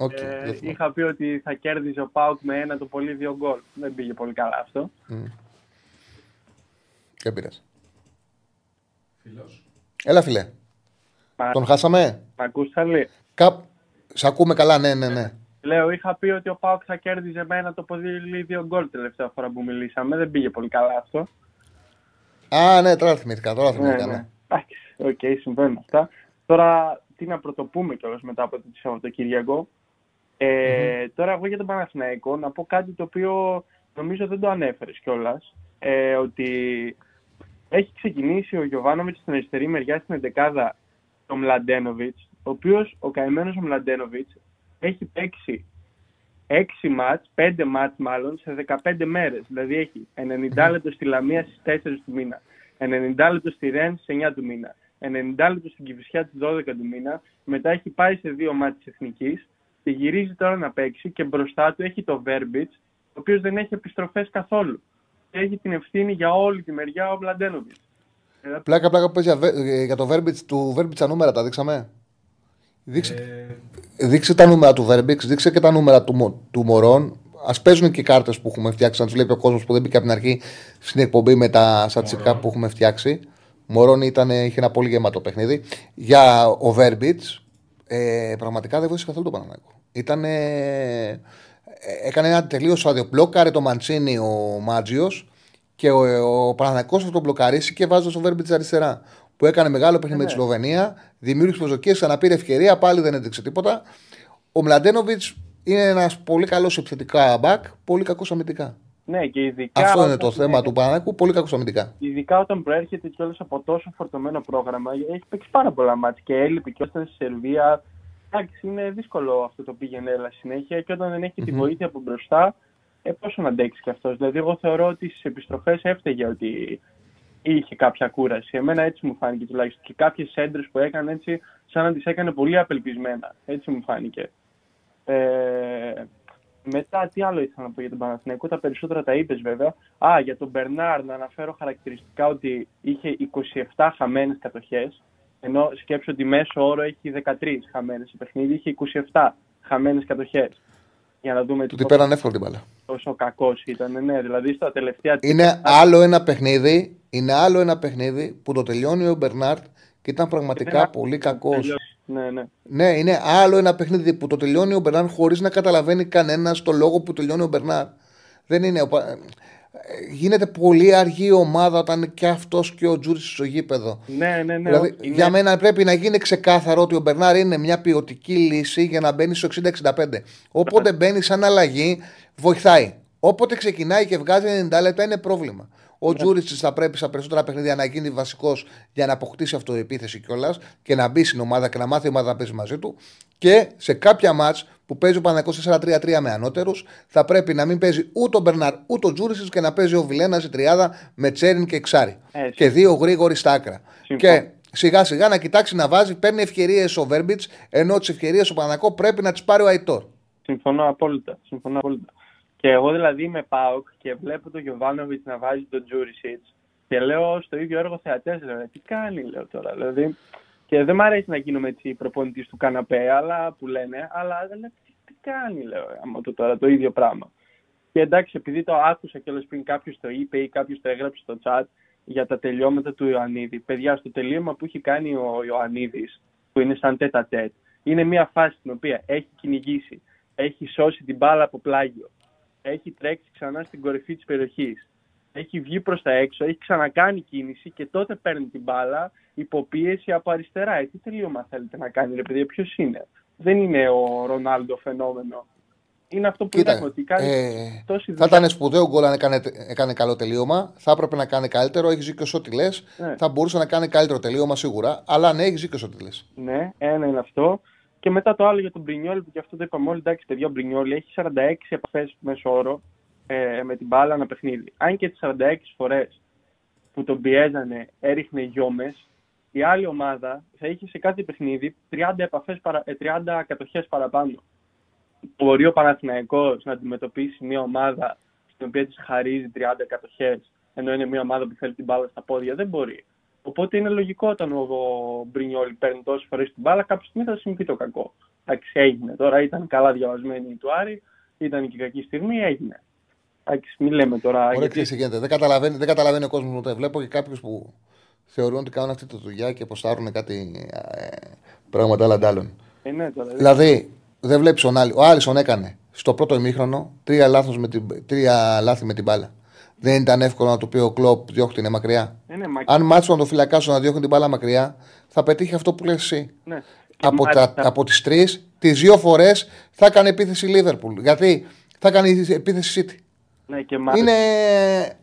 Speaker 1: Οκ,
Speaker 7: Ε,
Speaker 1: δεν θυμάμαι.
Speaker 7: είχα πει ότι θα κέρδιζε ο ΠΑΟΚ με ένα το πολύ δύο γκολ. Δεν πήγε πολύ καλά αυτό.
Speaker 1: Δεν πειράζει.
Speaker 2: Φιλός.
Speaker 1: Έλα, φιλέ.
Speaker 7: Μα,
Speaker 1: Τον χάσαμε;
Speaker 7: μ' ακούς, Τσάρλυ;
Speaker 1: Κάπ... Σ' ακούμε καλά, ναι, ναι, ναι.
Speaker 7: Λέω, είχα πει ότι ο ΠΑΟΚ θα κέρδιζε με ένα το πολύ δύο γκολ τελευταία φορά που μιλήσαμε. Δεν πήγε πολύ καλά αυτό.
Speaker 1: Α, ναι, τώρα θυμήθηκα. Τώρα
Speaker 7: Ναι,
Speaker 1: θυμήθηκα,
Speaker 7: ναι.
Speaker 1: ναι.
Speaker 7: Εντάξει, οκ, συμβαίνουν αυτά. Τώρα, τι να πρωτοπούμε κιόλας μετά από το Σαββατοκύριακο. Ε, Τώρα, εγώ για τον Παναθηναϊκό να πω κάτι το οποίο νομίζω δεν το ανέφερες κιόλας. Ε, ότι έχει ξεκινήσει ο Γιοβάνοβιτς στην αριστερή μεριά στην εντεκάδα τον Μλαντένοβιτς, ο οποίος ο καημένος ο Μλαντένοβιτς έχει παίξει 6 μάτς, 5 μάτς μάλλον, σε 15 μέρες. Δηλαδή έχει 90 λεπτό στη Λαμία στις 4 του μήνα, 90 λεπτό στη Ρεν στις 9 του μήνα, 90 λεπτό στην Κηφισιά στις 12 του μήνα, μετά έχει πάει σε δύο μάτς της Εθνικής και γυρίζει τώρα να παίξει και μπροστά του έχει το Βέρμπιτς, ο οποίος δεν έχει επιστροφές καθόλου. Και έχει την ευθύνη για όλη τη μεριά ο Βλαντένοβιτς.
Speaker 1: Πλάκα, πλάκα που παίζει για βε- ε, για το Verbitz, του Verbitz τα νούμερα τα δείξαμε; Δείξε,
Speaker 2: Ε,
Speaker 1: δείξε τα νούμερα του Verbix, δείξε και τα νούμερα του, Μο- του Μωρών. Α παίζουν και οι κάρτες που έχουμε φτιάξει, να τους βλέπει ο κόσμος που δεν μπήκε από την αρχή στην εκπομπή με τα στατιστικά
Speaker 2: Μωρών.
Speaker 1: που έχουμε φτιάξει. Μωρών ήταν, είχε ένα πολύ γεμάτο παιχνίδι. Για ο Verbitz, ε, πραγματικά δεν βοήθησε καθόλου τον Παναναναϊκό. Ήταν. ε, έκανε ένα τελείως άδειο. Μπλόκαρε το Μαντσίνη ο Μάτζιος και ο, ο Παναγιακό αυτό τον μπλοκαρίσει και βάζει το Βέρμπιτς αριστερά. Που έκανε μεγάλο παιχνίδι με τη
Speaker 8: Ναι.
Speaker 1: Σλοβενία, δημιούργησε προσδοκίες, ξαναπήρε ευκαιρία, πάλι δεν έδειξε τίποτα. Ο Μλαντένοβιτς είναι ένας πολύ καλός επιθετικά μπακ, πολύ κακός αμυντικά.
Speaker 7: Ναι, και ειδικά.
Speaker 1: Αυτό είναι
Speaker 7: όταν-
Speaker 1: το θέμα
Speaker 7: ναι,
Speaker 1: του Παναγιακού, πολύ κακό αμυντικά.
Speaker 7: Ειδικά όταν προέρχεται κιόλα από τόσο φορτωμένο πρόγραμμα, έχει παίξει πάρα πολλά μάτια και έλειπε και όταν στη Σερβία. Εντάξει, είναι δύσκολο αυτό το πήγαινε έλα συνέχεια και όταν δεν έχει τη
Speaker 1: Μμμ.
Speaker 7: βοήθεια από μπροστά, ε, πόσο να αντέξει κι αυτός. Δηλαδή, εγώ θεωρώ ότι στις επιστροφές έφταιγε ότι είχε κάποια κούραση. Εμένα έτσι μου φάνηκε τουλάχιστον. Και κάποιες έντρες που έκανε έτσι, σαν να τις έκανε πολύ απελπισμένα. Έτσι μου φάνηκε. Ε, μετά, τι άλλο ήθελα να πω για τον Παναθηναϊκό, τα περισσότερα τα είπες βέβαια. Α, για τον Μπερνάρ να αναφέρω χαρακτηριστικά ότι είχε 27 χαμένες κατοχές. Ενώ σκέψω ότι μέσο όρο έχει 13 χαμένες σε παιχνίδι, είχε 27 χαμένες κατοχές. Για να δούμε
Speaker 1: Του
Speaker 7: τι
Speaker 1: την πέραν εύκολα την μπάλα.
Speaker 7: τόσο κακός ήταν. Ναι, δηλαδή στα τελευταία.
Speaker 1: Είναι άλλο ένα παιχνίδι, είναι άλλο ένα παιχνίδι που το τελειώνει ο Μπερνάρτ και ήταν πραγματικά
Speaker 7: Δεν
Speaker 1: πολύ κακός.
Speaker 7: Ναι, ναι.
Speaker 1: Ναι, είναι άλλο ένα παιχνίδι που το τελειώνει ο Μπερνάρ χωρίς να καταλαβαίνει κανένας το λόγο που τελειώνει ο Μπερνάρ. Δεν είναι. ο Πα- ε, Γίνεται πολύ αργή η ομάδα όταν είναι και αυτός και ο Τζούρι στο γήπεδο.
Speaker 7: Ναι, ναι, ναι.
Speaker 1: δηλαδή,
Speaker 7: είναι-
Speaker 1: για μένα πρέπει να γίνει ξεκάθαρο ότι ο Μπερνάρ είναι μια ποιοτική λύση για να μπαίνει στο 60-65. Όποτε μπαίνει σαν αλλαγή, βοηθάει. Όποτε ξεκινάει και βγάζει 90 λεπτά είναι πρόβλημα. Ο ναι. Τζούρισι θα πρέπει στα περισσότερα παιχνίδια να γίνει βασικός για να αποκτήσει αυτοεπίθεση κιόλας και να μπει στην ομάδα και να μάθει η ομάδα να παίζει μαζί του. Και σε κάποια μάτς που παίζει ο Παναγικό 4-3-3 με ανώτερους, θα πρέπει να μην παίζει ούτε ο Μπερνάρ ούτε ο Τζούρισι και να παίζει ο Βιλένα η τριάδα με Τσέριν και Ξάρι.
Speaker 7: Έτσι.
Speaker 1: Και δύο γρήγοροι στα άκρα.
Speaker 7: Συμφωνώ.
Speaker 1: Και σιγά σιγά να κοιτάξει να βάζει, παίρνει ευκαιρίες ο Βέρμπιτς, ενώ τις ευκαιρίες ο Παναγικό πρέπει να τις πάρει ο Αϊτόρ.
Speaker 7: Συμφωνώ απόλυτα. Συμφωνώ απόλυτα. Και εγώ δηλαδή είμαι ΠΑΟΚ και βλέπω τον Γιωβάνοβιτς να βάζει τον Τζούρισιτς και λέω στο ίδιο έργο θεατές, λέω, «Ε, τι κάνει, λέω τώρα. Δηλαδή, και δεν μ' αρέσει να γίνομαι έτσι προπονητής του καναπέ, αλλά που λένε, αλλά λέω, τι, τι κάνει, λέω, άμα το τώρα το ίδιο πράγμα. Και εντάξει, επειδή το άκουσα κιόλας πριν κάποιος το είπε ή κάποιος το έγραψε στο chat για τα τελειώματα του Ιωαννίδη. Παιδιά, στο τελείωμα που έχει κάνει ο Ιωαννίδης, που είναι σαν τέτα τέτ, είναι μια φάση στην οποία έχει κυνηγήσει, έχει σώσει την μπάλα από πλάγιο, έχει τρέξει ξανά στην κορυφή της περιοχής, έχει βγει προς τα έξω, έχει ξανακάνει κίνηση και τότε παίρνει την μπάλα υποπίεση από αριστερά. Ε, τι τελείωμα θέλετε να κάνει, ρε παιδιά, ποιος είναι; Δεν είναι ο Ρονάλντο φαινόμενο. Είναι αυτό που
Speaker 1: Κοίτα,
Speaker 7: είδαμε ότι κάνει
Speaker 1: ε,
Speaker 7: τόση
Speaker 1: θα
Speaker 7: δουλειά.
Speaker 1: ήταν σπουδαίο γκολ αν έκανε, έκανε καλό τελείωμα. Θα έπρεπε να κάνει καλύτερο. Έχεις δίκιο σε ό,τι λες.
Speaker 7: Ναι.
Speaker 1: Θα μπορούσε να κάνει καλύτερο τελείωμα σίγουρα. Αλλά ναι, έχεις δίκιο σε ό,τι λες.
Speaker 7: Ναι, ένα είναι αυτό. Και μετά το άλλο για τον Μπρινιόλ, που και αυτό το είπαμε όλοι, εντάξει, παιδιά, ο Μπρινιόλ έχει 46 επαφές μέσω όρο ε, με την μπάλα ένα παιχνίδι. Αν και τις 46 φορές που τον πιέζανε έριχνε γιόμες, η άλλη ομάδα θα είχε σε κάθε παιχνίδι 30, επαφές παρα, ε, 30 κατοχές παραπάνω. Μπορεί ο Παναθηναϊκός να αντιμετωπίσει μια ομάδα στην οποία της χαρίζει 30 κατοχές, ενώ είναι μια ομάδα που θέλει την μπάλα στα πόδια. Δεν μπορεί. Οπότε είναι λογικό όταν ο, ο Μπρινιόλ παίρνει τόσες φορές την μπάλα, κάποια στιγμή θα συμβεί το κακό. Εντάξει, έγινε. Τώρα ήταν καλά διαβασμένη η του Άρη, ήταν και κακή στιγμή, έγινε. Εντάξει, μην λέμε τώρα.
Speaker 1: Ωραία,
Speaker 7: γιατί-
Speaker 1: τι γίνεται. Δεν καταλαβαίνει, δεν καταλαβαίνει ο κόσμος ποτέ. Βλέπω και κάποιου που θεωρούν ότι κάνουν αυτή τη δουλειά και αποστάρουν κάτι ε, πράγματα άλλα αντάλλων.
Speaker 7: Ε, ναι, τώρα,
Speaker 1: Δηλαδή, δεν βλέπεις τον Άλλη. Ο Άλισον έκανε στο πρώτο ημίχρονο τρία, λάθος με την, τρία λάθη με την μπάλα. Δεν ήταν εύκολο να του πει ο Κλοπ διώχνει την μακριά.
Speaker 7: Ε, ναι, μα...
Speaker 1: Αν μάτσον τον φυλακά σου να διώχνει την μπάλα μακριά, θα πετύχει αυτό που λες εσύ.
Speaker 7: ναι. Και
Speaker 1: Από,
Speaker 7: μάλιστα-
Speaker 1: τα, από τις τρεις, τις δύο φορές θα έκανε επίθεση Λίβερπουλ. Γιατί θα κάνει επίθεση City.
Speaker 7: Ναι, και μάλιστα.
Speaker 1: Είναι,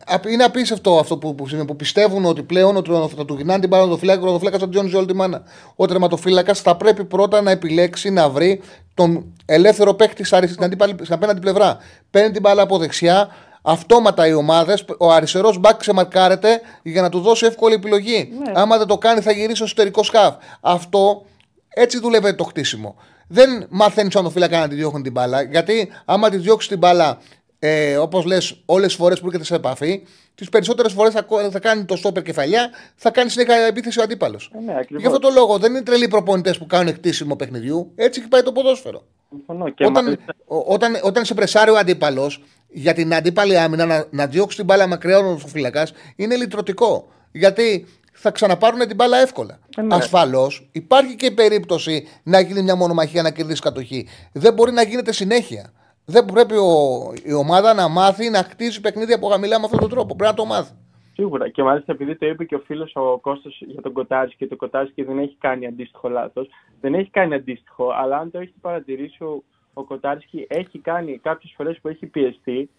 Speaker 1: απ- είναι απίστευτο αυτό που, που, συμβαίνει, που πιστεύουν ότι πλέον ότι θα του γυρνάνε την μπάλα το φυλάκι, ο φυλάκα θα τζιώνει όλη τη μάνα. Ο τερματοφύλακας θα πρέπει πρώτα να επιλέξει να βρει τον ελεύθερο παίκτη στα αρισ- στην, αντίπαλη- στην απέναντι πλευρά. Παίρνει την μπάλα από δεξιά, αυτόματα οι ομάδες, ο αριστερός μπακ ξεμαρκάρεται για να του δώσει εύκολη επιλογή.
Speaker 7: Ναι.
Speaker 1: Άμα δεν το κάνει, θα γυρίσει στο εσωτερικός σκάφ. Αυτό έτσι δουλεύει το χτίσιμο. Δεν μαθαίνεις σαν το φύλακα να τη διώχνει την μπάλα. Γιατί άμα τη διώξεις την μπάλα, ε, όπως λες, όλες τις φορές που έρχεται σε επαφή, τις περισσότερες φορές θα, κο- θα κάνει το στόπερ κεφαλιά, θα κάνει συνέχεια επίθεση ο αντίπαλος.
Speaker 7: Ε, ναι, ακριβώς.
Speaker 1: Γι' αυτό το λόγο δεν είναι τρελοί προπονητές που κάνουν χτίσιμο παιχνιδιού. Έτσι έχει πάει το ποδόσφαιρο.
Speaker 7: Συμφωνώ. Και
Speaker 1: Όταν,
Speaker 7: μάλιστα-
Speaker 1: ο- όταν, όταν σε πρεσάρει ο αντίπαλος για την αντίπαλη άμυνα να, να διώξει την μπάλα μακριά ο φύλακα είναι λυτρωτικό. Γιατί θα ξαναπάρουν την μπάλα εύκολα.
Speaker 7: Ε, ναι.
Speaker 1: Ασφαλώς υπάρχει και η περίπτωση να γίνει μια μονομαχία να κερδίσει κατοχή. Δεν μπορεί να γίνεται συνέχεια. δεν πρέπει ο, η ομάδα να μάθει να χτίζει παιχνίδι από χαμηλά με αυτόν τον τρόπο. Πρέπει να το μάθει.
Speaker 7: Σίγουρα. Και μάλιστα επειδή το είπε και ο φίλος ο Κώστας για τον Κοτάρσκι και το Κοτάρσκι δεν έχει κάνει αντίστοιχο λάθος. Δεν έχει κάνει αντίστοιχο, αλλά αν το έχει παρατηρήσει ο, ο Κοτάρσκι έχει κάνει κάποιες φορές που έχει πιεστεί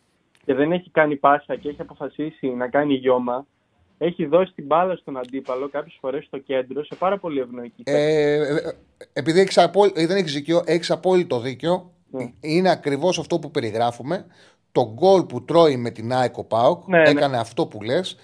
Speaker 7: και δεν έχει κάνει πάσα και έχει αποφασίσει να κάνει γιώμα. Έχει δώσει την μπάλα στον αντίπαλο κάποιες φορές στο κέντρο σε πάρα πολύ ευνοϊκή.
Speaker 1: Ε, ε, επειδή έχεις απόλυ... ε, δεν έχεις δίκιο, έχεις απόλυτο δίκιο.
Speaker 7: Ναι.
Speaker 1: Είναι ακριβώς αυτό που περιγράφουμε. Το γκολ που τρώει με την ΑΕΚ ο Πάοκ
Speaker 7: Ναι, ναι.
Speaker 1: έκανε αυτό που λες.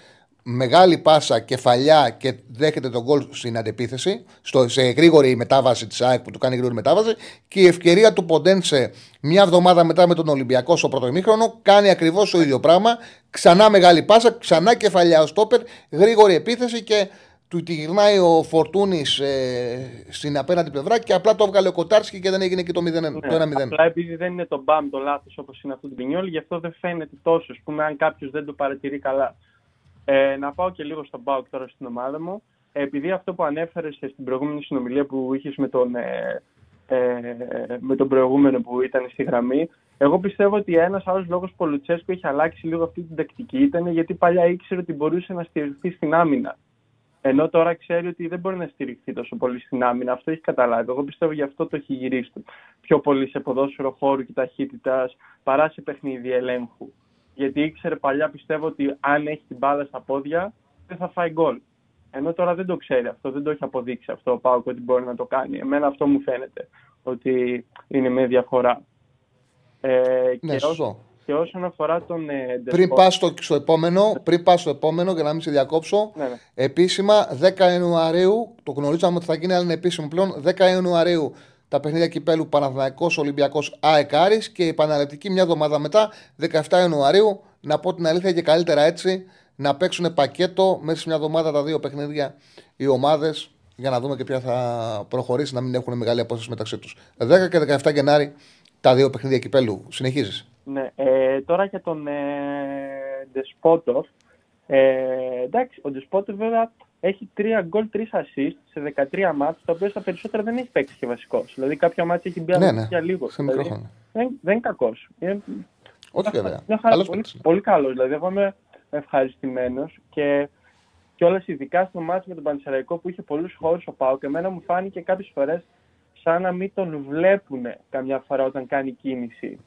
Speaker 1: Μεγάλη πάσα, κεφαλιά και δέχεται τον γκολ στην αντεπίθεση. Στο, σε γρήγορη μετάβαση της ΑΕΚ που του κάνει γρήγορη μετάβαση. Και η ευκαιρία του Ποντένσε μια εβδομάδα μετά με τον Ολυμπιακό στο πρώτο ημίχρονο κάνει ακριβώς το ίδιο πράγμα. Ξανά μεγάλη πάσα, ξανά κεφαλιά ο Στόπερ, γρήγορη επίθεση και του τη γυρνάει ο Φορτούνης ε, στην απέναντι πλευρά και απλά το έβγαλε ο Κοτάρσκι και δεν έγινε και το 0
Speaker 7: Ναι,
Speaker 1: το 1-0.
Speaker 7: Απλά επειδή δεν είναι το μπαμ το λάθος όπως είναι αυτό του Πινιόλ, γι' αυτό δεν φαίνεται τόσο. Α πούμε, αν κάποιος δεν το παρατηρεί καλά. Ε, να πάω και λίγο στον Πάοκ τώρα στην ομάδα μου. Ε, επειδή αυτό που ανέφερες στην προηγούμενη συνομιλία που είχες με τον, ε, ε, με τον προηγούμενο που ήταν στη γραμμή, εγώ πιστεύω ότι ένας άλλος λόγος που ο Λουτσέσκο έχει αλλάξει λίγο αυτή την τακτική ήταν γιατί παλιά ήξερε ότι μπορούσε να στηριχθεί στην άμυνα. Ενώ τώρα ξέρει ότι δεν μπορεί να στηριχθεί τόσο πολύ στην άμυνα. Αυτό έχει καταλάβει. Εγώ πιστεύω γι' αυτό το έχει γυρίσει του. Πιο πολύ σε ποδόσφαιρο χώρου και ταχύτητας παρά σε παιχνίδι ελέγχου. Γιατί ήξερε παλιά, πιστεύω ότι αν έχει την μπάλα στα πόδια δεν θα φάει γκολ. Ενώ τώρα δεν το ξέρει αυτό, δεν το έχει αποδείξει αυτό ο Πάουκ ότι μπορεί να το κάνει. Εμένα αυτό μου φαίνεται ότι είναι με διαφορά. Ε,
Speaker 1: Ναι,
Speaker 7: και,
Speaker 1: σωστό.
Speaker 7: όσο- και όσον αφορά τον ε,
Speaker 1: Πριν
Speaker 7: Ντεσπότ-
Speaker 1: πας στο, στο επόμενο, πριν πας στο επόμενο, για να μην σε διακόψω,
Speaker 7: Ναι, ναι.
Speaker 1: επίσημα 10 Ιανουαρίου, το γνωρίζαμε ότι θα γίνει, αλλά είναι επίσημο πλέον, 10 Ιανουαρίου τα παιχνίδια κυπέλου Παναθηναϊκός Ολυμπιακός ΑΕΚ Άρης και η επαναληπτική μια εβδομάδα μετά, 17 Ιανουαρίου, να πω την αλήθεια και καλύτερα έτσι, να παίξουν πακέτο μέσα σε μια εβδομάδα τα δύο παιχνίδια οι ομάδες για να δούμε και ποια θα προχωρήσει, να μην έχουν μεγάλη απόσταση μεταξύ τους. 10 και 17 Γενάρη τα δύο παιχνίδια κυπέλου. Συνεχίζεις.
Speaker 7: Ναι, ε, τώρα για τον ε, Ντεσπότοφ. Ε, εντάξει, ο Ντεσπότοφ βέβαια έχει 3 γκολ, 3 assist σε 13 μάτς, τα οποία στα περισσότερα δεν έχει παίξει και βασικός. Δηλαδή κάποια μάτς έχει μπει
Speaker 1: Ναι,
Speaker 7: αλλά
Speaker 1: ναι,
Speaker 7: για λίγο.
Speaker 1: σε
Speaker 7: Δηλαδή,
Speaker 1: μικρό χρόνο.
Speaker 7: δεν, δεν είναι κακός. Είναι,
Speaker 1: Όχι
Speaker 7: μια-
Speaker 1: βέβαια.
Speaker 7: μια χαρά,
Speaker 1: Καλός
Speaker 7: πολύ,
Speaker 1: παίκτης είναι.
Speaker 7: πολύ καλός. Δηλαδή εγώ είμαι ευχαριστημένος και κιόλας ειδικά στο μάτς με τον Πανσεραϊκό που είχε πολλούς χώρους ο Πάο και εμένα μου φάνηκε κάποιες φορές σαν να μην τον βλέπουν καμιά φορά όταν κάνει κίνηση.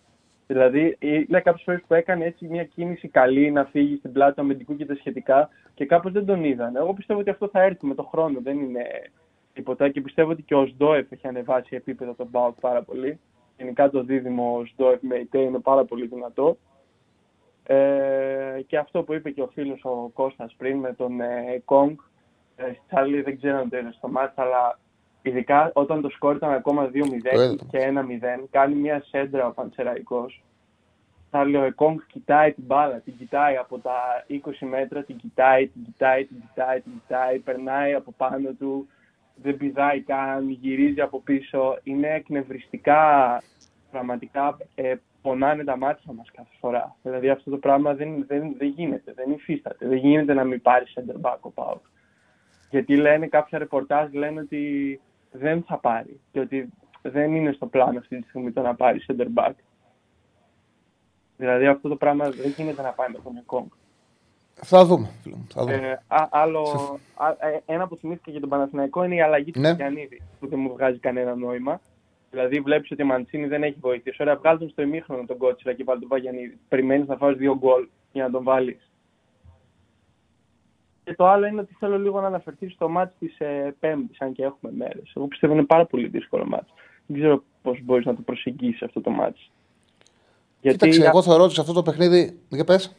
Speaker 7: Δηλαδή, είδα κάποιε φορές που έκανε έτσι μια κίνηση καλή να φύγει στην πλάτη του αμυντικού και τα σχετικά και κάπως δεν τον είδαν. Εγώ πιστεύω ότι αυτό θα έρθει με τον χρόνο, δεν είναι τίποτα και πιστεύω ότι και ο Σντόεφ έχει ανεβάσει επίπεδο τον Μπάουκ πάρα πολύ. Γενικά το δίδυμο Σντόεφ με ΙΤΕ είναι πάρα πολύ δυνατό. Ε, και αυτό που είπε και ο φίλος ο Κώστας πριν με τον ε, Κόγκ, ε, στη Τσάλι δεν ξέρω αν το είδες στο μάτς, αλλά ειδικά όταν το σκόρ ήταν ακόμα 2-0
Speaker 1: Το είδα το
Speaker 7: και 1-0, κάνει μια σέντρα ο Παντσεραϊκός. Θα λέω, ο Κόγκ κοιτάει την μπάλα, την κοιτάει από τα 20 μέτρα, την κοιτάει, την κοιτάει, την κοιτάει, την κοιτάει, περνάει από πάνω του, δεν πηδάει καν, γυρίζει από πίσω. Είναι εκνευριστικά, πραγματικά ε, πονάνε τα μάτια μας κάθε φορά. Δηλαδή αυτό το πράγμα δεν, δεν, δεν γίνεται, δεν υφίσταται. Δεν γίνεται να μην πάρει center back ο Πάουκ. Γιατί λένε κάποια ρεπορτάζ λένε ότι δεν θα πάρει και ότι δεν είναι στο πλάνο αυτή τη στιγμή το να πάρει center back. Δηλαδή αυτό το πράγμα δεν γίνεται να πάει με τον Εκόνγκ.
Speaker 1: Θα δούμε. φίλε μου, Θα δούμε.
Speaker 7: Ε, α- άλλο, α, ε, ένα που θυμήθηκα για τον Παναθηναϊκό είναι η αλλαγή του
Speaker 1: Ναι.
Speaker 7: Γιαννίδη, που δεν μου βγάζει κανένα νόημα. Δηλαδή, βλέπεις ότι ο Μαντσίνη δεν έχει βοηθήσει. Ωραία, βγάλει τον στο ημίχρονο τον Κότσιρα και βάλει τον Παγιανίδη. Περιμένεις να φάει δύο γκολ για να τον βάλεις. Και το άλλο είναι ότι θέλω λίγο να αναφερθείς στο μάτι της ε, Πέμπτης, αν και έχουμε μέρες. Εγώ πιστεύω είναι πάρα πολύ δύσκολο μάτι. Δεν ξέρω πώς μπορείς να το προσεγγίσεις αυτό το μάτι.
Speaker 1: Κοίταξε, εγώ θεωρώ ότι σε αυτό το παιχνίδι. Για πες.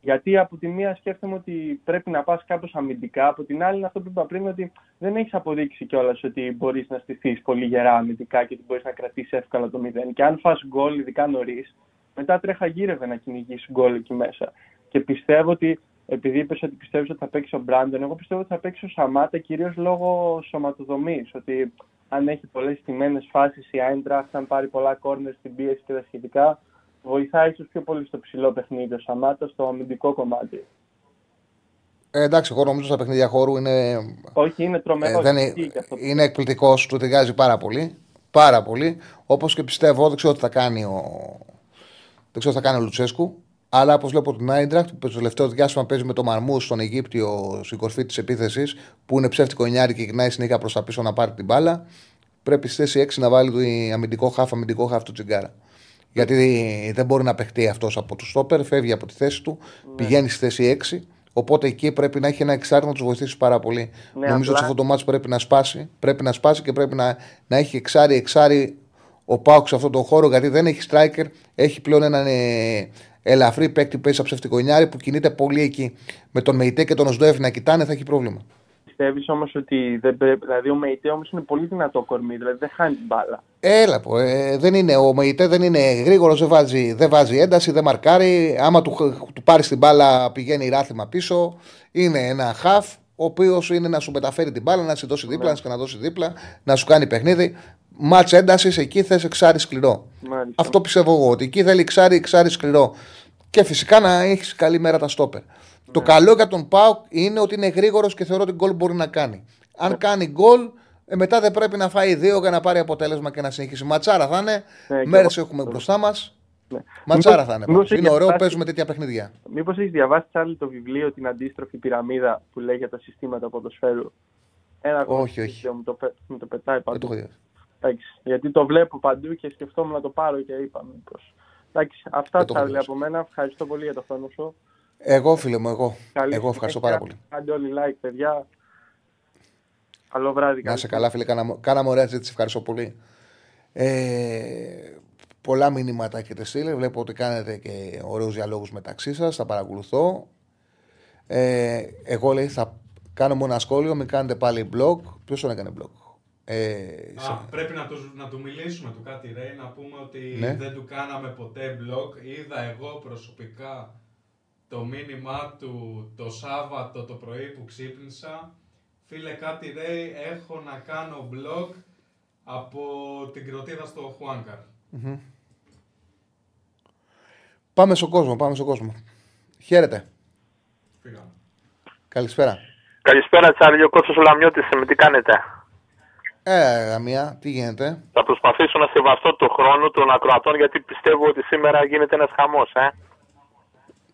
Speaker 7: Γιατί από τη μία σκέφτομαι ότι πρέπει να πας κάπως αμυντικά, από την άλλη είναι αυτό που είπα πριν ότι δεν έχεις αποδείξει κιόλας ότι μπορείς να στηθείς πολύ γερά αμυντικά και ότι μπορείς να κρατήσεις εύκολα το 0. Και αν φας γκολ, ειδικά νωρίς, μετά τρέχα γύρευε να κυνηγήσεις γκολ εκεί μέσα. Και πιστεύω ότι, επειδή είπες ότι πιστεύεις ότι θα παίξει ο Μπράντον, εγώ πιστεύω ότι θα παίξει ο Σαμάτα κυρίως λόγω σωματοδομής. Ότι αν έχει πολλές τιμένε φάσεις η Άιντραχτ, αν πάρει πολλά κόρνερ στην πίεση και τα σχετικά, βοηθάει ίσως πιο πολύ στο ψηλό παιχνίδι ο Σαμάτα, στο αμυντικό κομμάτι.
Speaker 1: Ε, εντάξει, εγώ νομίζω στα παιχνίδια χώρου είναι.
Speaker 7: Όχι, είναι τρομερός.
Speaker 1: Ε, δεν
Speaker 7: ισχύει
Speaker 1: είναι,
Speaker 7: και αυτό.
Speaker 1: είναι εκπληκτικός, του ταιριάζει πάρα πολύ. Πάρα πολύ. Όπως και πιστεύω, δεν ξέρω τι θα κάνει ο, Δεν ξέρω τι θα κάνει ο Λουτσέσκου. Αλλά όπως βλέπω την Άιντραχτ, που το τελευταίο διάστημα παίζει με το Μαρμούς στον Αιγύπτιο στην κορφή της επίθεσης, που είναι ψεύτικο νιάρι και γυρνάει συνέχεια προς τα πίσω να πάρει την μπάλα, πρέπει στη θέση 6 να βάλει το αμυντικό χάφ, αμυντικό χάφ του Τσιγκάρα. Γιατί δεν μπορεί να παιχτεί αυτός από το στόπερ, φεύγει από τη θέση του, ναι. πηγαίνει στη θέση 6. Οπότε εκεί πρέπει να έχει ένα εξάρτητο να τους βοηθήσει πάρα πολύ. Ναι, Νομίζω απλά... ότι αυτό το μάτσο πρέπει να σπάσει. Πρέπει να σπάσει και πρέπει να, να έχει εξάρι, εξάρι ο Πάουκ σε αυτόν τον χώρο γιατί δεν έχει striker. Έχει πλέον έναν ε, ελαφρύ παίκτη που παίζει ψευτικονιάρη που κινείται πολύ εκεί. Με τον Μεϊτέ και τον Οσδόεφ να κοιτάνε θα έχει πρόβλημα.
Speaker 7: Πιστεύεις όμως ότι δεν πρέπει. Δηλαδή ο Μεϊτέ όμως είναι πολύ δυνατό κορμί, δηλαδή δεν χάνει την μπάλα.
Speaker 1: Έλα πω. Ε, δεν είναι, ο Μεϊτέ δεν είναι γρήγορος, δεν βάζει, δεν βάζει ένταση, δεν μαρκάρει. Άμα του, του πάρεις την μπάλα πηγαίνει ράθιμα πίσω. Είναι ένα χαφ ο οποίος είναι να σου μεταφέρει την μπάλα, να σε δώσει δίπλα, ναι. να σου δώσει δίπλα, να σου κάνει παιχνίδι. Μάτς έντασης, εκεί θες εξάρι σκληρό. Μάλιστα. Αυτό πιστεύω εγώ. Ότι εκεί θέλει εξάρι, εξάρι σκληρό. Και φυσικά να έχεις καλή μέρα τα στόπερ. Ναι. Το καλό για τον Πάουκ είναι ότι είναι γρήγορος και θεωρώ ότι γκολ μπορεί να κάνει. Αν ναι. κάνει γκολ, ε, μετά δεν πρέπει να φάει δύο για να πάρει αποτέλεσμα και να συνεχίσει. Ματσάρα θα είναι. Ναι, Μέρες έχουμε μπροστά μας. Ναι. Ματσάρα θα είναι. Μήπως είναι ωραίο, παίζουμε τέτοια παιχνίδια.
Speaker 7: Μήπως έχεις διαβάσει άλλη το βιβλίο Την αντίστροφη πυραμίδα που λέει για τα συστήματα ποδοσφαίρου.
Speaker 1: Ένα όχι, όχι.
Speaker 7: Μου το, μου το πετάει παντού. γιατί το βλέπω παντού και σκεφτόμουν να το πάρω και είπα μήπως. Εντάξει, αυτά θα λέει από μένα. Ευχαριστώ πολύ για το χρόνο σου.
Speaker 1: Εγώ, φίλε μου, εγώ. Καλή εγώ ευχαριστώ πάρα πολύ.
Speaker 7: Κάντε όλοι like, παιδιά. Καλό βράδυ.
Speaker 1: Να σε καλά, φίλε. Κάναμε ωραία έτσι. Ευχαριστώ πολύ. Ε, πολλά μηνύματα έχετε στείλει. Βλέπω ότι κάνετε και ωραίους διαλόγους μεταξύ σας. Θα παρακολουθώ. Ε, εγώ λέει θα κάνω μόνο ένα σχόλιο. Μην κάνετε πάλι blog. Ποιος τον έκανε blog;
Speaker 2: Ε, Α, πρέπει να, τους, να του μιλήσουμε του κάτι Ρέι, να πούμε ότι ναι. δεν του κάναμε ποτέ blog. Είδα εγώ προσωπικά το μήνυμά του το Σάββατο το πρωί που ξύπνησα. Φίλε κάτι Ρέι, έχω να κάνω blog από την κροτίδα στο χουανκαρ
Speaker 1: Πάμε στον κόσμο, πάμε στον κόσμο. Χαίρετε. Φύγαμε. Καλησπέρα.
Speaker 9: Καλησπέρα Τσάρλι, ο Κώστας Λαμιώτης, με τι κάνετε;
Speaker 1: Ε, Γαμία, τι γίνεται;
Speaker 9: Θα προσπαθήσω να σεβαστώ το χρόνο των ακροατών γιατί πιστεύω ότι σήμερα γίνεται ένας χαμός, ε.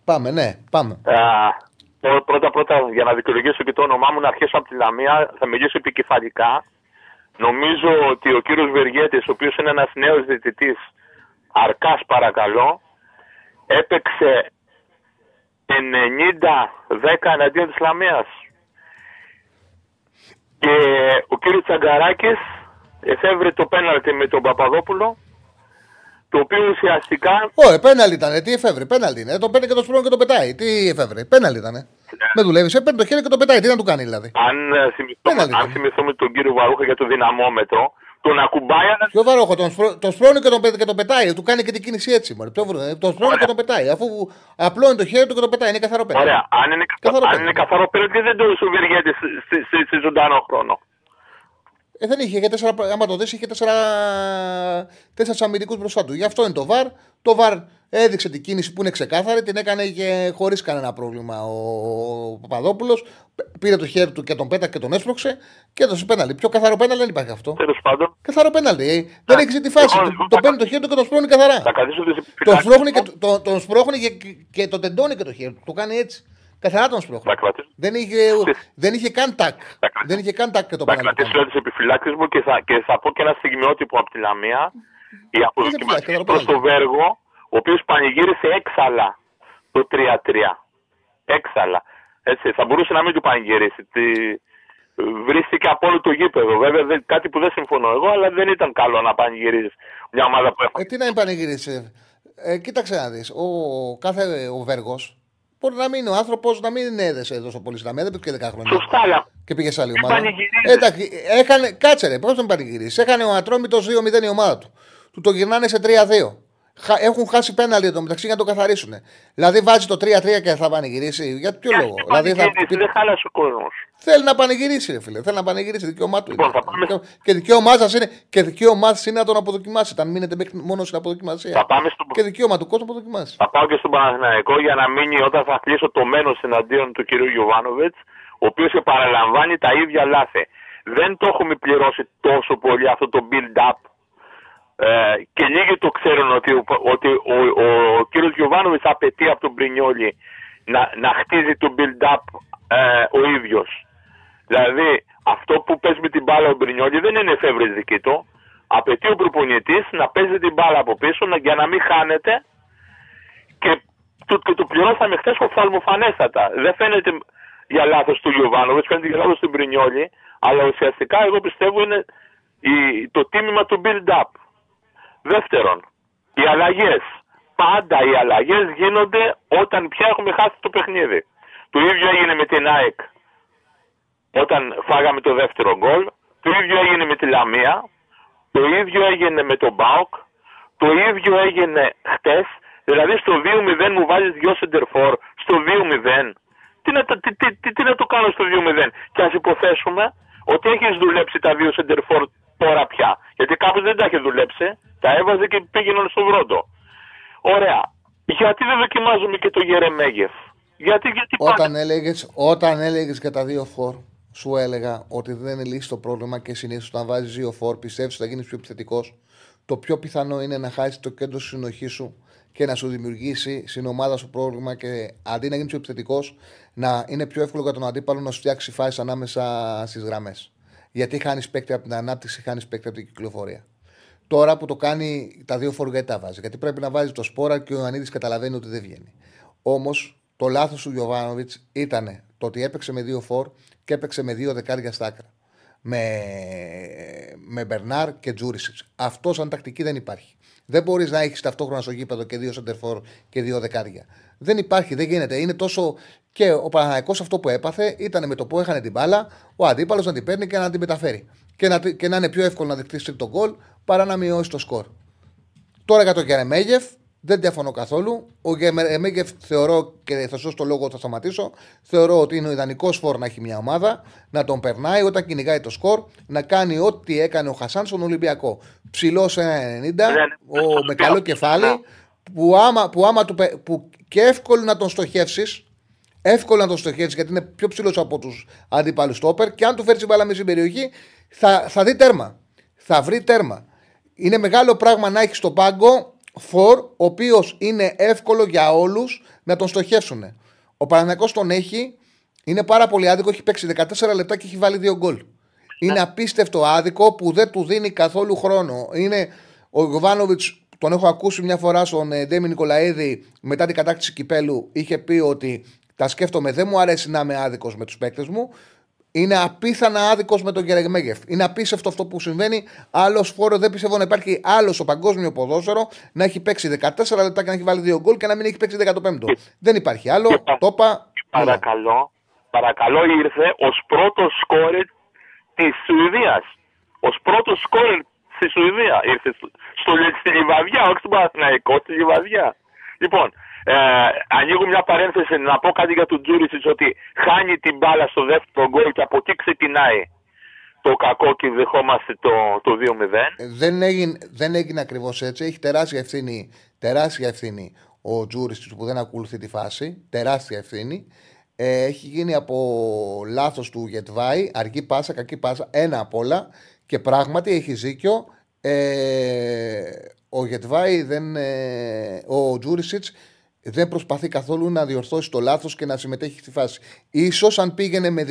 Speaker 1: Πάμε, ναι, πάμε.
Speaker 9: πρώτα πρώτα για να δικαιολογήσω και το όνομά μου να αρχίσω από τη Λαμία, θα μιλήσω επικεφαλικά. Νομίζω ότι ο κύριος Βεργέτης, ο οποίος είναι ένας νέος διαιτητής, αρκάς παρακαλώ, έπαιξε 90-10 εναντίον της Λαμίας. Και ο κύριος Τσαγκαράκης εφεύρε το πέναλτι με τον Παπαδόπουλο το οποίο ουσιαστικά.
Speaker 1: Όχι, πέναλτι ήταν. Τι εφεύρε, πέναλτι είναι. Το παίρνει και το σπρώχνει και το πετάει. Τι εφεύρε, πέναλτι ήταν. Ναι. Με δουλεύει, ε, παίρνει το χέρι και το πετάει. Τι να του κάνει δηλαδή.
Speaker 9: Αν ε, θυμηθούμε, αν θυμηθούμε τον κύριο Βαρούχα για το δυναμόμετρο, τον ακουμπάει.
Speaker 1: Ποιο Βαρούχα, τον, σπρώ, τον σπρώχνει και τον, και τον πετάει. Του κάνει και την κίνηση έτσι. Μωρέ. Τον σπρώχνει και τον πετάει. Αφού απλώνει το χέρι του και τον πετάει. Είναι καθαρό πέναλτι.
Speaker 9: Ωραία. Αν είναι καθαρό, αν είναι καθαρό πέναλτι, δεν το σου σε ζωντανό χρόνο;
Speaker 1: Ε, δεν είχε, είχε τέσσερα, άμα το δεις, είχε τέσσερα, τέσσερα αμυντικούς μπροστά του. Γι' αυτό είναι το βαρ. Το βαρ έδειξε την κίνηση που είναι ξεκάθαρη, την έκανε και χωρίς κανένα πρόβλημα ο Παπαδόπουλος. Πήρε το χέρι του και τον πέταξε και τον έσπρωξε και έδωσε πέναλτι. Πιο καθαρό πέναλτι δεν υπάρχει αυτό.
Speaker 9: Τέλος πάντων.
Speaker 1: Καθαρό πέναλτι. Ε. Δεν έχει τη φάση. Το παίρνει το χέρι του και τον σπρώχνει καθαρά. Τον σπρώχνει και, το, τον σπρώχνει και, και το τεντώνει και το χέρι του. Το κάνει έτσι. Καθαρά τον σπρώχνει. Δεν είχε, δεν είχε καν τάκ. Δεν είχε καν τάκ και το
Speaker 9: Θα κρατήσω τις επιφυλάξεις μου και θα, και θα πω και ένα στιγμιότυπο από τη Λαμία. Η αποδοκιμασία προς το Βέργο, ο οποίος πανηγύρισε έξαλα το 3-3. Έξαλα. Έτσι, θα μπορούσε να μην του πανηγυρίσει. Τι... Βρίσκεται από όλο το γήπεδο. Βέβαια κάτι που δεν συμφωνώ εγώ, αλλά δεν ήταν καλό να πανηγυρίσει μια ομάδα που
Speaker 1: έχω. Ε, τι να μην πανηγυρίσει. Ε, κοίταξε να δεις. Ο, κάθε ο Βέργος Μπορεί να μην ο άνθρωπος να μην έδεσε τόσο πολύ στα μέτρα, και 10 χρόνια.
Speaker 9: Σωστά,
Speaker 1: Και πήγε σε άλλη ομάδα. Εντάξει, έκανε, κάτσε ρε, πώς τον πανηγυρίσει. Έκανε ο Ατρόμητος 2-0 η ομάδα του. Του το γυρνάνε σε 3-2 έχουν χάσει πέναλτι εδώ μεταξύ για να το καθαρίσουν. Δηλαδή βάζει το 3-3 και θα πανηγυρίσει. Για ποιο
Speaker 9: και
Speaker 1: λόγο; Δηλαδή θα...
Speaker 9: Δεν χάλασε ο κόσμος.
Speaker 1: Θέλει να πανηγυρίσει, ρε φίλε. Θέλει να πανηγυρίσει. Δικαίωμά του. Λοιπόν, πάμε... Και δικαίωμά σας είναι, και δικαίωμά είναι να τον αποδοκιμάσει. Αν μείνετε μόνος στην αποδοκιμασία.
Speaker 9: Θα πάμε στο...
Speaker 1: Και δικαίωμα του κόσμου αποδοκιμάσει.
Speaker 9: Θα πάω και στον Παναθηναϊκό για να μείνει όταν θα κλείσω το μένος εναντίον του κυρίου Γιωβάνοβετ, ο οποίος επαναλαμβάνει τα ίδια λάθη. Δεν το έχουμε πληρώσει τόσο πολύ αυτό το build-up ε, και λίγοι το ξέρουν ότι, ότι ο, ο, ο κύριος Γιωβάνοβης απαιτεί από τον Μπρινιόλη να, να χτίζει το build-up ε, ο ίδιος. Δηλαδή αυτό που παίζει με την μπάλα ο Μπρινιόλη δεν είναι εφεύρεση δική του. Απαιτεί ο προπονητής να παίζει την μπάλα από πίσω για να μην χάνεται και του, και του πληρώσαμε χθες οφθαλμοφανέστατα. Δεν φαίνεται για λάθος του Γιωβάνοβιτς, φαίνεται για λάθος του Μπρινιόλη, αλλά ουσιαστικά εγώ πιστεύω είναι η, το τίμημα του build-up. Δεύτερον, οι αλλαγές. Πάντα οι αλλαγές γίνονται όταν πια έχουμε χάσει το παιχνίδι. Το ίδιο έγινε με την ΑΕΚ όταν φάγαμε το δεύτερο γκολ. Το ίδιο έγινε με τη Λαμία. Το ίδιο έγινε με τον Μπάουκ. Το ίδιο έγινε χτες. Δηλαδή στο 2-0 μου βάζει δυο σεντερφόρ. Στο 2-0. Τι να, τι, τι, τι, τι να το κάνω στο 2-0. Και ας υποθέσουμε ότι έχεις δουλέψει τα δύο σεντερφόρ τώρα πια. Γιατί κάποιος δεν τα έχει δουλέψει. Τα έβαζε και πήγαιναν στο βρόντο. Ωραία. Γιατί δεν δοκιμάζουμε και το Γερεμέγεφ. Γιατί, γιατί
Speaker 1: όταν, έλεγες, όταν έλεγες και τα δύο φόρ, σου έλεγα ότι δεν είναι λύση το πρόβλημα και συνήθως όταν βάζεις δύο φόρ, πιστεύεις ότι θα γίνεις πιο επιθετικός. Το πιο πιθανό είναι να χάσεις το κέντρο τη συνοχή σου και να σου δημιουργήσει στην ομάδα σου πρόβλημα και αντί να γίνεις πιο επιθετικός, να είναι πιο εύκολο για τον αντίπαλο να σου φτιάξει φάσεις ανάμεσα στις γραμμές. Γιατί χάνεις παίκτη από την ανάπτυξη, χάνεις παίκτη από την κυκλοφορία. Τώρα που το κάνει τα δύο φόρ, γιατί τα βάζει. Γιατί πρέπει να βάζει το σπόρα και ο Ανίδη καταλαβαίνει ότι δεν βγαίνει. Όμως το λάθος του Γιωβάνοβιτς ήταν το ότι έπαιξε με δύο φόρ και έπαιξε με δύο δεκάρια στα άκρα. Με, με Μπερνάρ και Τζούρισιτς. Αυτός σαν τακτική δεν υπάρχει. Δεν μπορείς να έχεις ταυτόχρονα στο γήπεδο και δύο σεντερφόρ και δύο δεκάρια. Δεν υπάρχει, δεν γίνεται. Είναι τόσο. Και ο Παναγιακό αυτό που έπαθε ήταν με το που έχανε την μπάλα, ο αντίπαλος να την παίρνει και να την μεταφέρει. Και να, και να είναι πιο εύκολο να δεχτείς τον γκολ παρά να μειώσεις το σκορ. Τώρα για τον Κερεμέγεφ, δεν διαφωνώ καθόλου. Ο Γεμέγεφ θεωρώ και θα σου το λόγο θα σταματήσω. Θεωρώ ότι είναι ο ιδανικός φόρ να έχει μια ομάδα, να τον περνάει όταν κυνηγάει το σκορ, να κάνει ό,τι έκανε ο Χασάν στον Ολυμπιακό. Ψηλός σε 1,90, ο, με καλό κεφάλι, που άμα, που άμα του, που και εύκολο να τον στοχεύσεις, εύκολο να τον στοχεύσεις γιατί είναι πιο ψηλός από τους αντίπαλους στόπερ και αν του φέρεις την μπάλα μέσα στην περιοχή θα, θα δει τέρμα. Θα βρει τέρμα. Είναι μεγάλο πράγμα να έχεις στον πάγκο φορ, ο οποίος είναι εύκολο για όλους να τον στοχεύσουν. Ο Παναγιακό τον έχει, είναι πάρα πολύ άδικο, έχει παίξει 14 λεπτά και έχει βάλει δύο γκολ. Είναι απίστευτο άδικο που δεν του δίνει καθόλου χρόνο. Είναι ο Γιωβάνοβιτς, τον έχω ακούσει μια φορά στον ε, Ντέμι Νικολαίδη μετά την κατάκτηση κυπέλου, είχε πει ότι τα σκέφτομαι, δεν μου αρέσει να είμαι άδικος με τους παίκτες μου. Είναι απίθανα άδικος με τον Γερεμέγεφ. Είναι απίστευτο αυτό που συμβαίνει. Άλλο φόρο δεν πιστεύω να υπάρχει άλλος στο παγκόσμιο ποδόσφαιρο να έχει παίξει 14 λεπτά και να έχει βάλει δύο γκολ και να μην έχει παίξει 15ο. Δεν υπάρχει άλλο. Το είπα.
Speaker 9: Παρακαλώ, παρακαλώ ήρθε ως πρώτος σκόρερ της Σουηδίας. Ω πρώτος σκόρερ στη Σουηδίας. Ήρθε στο, στη Λιβαδιά, όχι στον Παναθηναϊκό, στη Λιβαδιά. Λοιπόν, ε, ανοίγω μια παρένθεση να πω κάτι για τον Τζούρισιτς ότι χάνει την μπάλα στο δεύτερο γκολ και από εκεί ξεκινάει το κακό και δεχόμαστε το, το 2-0.
Speaker 1: Ε, δεν έγινε, δεν έγινε ακριβώς έτσι. Έχει τεράστια ευθύνη, τεράστια ευθύνη ο Τζούρισιτς που δεν ακολουθεί τη φάση. Τεράστια ευθύνη. Ε, έχει γίνει από λάθος του Γετβάη, αργή πάσα, κακή πάσα, ένα απ' όλα. Και πράγματι έχει ζήκιο. Ε, ο Γετβάη δεν. Ε, ο Τζούρισιτς δεν προσπαθεί καθόλου να διορθώσει το λάθος και να συμμετέχει στη φάση. σω αν πήγαινε με,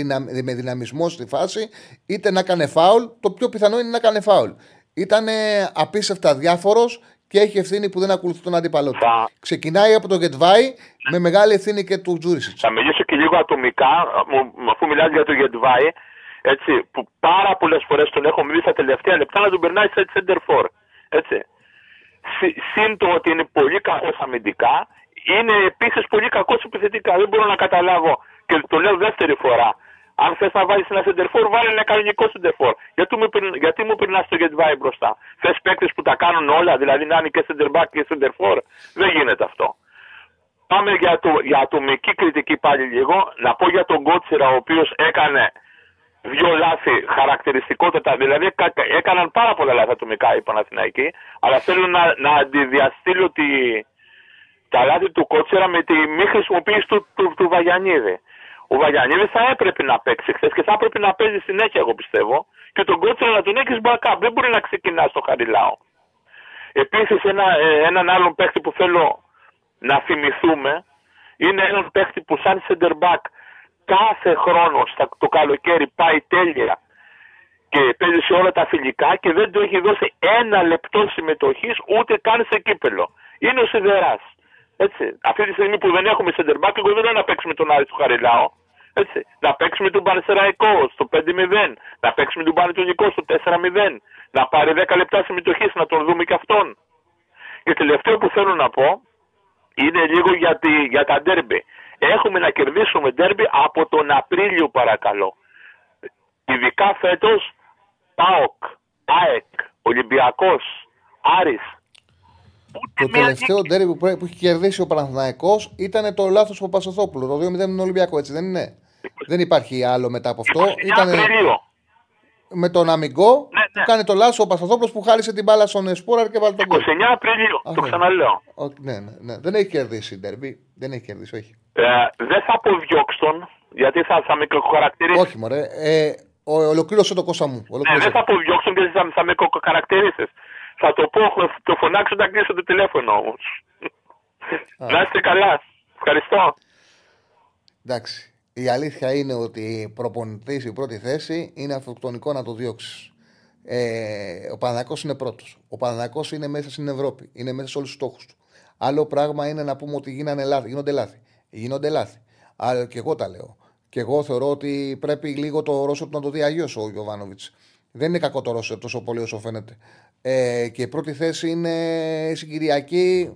Speaker 1: με δυναμισμό στη φάση, είτε να κάνει φάουλ, το πιο πιθανό είναι να κάνει φάουλ. Ήταν απίστευτα διάφορος και έχει ευθύνη που δεν ακολουθεί τον αντίπαλό του. Ξεκινάει από τον Γετβάη με μεγάλη ευθύνη και του Τζούρισιτς.
Speaker 9: Θα μιλήσω και λίγο ατομικά, αφού μιλάτε για τον Γετβάη, έτσι, που πάρα πολλές φορές τον έχω μιλήσει στα τελευταία λεπτά να τον περνάει σε center for. Έτσι. Συν το ότι είναι πολύ κακός αμυντικά, είναι επίσης πολύ κακό επιθετικά. Δεν μπορώ να καταλάβω και το λέω δεύτερη φορά. Αν θες να βάλεις ένα σεντερφόρ, βάλει ένα κανονικό σεντερφόρ. Γιατί μου, γιατί μου περνά το Γετβάη μπροστά; Θες παίκτες που τα κάνουν όλα, δηλαδή να είναι και σεντερμπάκ και σεντερφόρ. Δεν γίνεται αυτό. Πάμε για, το, για ατομική κριτική πάλι λίγο. Να πω για τον Κότσιρα, ο οποίος έκανε δύο λάθη χαρακτηριστικότητα. Δηλαδή έκαναν πάρα πολλά λάθη ατομικά οι Παναθηναϊκοί. Αλλά θέλω να, να αντιδιαστήλω τη, τα λάθη του Κότσερα με τη μη χρησιμοποίηση του, του, του Βαγιανίδη. Ο Βαγιανίδης θα έπρεπε να παίξει χθες και θα έπρεπε να παίζει συνέχεια, εγώ πιστεύω, και τον Κότσερα να τον έχεις μπακά. Δεν μπορεί να ξεκινάς στο Χαριλάο. Επίσης, ένα, ε, έναν άλλον παίχτη που θέλω να θυμηθούμε είναι έναν παίχτη που σαν center back κάθε χρόνο στα, το καλοκαίρι πάει τέλεια και παίζει σε όλα τα φιλικά και δεν του έχει δώσει ένα λεπτό συμμετοχής ούτε καν σε κύπελο. Είναι ο Σιδεράς. Έτσι. Αυτή τη στιγμή που δεν έχουμε center back, εγώ δεν λέω να παίξουμε τον Άρη του Χαριλάου. Έτσι. Να παίξουμε τον Πανεσαιραϊκό στο 5-0. Να παίξουμε τον Πανετονικό στο 4-0. Να πάρει 10 λεπτά συμμετοχής, να τον δούμε και αυτόν. Και τελευταίο που θέλω να πω είναι λίγο για, τη, για τα ντέρμπι. Έχουμε να κερδίσουμε ντέρμπι από τον Απρίλιο παρακαλώ. Ειδικά φέτος ΠΑΟΚ, ΑΕΚ, Ολυμπιακός, Άρης.
Speaker 1: Το τελευταίο ντέρμπι που, που έχει κερδίσει ο Παναθηναϊκός ήταν το λάθος του Παπασοθόπουλου. Το 2-0 είναι Ολυμπιακό, έτσι δεν είναι; Δεν υπάρχει άλλο μετά από αυτό.
Speaker 9: Ήταν
Speaker 1: με τον Αμυγκό ναι, ναι. που κάνει το λάθος ο Πασταθόπουλο που χάρισε την μπάλα στον Σπόραρ και βάλει τον κόλπο.
Speaker 9: 29 Απριλίου, το ξαναλέω.
Speaker 1: Ο, ναι, ναι, ναι. Δεν έχει κερδίσει η Ντέρμπι. Δεν έχει κερδίσει, όχι.
Speaker 9: Ε, δεν θα αποδιώξω τον, γιατί θα, θα μικροκαρακτηρίσει.
Speaker 1: Όχι, μωρέ. Ε, ο, ολοκλήρωσε το κόστα μου.
Speaker 9: Ναι, δεν θα αποδειώξω γιατί θα, θα μικροκαρακτηρίσει. Θα το πω, το φωνάξω όταν κλείσω το τηλέφωνο όμως. Να είστε καλά. Ευχαριστώ.
Speaker 1: Εντάξει. Η αλήθεια είναι ότι προπονητής η πρώτη θέση είναι αυτοκτονικό να το διώξεις. Ε, ο Παναγιακό είναι πρώτος. Ο Παναγιακό είναι μέσα στην Ευρώπη. Είναι μέσα σε όλους τους στόχους του. Άλλο πράγμα είναι να πούμε ότι γίνανε λάθη. γίνονται λάθη. Γίνονται λάθη. Αλλά και εγώ τα λέω. Και εγώ θεωρώ ότι πρέπει λίγο το ρόσο του να το δει αγίο ο Γιωβάνοβιτς. Δεν είναι κακό το ρόσο τόσο πολύ όσο φαίνεται. Ε, και η πρώτη θέση είναι συγκυριακή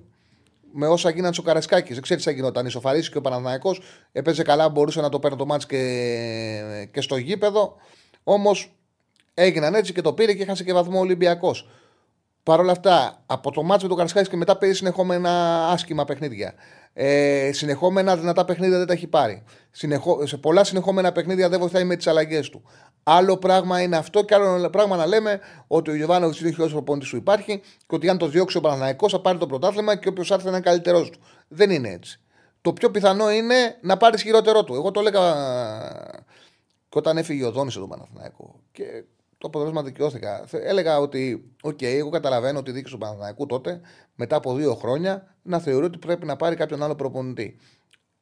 Speaker 1: με όσα γίνανε στο Καρασκάκη. Δεν ξέρεις τι θα γινόταν. Ισοφαρίσει και ο Παναναναϊκό έπαιζε καλά, μπορούσε να το παίρνει το μάτς και, και στο γήπεδο. Όμως έγιναν έτσι και το πήρε και έχασε και βαθμό Ολυμπιακός. Παρ' όλα αυτά, από το μάτς με τον Καρασκάκη και μετά παίζει συνεχόμενα άσχημα παιχνίδια. Ε, συνεχόμενα δυνατά παιχνίδια δεν τα έχει πάρει. Συνεχώ, σε πολλά συνεχόμενα παιχνίδια δεν βοηθάει με τις αλλαγές του. Άλλο πράγμα είναι αυτό και άλλο πράγμα να λέμε ότι ο Γιωβάνοβιτς είναι ο χειρότερος προπονητής σου υπάρχει και ότι αν το διώξει ο Παναναναϊκό θα πάρει το πρωτάθλημα και όποιος άρθει είναι καλύτερός του. Δεν είναι έτσι. Το πιο πιθανό είναι να πάρεις χειρότερό του. Εγώ το έλεγα και όταν έφυγε ο Δόνης στον Παναθηναϊκό. Και το αποτέλεσμα δικαιώθηκα. Έλεγα ότι, OK, okay, εγώ καταλαβαίνω ότι διοίκηση του Παναθηναϊκού τότε, μετά από δύο χρόνια, να θεωρεί ότι πρέπει να πάρει κάποιον άλλο προπονητή.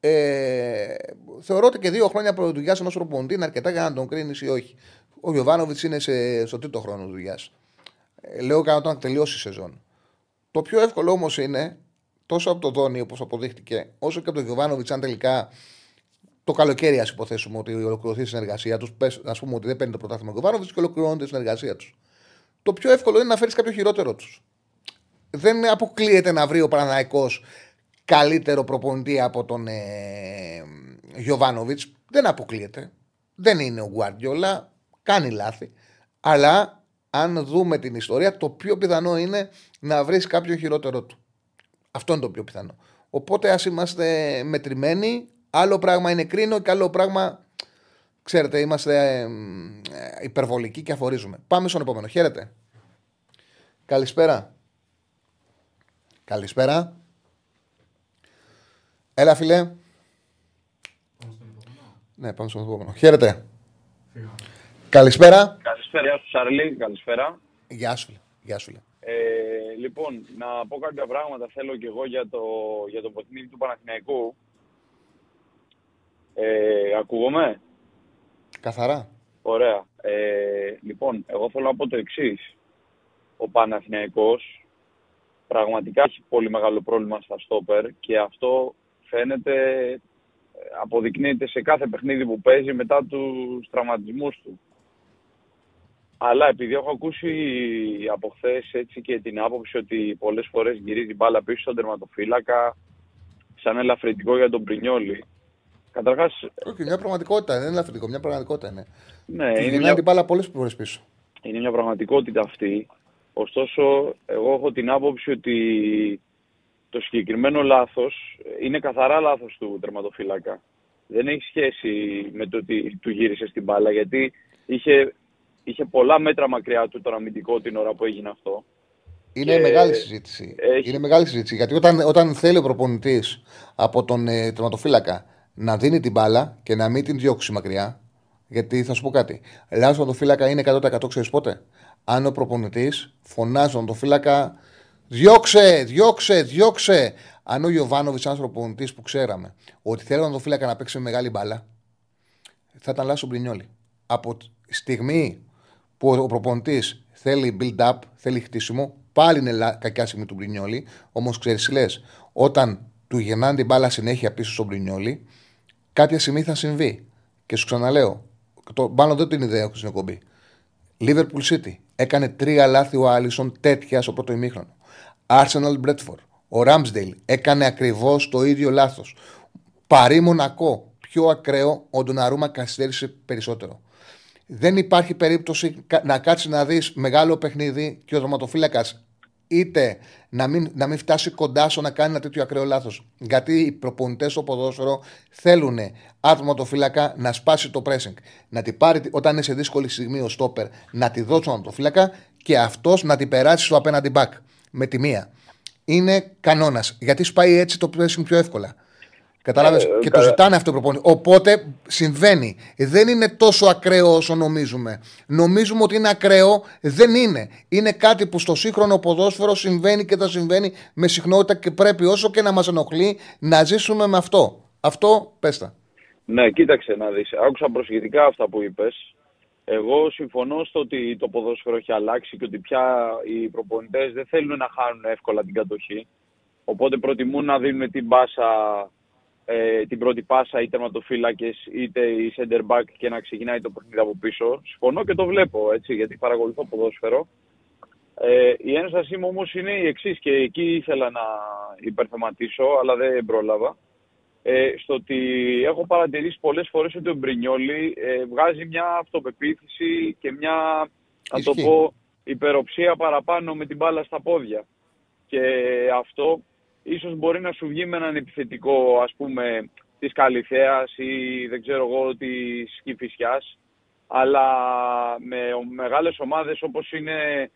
Speaker 1: Ε, θεωρώ ότι και δύο χρόνια δουλειάς ενός προπονητή είναι αρκετά για να τον κρίνεις ή όχι. Ο Γιοβάνοβιτς είναι σε, στο τρίτο χρόνο δουλειάς. Ε, λέω κατά όταν τελειώσει η σεζόν. Το πιο εύκολο όμως είναι τόσο από το Δόνη όπως αποδείχτηκε, όσο και από τον Γιοβάνοβιτς, αν τελικά το καλοκαίρι, ας υποθέσουμε ότι ολοκληρωθεί η συνεργασία τους, ας πούμε ότι δεν παίρνει το πρωτάθλημα του Γιωβάνοβιτ και ολοκληρώνεται η συνεργασία τους. Το πιο εύκολο είναι να φέρεις κάποιο χειρότερο τους. Δεν αποκλείεται να βρει ο Παναναϊκός καλύτερο προπονητή από τον ε, Γιωβάνοβιτς. Δεν αποκλείεται. Δεν είναι ο Γκουαρδιόλα. Κάνει λάθη. Αλλά αν δούμε την ιστορία, το πιο πιθανό είναι να βρεις κάποιο χειρότερο του. Αυτό είναι το πιο πιθανό. Οπότε ας είμαστε μετρημένοι. Άλλο πράγμα είναι κρίνο και άλλο πράγμα. Ξέρετε, είμαστε ε, υπερβολικοί και αφορίζουμε. Πάμε στον επόμενο. Χαίρετε. Καλησπέρα. Καλησπέρα. Έλα, φιλέ. Ναι, πάμε στον επόμενο. Χαίρετε. Καλησπέρα.
Speaker 10: Καλησπέρα, γεια σου Σαρλί, καλησπέρα.
Speaker 1: Γεια σου, γεια σου.
Speaker 10: Ε, λοιπόν, να πω κάποια πράγματα θέλω και εγώ για το, για το παιχνίδι του Παναθηναϊκού. Ε, ακούγομαι;
Speaker 1: Καθαρά.
Speaker 10: Ωραία. Ε, λοιπόν, εγώ θέλω να πω το εξής. Ο Παναθηναϊκός πραγματικά έχει πολύ μεγάλο πρόβλημα στα στόπερ και αυτό φαίνεται, αποδεικνύεται σε κάθε παιχνίδι που παίζει μετά τους τραυματισμούς του. Αλλά επειδή έχω ακούσει από χθες έτσι και την άποψη ότι πολλές φορές γυρίζει μπάλα πίσω στον τερματοφύλακα σαν ελαφρυντικό για τον Πρινιόλη. Καταρχάς.
Speaker 1: Όχι, μια πραγματικότητα δεν είναι ελαφρυντικό, μια πραγματικότητα είναι.
Speaker 10: Ναι, είναι μια...
Speaker 1: την μπάλα πολλές φορές πίσω.
Speaker 10: Είναι μια πραγματικότητα αυτή. Ωστόσο, εγώ έχω την άποψη ότι το συγκεκριμένο λάθος είναι καθαρά λάθος του τερματοφύλακα. Δεν έχει σχέση με το ότι του γύρισε στην μπάλα, γιατί είχε, είχε πολλά μέτρα μακριά του τον αμυντικό την ώρα που έγινε αυτό.
Speaker 1: Είναι μεγάλη συζήτηση. Είναι μεγάλη συζήτηση. Γιατί όταν, όταν θέλει ο προπονητής από τον ε, τερματοφύλακα να δίνει την μπάλα και να μην την διώξει μακριά. Γιατί θα σου πω κάτι. Λάθο τερματοφύλακα είναι 100% ξέρεις πότε; Αν ο προπονητής φωνάζει τον τερματοφύλακα Διώξε, διώξε, διώξε. Αν ο Γιωβάνοβιτ, ένας προπονητής που ξέραμε ότι θέλει να το φύλακα να παίξει με μεγάλη μπάλα, θα ήταν λάθο ο Μπρινιόλη. Από στιγμή που ο προπονητής θέλει build-up, θέλει χτίσιμο, πάλι είναι κακιά στιγμή του Μπρινιόλη. Όμως ξέρεις, λες, όταν του γεννάνε την μπάλα συνέχεια πίσω στον Μπρινιόλη, κάποια στιγμή θα συμβεί. Και σου ξαναλέω, το, μάλλον δεν την ιδέα στην εκπομπή. Liverpool City. Έκανε τρία λάθη ο Άλισον τέτοια στο πρώτο ημίχρονο. Arsenal Bradford. Ο Ramsdale έκανε ακριβώς το ίδιο λάθος. Παρή Μονακό. Πιο ακραίο, ο Ντοναρούμα καθυστέρησε περισσότερο. Δεν υπάρχει περίπτωση να κάτσεις να δεις μεγάλο παιχνίδι και ο δροματοφύλακα είτε να μην, να μην φτάσει κοντά σου να κάνει ένα τέτοιο ακραίο λάθος. Γιατί οι προπονητές στο ποδόσφαιρο θέλουν άτομο το φύλακα να σπάσει το pressing. Να την πάρει όταν είναι σε δύσκολη στιγμή ο στόπερ, να τη δώσει το φύλακα και αυτός να την περάσει στο απέναντι back με τη μία. Είναι κανόνας. Γιατί σπάει έτσι το pressing πιο εύκολα. Κατάλαβες; Ε, και το ζητάνε αυτό το προπονητή. Οπότε συμβαίνει. Δεν είναι τόσο ακραίο όσο νομίζουμε. Νομίζουμε ότι είναι ακραίο. Δεν είναι. Είναι κάτι που στο σύγχρονο ποδόσφαιρο συμβαίνει και θα συμβαίνει με συχνότητα και πρέπει όσο και να μας ενοχλεί να ζήσουμε με αυτό. Αυτό πέστα.
Speaker 10: Ναι, κοίταξε να δεις. Άκουσα προσεκτικά αυτά που είπες. Εγώ συμφωνώ στο ότι το ποδόσφαιρο έχει αλλάξει και ότι πια οι προπονητές δεν θέλουν να χάνουν εύκολα την κατοχή. Οπότε προτιμούν να δίνουν την μπάσα ε, την πρώτη πάσα οι τερματοφύλακες είτε η center back και να ξεκινάει το παιχνίδι από πίσω. Συμφωνώ και το βλέπω έτσι, γιατί παρακολουθώ ποδόσφαιρο. Ε, η ένστασή μου όμως είναι η εξής και εκεί ήθελα να υπερθεματίσω, αλλά δεν πρόλαβα. Ε, στο ότι έχω παρατηρήσει πολλές φορές ότι ο Μπρινιόλη ε, βγάζει μια αυτοπεποίθηση και μια, να το πω, υπεροψία παραπάνω με την μπάλα στα πόδια. Και αυτό ίσως μπορεί να σου βγει με έναν επιθετικό ας πούμε της Καλυθέας ή δεν ξέρω εγώ της Κηφισιάς αλλά με μεγάλες ομάδες όπως είναι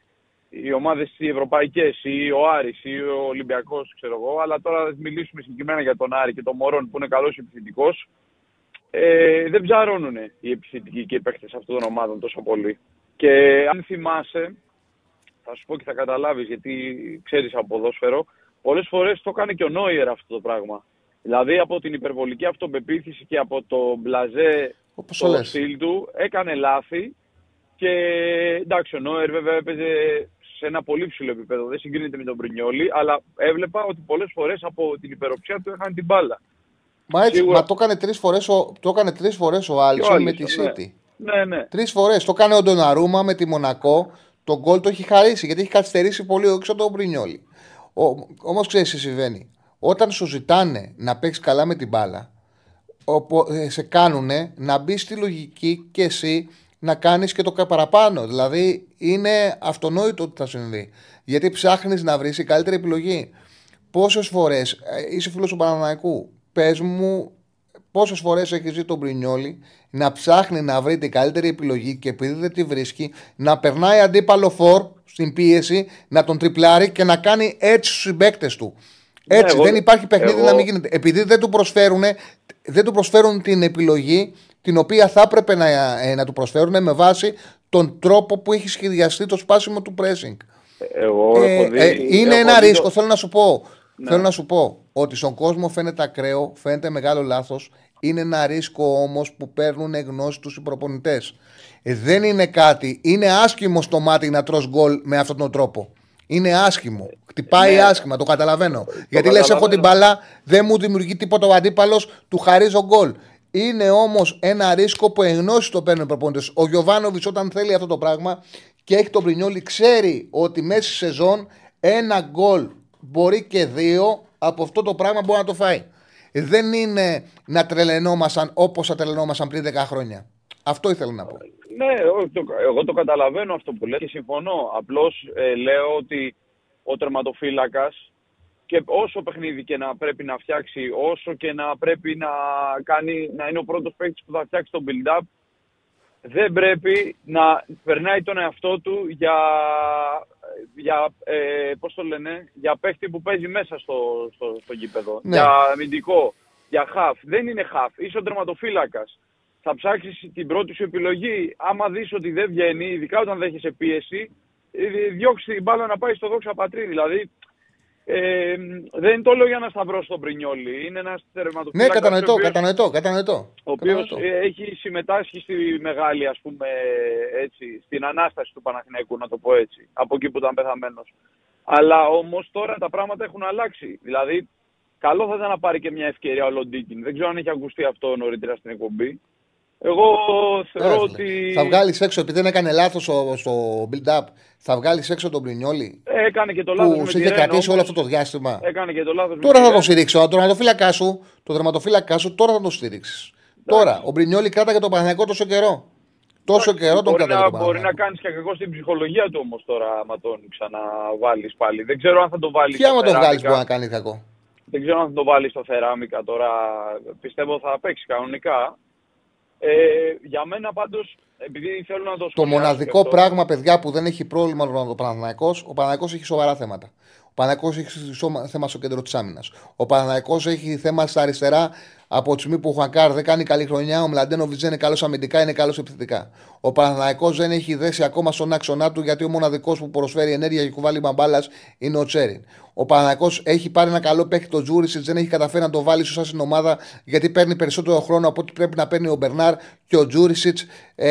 Speaker 10: οι ομάδες οι ευρωπαϊκές ή ο Άρης ή ο Ολυμπιακός ξέρω εγώ. Αλλά τώρα θα μιλήσουμε συγκεκριμένα για τον Άρη και τον Μωρόν που είναι καλός επιθετικός. Ε, δεν ψαρώνουν οι επιθετικοί και οι παίχτες αυτών των ομάδων τόσο πολύ. Και αν θυμάσαι θα σου πω και θα καταλάβεις γιατί ξέρεις από ποδόσφαιρο πολλές φορές το κάνει και ο Νόιερ αυτό το πράγμα. Δηλαδή από την υπερβολική αυτοπεποίθηση και από το μπλαζέ το στυλ του έκανε λάθη και εντάξει ο Νόιερ βέβαια έπαιζε σε ένα πολύ ψηλό επίπεδο, δεν συγκρίνεται με τον Πρινιόλη, αλλά έβλεπα ότι πολλές φορές από την υπεροψία του έκανε την μπάλα.
Speaker 1: Μα έτσι, Σίγουρα... μα το έκανε τρεις φορές ο, το έκανε τρεις φορές ο Άλισον με τη City.
Speaker 10: Ναι, ναι. ναι.
Speaker 1: Τρεις φορές. Το έκανε ο Ντοναρούμα με τη Μονακό. Το γκολ το έχει χαρίσει γιατί έχει καθυστερήσει πολύ έξω τον Πρινιόλη. Όμως ξέρεις τι συμβαίνει. Όταν σου ζητάνε να παίξεις καλά με την μπάλα, ε, σε κάνουν να μπει στη λογική και εσύ να κάνεις και το παραπάνω. Δηλαδή είναι αυτονόητο ότι θα συμβεί. Γιατί ψάχνεις να βρεις η καλύτερη επιλογή. Πόσες φορές ε, είσαι φίλος του Παναναναϊκού, πες μου πόσες φορές έχει ζει τον Μπρινιόλη να ψάχνει να βρει την καλύτερη επιλογή και επειδή δεν τη βρίσκει, να περνάει αντίπαλο φόρ στην πίεση, να τον τριπλάρει και να κάνει έτσι στους συμπαίκτες του. Ναι, έτσι, δεν υπάρχει παιχνίδι εγώ... να μην γίνεται. Επειδή δεν του, προσφέρουν, δεν του προσφέρουν την επιλογή την οποία θα έπρεπε να, ε, να του προσφέρουν με βάση τον τρόπο που έχει σχεδιαστεί το σπάσιμο του pressing.
Speaker 10: Εγώ ε, δει,
Speaker 1: ε, είναι ένα ρίσκο, θέλω να σου πω. Ναι. Θέλω να σου πω ότι στον κόσμο φαίνεται ακραίο, φαίνεται μεγάλο λάθος. Είναι ένα ρίσκο όμως που παίρνουν γνώση τους οι προπονητές. Ε, δεν είναι κάτι. Είναι άσχημο στο μάτι να τρως γκολ με αυτόν τον τρόπο. Είναι άσχημο. Χτυπάει ναι. άσχημα, το καταλαβαίνω. Γιατί λες: Έχω την μπαλά, δεν μου δημιουργεί τίποτα ο αντίπαλος, του χαρίζω γκολ. Είναι όμως ένα ρίσκο που εγνώσει το παίρνουν οι προπονητές. Ο Γιωβάνοβιτς, όταν θέλει αυτό το πράγμα και έχει τον Πρινιόλι, ξέρει ότι μέσα στη σεζόν ένα γκολ μπορεί και δύο από αυτό το πράγμα μπορεί να το φάει. Δεν είναι να τρελαινόμασταν όπως θα τρελαινόμασταν πριν 10 χρόνια. Αυτό ήθελα να πω.
Speaker 10: Ναι, εγώ το καταλαβαίνω αυτό που λέει και συμφωνώ. Απλώς ε, λέω ότι ο τερματοφύλακας και όσο παιχνίδι και να πρέπει να φτιάξει, όσο και να πρέπει να, κάνει, να είναι ο πρώτος παίκτης που θα φτιάξει το build-up, δεν πρέπει να περνάει τον εαυτό του για, για ε, πώς το λένε, για παίχτη που παίζει μέσα στο, στο, στο γήπεδο. Ναι. Για αμυντικό, για χαφ. Δεν είναι χαφ, είσαι ο τερματοφύλακας. Θα ψάξεις την πρώτη σου επιλογή. Άμα δεις ότι δεν βγαίνει, ειδικά όταν δέχεσαι πίεση, ε, διώξεις την μπάλα να πάει στο δόξα πατρί. Δηλαδή, Ε, δεν το λέω για να σταυρώσω τον Πρινιόλη. Είναι ένας τερματοφύλακα.
Speaker 1: Ναι, κατανοητό, κατανοητό, κατανοητό.
Speaker 10: Ο οποίος έχει συμμετάσχει στη μεγάλη, ας πούμε, έτσι, στην ανάσταση του Παναθηναϊκού, να το πω έτσι, από εκεί που ήταν πεθαμένος. Αλλά όμως τώρα τα πράγματα έχουν αλλάξει. Δηλαδή, καλό θα ήταν να πάρει και μια ευκαιρία ο Λοντίκιν. Δεν ξέρω αν έχει ακουστεί αυτό νωρίτερα στην εκπομπή. Εγώ θεωρώ ότι.
Speaker 1: Θα βγάλεις έξω, επειδή δεν έκανε λάθος στο build-up, θα βγάλεις έξω τον Πρινιόλη.
Speaker 10: Έκανε και το λάθος.
Speaker 1: Που σε είχε κρατήσει όλο αυτό το διάστημα.
Speaker 10: Έκανε και το λάθος.
Speaker 1: Τώρα θα το στηρίξει. Το τερματοφύλακά σου, το τερματοφύλακά σου, τώρα θα το στηρίξεις. Τώρα, ο Μπρινιόλη κράταγε το Παναγιακό τόσο καιρό. Τόσο καιρό τον κράταγε
Speaker 10: το Μπορεί να κάνεις και κακό στην ψυχολογία του όμως τώρα, άμα τον ξαναβάλεις πάλι. Δεν ξέρω αν θα το βάλεις.
Speaker 1: Τι άμα τον βγάλεις μπορεί να κάνει κακό.
Speaker 10: Δεν ξέρω αν θα το βάλεις στο θεράμικα τώρα. Πιστεύω θα παίξει κανονικά. Ε, για μένα πάντως, επειδή θέλω να το
Speaker 1: Το μοναδικό πράγμα, παιδιά, που δεν έχει πρόβλημα ο Παναναϊκός, ο Παναναϊκός έχει σοβαρά θέματα. Ο Παναναϊκός έχει θέμα στο κέντρο της άμυνας. Ο Παναναϊκός έχει θέμα στα αριστερά από τη στιγμή που ο Χουανκάρ δεν κάνει καλή χρονιά. Ο Μλαντένο δεν είναι καλός αμυντικά, είναι καλός επιθετικά. Ο Παναναϊκός δεν έχει δέσει ακόμα στον άξονά του γιατί ο μοναδικός που προσφέρει ενέργεια και κουβάλει μπαμπάλας είναι ο Τσέριν. Ο Παναναϊκό έχει πάρει ένα καλό παίχτη το Τζούρισιτς, δεν έχει καταφέρει να το βάλει σωστά στην ομάδα γιατί παίρνει περισσότερο χρόνο από ό,τι πρέπει να παίρνει ο Μπερνάρ και ο Τζούρισιτς ε,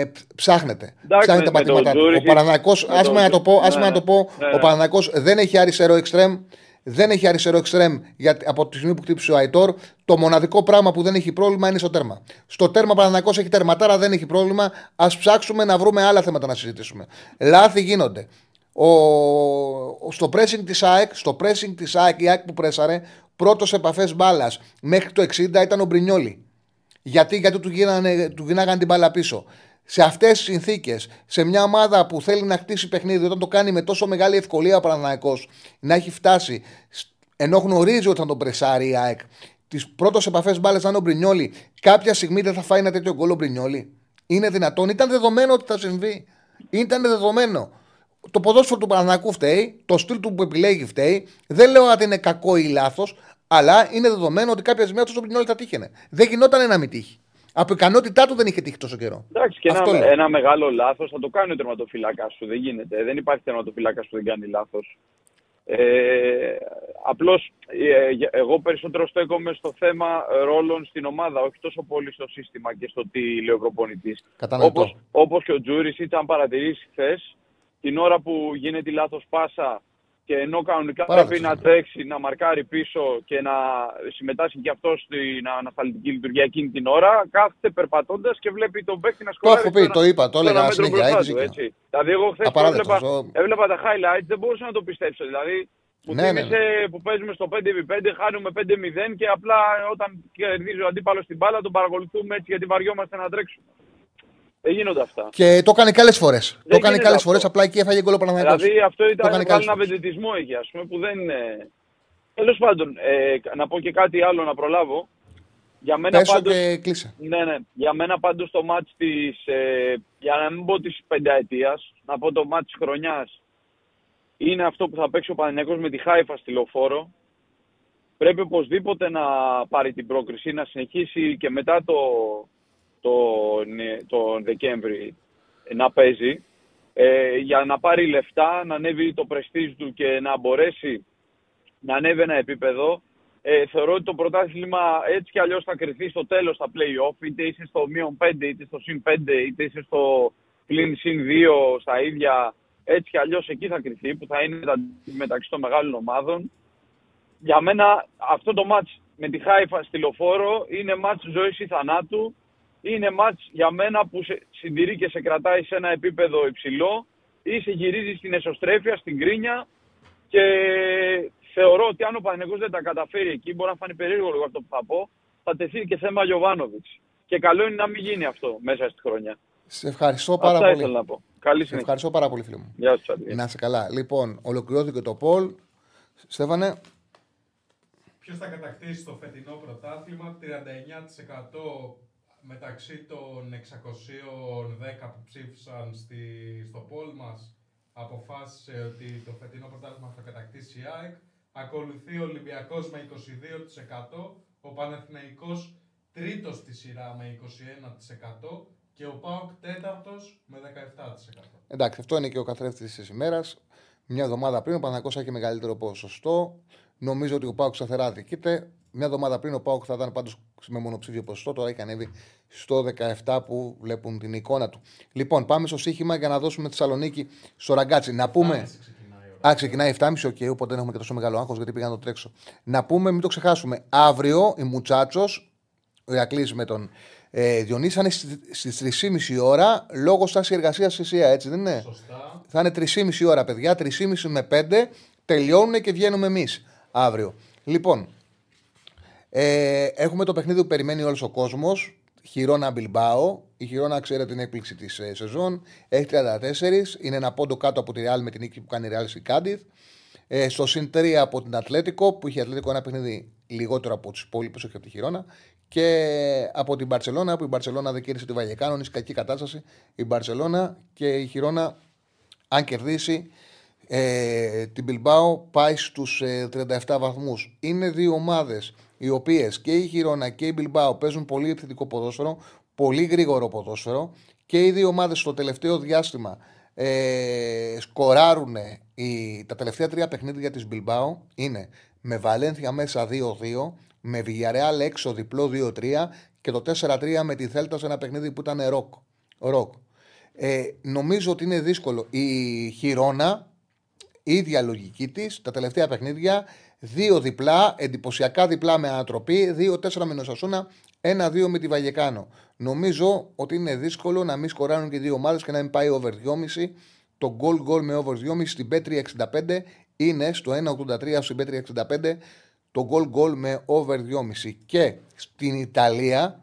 Speaker 1: ε, ψάχνεται.
Speaker 10: Εντάξει,
Speaker 1: ψάχνεται τα πατήματά του. Ο Παναναϊκό, άσμα να το πω, άσμα να το πω, ο Παναναϊκό δεν έχει αριστερό εξτρέμ. Δεν έχει αριστερό εξτρέμ γιατί από τη στιγμή που χτύπησε ο Αϊτόρ. Το μοναδικό πράγμα που δεν έχει πρόβλημα είναι στο τέρμα. Στο τέρμα Παναναναϊκό έχει τερματάρα, δεν έχει πρόβλημα. Α ψάξουμε να βρούμε άλλα θέματα να συζητήσουμε. Λάθη γίνονται. Ο, στο pressing της ΑΕΚ, στο pressing της ΑΕΚ, η ΑΕΚ που πρέσαρε, πρώτος επαφές μπάλας μέχρι το 60 ήταν ο Μπρινιόλη. Γιατί, γιατί του, γίνανε, του γινάγαν την μπάλα πίσω. Σε αυτές τις συνθήκες, σε μια ομάδα που θέλει να χτίσει παιχνίδι, όταν το κάνει με τόσο μεγάλη ευκολία ο Παναναναϊκό, να έχει φτάσει, ενώ γνωρίζει ότι θα τον πρεσάρει η ΑΕΚ, τις πρώτες επαφές μπάλες να είναι ο Μπρινιόλη, κάποια στιγμή δεν θα φάει ένα τέτοιο γκολ ο Μπρινιόλη. Είναι δυνατόν, ήταν δεδομένο ότι θα συμβεί. Ήταν δεδομένο το ποδόσφαιρο του Παναναναϊκού φταίει, το στυλ του που επιλέγει φταίει. Δεν λέω ότι είναι κακό ή λάθος, αλλά είναι δεδομένο ότι κάποια στιγμή αυτός το θα τύχαινε. Δεν γινόταν να μην τύχει. Από ικανότητά του δεν είχε τύχει τόσο καιρό.
Speaker 10: Εντάξει, και ένα, ένα, μεγάλο λάθος θα το κάνει ο τερματοφύλακας σου. Δεν γίνεται. Δεν υπάρχει τερματοφύλακας που δεν κάνει λάθος. Ε, Απλώς ε, εγώ περισσότερο στέκομαι στο θέμα ρόλων στην ομάδα, όχι τόσο πολύ στο σύστημα και στο τι λέει ο προπονητής. Όπως και ο Τζούρις, αν παρατηρήσει χθες, την ώρα που γίνεται η λάθος πάσα και ενώ κανονικά πρέπει να τρέξει, να μαρκάρει πίσω και να συμμετάσχει και αυτός στην ανασταλτική λειτουργία εκείνη την ώρα, κάθεται περπατώντας και βλέπει τον παίκτη να σκοράρει.
Speaker 1: Το έχω πει, το είπα, το έλεγα συνέχεια.
Speaker 10: Έτσι. Δηλαδή, εγώ χθες έβλεπα, έβλεπα τα highlights, δεν μπορούσα να το πιστέψω. Δηλαδή, μου ναι, ναι, ναι. που παίζουμε στο 5v5, χάνουμε 5-0 και απλά όταν κερδίζει ο αντίπαλος την μπάλα τον παρακολουθούμε έτσι γιατί βαριόμαστε να τρέξουμε. Δεν γίνονται αυτά.
Speaker 1: Και το έκανε και άλλες φορές. Το έκανε και άλλες φορές, απλά εκεί έφαγε γκολ
Speaker 10: Δηλαδή αυτό ήταν ένα βεντετισμό εκεί, ας πούμε, που δεν είναι. Τέλος πάντων, ε, να πω και κάτι άλλο να προλάβω. Για μένα
Speaker 1: Πέσω πάντως, και κλείσε.
Speaker 10: Ναι, ναι. Για μένα πάντως το μάτς της, ε, για να μην πω της πενταετίας, να πω το μάτς της χρονιάς, είναι αυτό που θα παίξει ο Παναγιακός με τη Χάιφα στη Λοφόρο. Πρέπει οπωσδήποτε να πάρει την πρόκριση, να συνεχίσει και μετά το, τον, τον Δεκέμβρη να παίζει ε, για να πάρει λεφτά, να ανέβει το πρεστίζ του και να μπορέσει να ανέβει ένα επίπεδο. Ε, θεωρώ ότι το πρωτάθλημα έτσι κι αλλιώς θα κρυθεί στο τέλος στα play-off, είτε είσαι στο μείον 5, είτε στο συν 5, είτε είσαι στο πλήν συν 2, στα ίδια, έτσι κι αλλιώς εκεί θα κρυθεί, που θα είναι μεταξύ των μεγάλων ομάδων. Για μένα αυτό το μάτς με τη Χάιφα στη Λοφόρο είναι μάτς ζωής ή θανάτου είναι μάτς για μένα που σε συντηρεί και σε κρατάει σε ένα επίπεδο υψηλό ή σε γυρίζει στην εσωστρέφεια, στην κρίνια και θεωρώ ότι αν ο Παναγικός δεν τα καταφέρει εκεί, μπορεί να φανεί περίεργο λίγο αυτό που θα πω, θα τεθεί και θέμα Γιωβάνοβιτς. Και καλό είναι να μην γίνει αυτό μέσα στη χρονιά.
Speaker 1: Σε ευχαριστώ πάρα Αυτά πολύ.
Speaker 10: να πω. Καλή
Speaker 1: σε ευχαριστώ πάρα πολύ, φίλε μου.
Speaker 10: Γεια σας.
Speaker 1: Να είσαι καλά. Λοιπόν, ολοκληρώθηκε το Πολ. Στέφανε.
Speaker 2: Ποιος θα κατακτήσει το φετινό πρωτάθλημα, 39% μεταξύ των 610 που ψήφισαν στη, στο πόλ μας αποφάσισε ότι το φετινό πρωτάθλημα θα κατακτήσει η ΑΕΚ. Ακολουθεί ο Ολυμπιακός με 22%, ο Παναθηναϊκός τρίτος στη σειρά με 21% και ο ΠΑΟΚ τέταρτος με 17%.
Speaker 1: Εντάξει, αυτό είναι και ο καθρέφτης της ημέρας. Μια εβδομάδα πριν ο Παναθηναϊκός έχει μεγαλύτερο ποσοστό. Νομίζω ότι ο Πάουκ σταθερά διοικείται. Μια εβδομάδα πριν ο Πάουκ θα ήταν πάντως με μονοψήφιο ποσοστό. Τώρα έχει ανέβει στο 17 που βλέπουν την εικόνα του. Λοιπόν, πάμε στο σύγχυμα για να δώσουμε Θεσσαλονίκη στο ραγκάτσι. Να πούμε. Α, ξεκινάει 7.30, οκ, okay, οπότε δεν έχουμε και τόσο μεγάλο άγχος γιατί πήγα να το τρέξω. Να πούμε, μην το ξεχάσουμε. Αύριο η Μουτσάτσος, ο Ιακλή με τον ε, Διονύση, θα είναι στι 3.30 ώρα λόγω στάση εργασίας στη ΣΥΑ, έτσι δεν είναι; Σωστά. Θα είναι 3.30 ώρα, παιδιά. 3.30 με 5 τελειώνουν και βγαίνουμε εμείς αύριο. Λοιπόν, ε, έχουμε το παιχνίδι που περιμένει όλος ο κόσμος. Χιρόνα Μπιλμπάο. Η Χιρόνα ξέρετε την έκπληξη της ε, σεζόν. Έχει 34. Είναι ένα πόντο κάτω από τη Real με την νίκη που κάνει η Real στην Κάντιθ. Ε, στο συν 3 από την Ατλέτικο που είχε Ατλέτικο ένα παιχνίδι λιγότερο από τους υπόλοιπους, όχι από τη Χιρόνα. Και από την Παρσελώνα που η Μπαρσελόνα δεν κέρδισε τη Βαγεκάνο. Είναι σε κακή κατάσταση η Μπαρσελόνα και η Χιρόνα, αν κερδίσει, ε, την Μπιλμπάο πάει στους 37 ε, βαθμούς. Είναι δύο ομάδες οι οποίες και η Χιρόνα και η Μπιλμπάο παίζουν πολύ επιθετικό ποδόσφαιρο, πολύ γρήγορο ποδόσφαιρο και οι δύο ομάδες στο τελευταίο διάστημα ε, σκοράρουν οι, τα τελευταία τρία παιχνίδια της Μπιλμπάο είναι με Βαλένθια μέσα 2-2, με Villarreal έξω διπλό 2-3 και το 4-3 με τη Θέλτα σε ένα παιχνίδι που ήταν ροκ. ροκ. Ε, νομίζω ότι είναι δύσκολο. Η Χιρόνα η ίδια λογική της τα τελευταία παιχνίδια. Δύο διπλά, εντυπωσιακά διπλά με ανατροπή, δύο-τέσσερα με νοσασούνα, ένα-δύο με τη Βαγεκάνο. Νομίζω ότι είναι δύσκολο να μην σκοράρουν και δύο ομάδες και να μην πάει over 2,5. Το goal goal με over 2,5 στην B365 είναι στο 1,83 στην B365 το goal goal με over 2,5. Και στην Ιταλία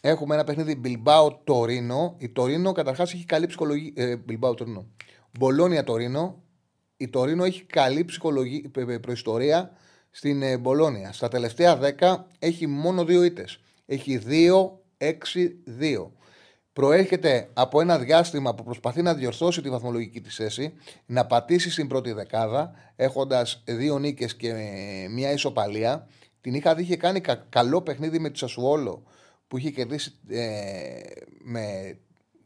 Speaker 1: έχουμε ένα παιχνίδι Bilbao Torino. Η Torino καταρχάς έχει καλή ψυχολογία. Ε, Bilbao Torino. Μπολόνια Torino η Τωρίνο έχει καλή ψυχολογική προϊστορία στην ε, Μπολόνια. Στα τελευταία 10 έχει μόνο δύο ήττες. Έχει 2-6-2. Προέρχεται από ένα διάστημα που προσπαθεί να διορθώσει τη βαθμολογική της θέση, να πατήσει στην πρώτη δεκάδα, έχοντας δύο νίκες και ε, μια ισοπαλία. Την είχα δει είχε κάνει καλό παιχνίδι με τη Σασουόλο που είχε κερδίσει ε, με,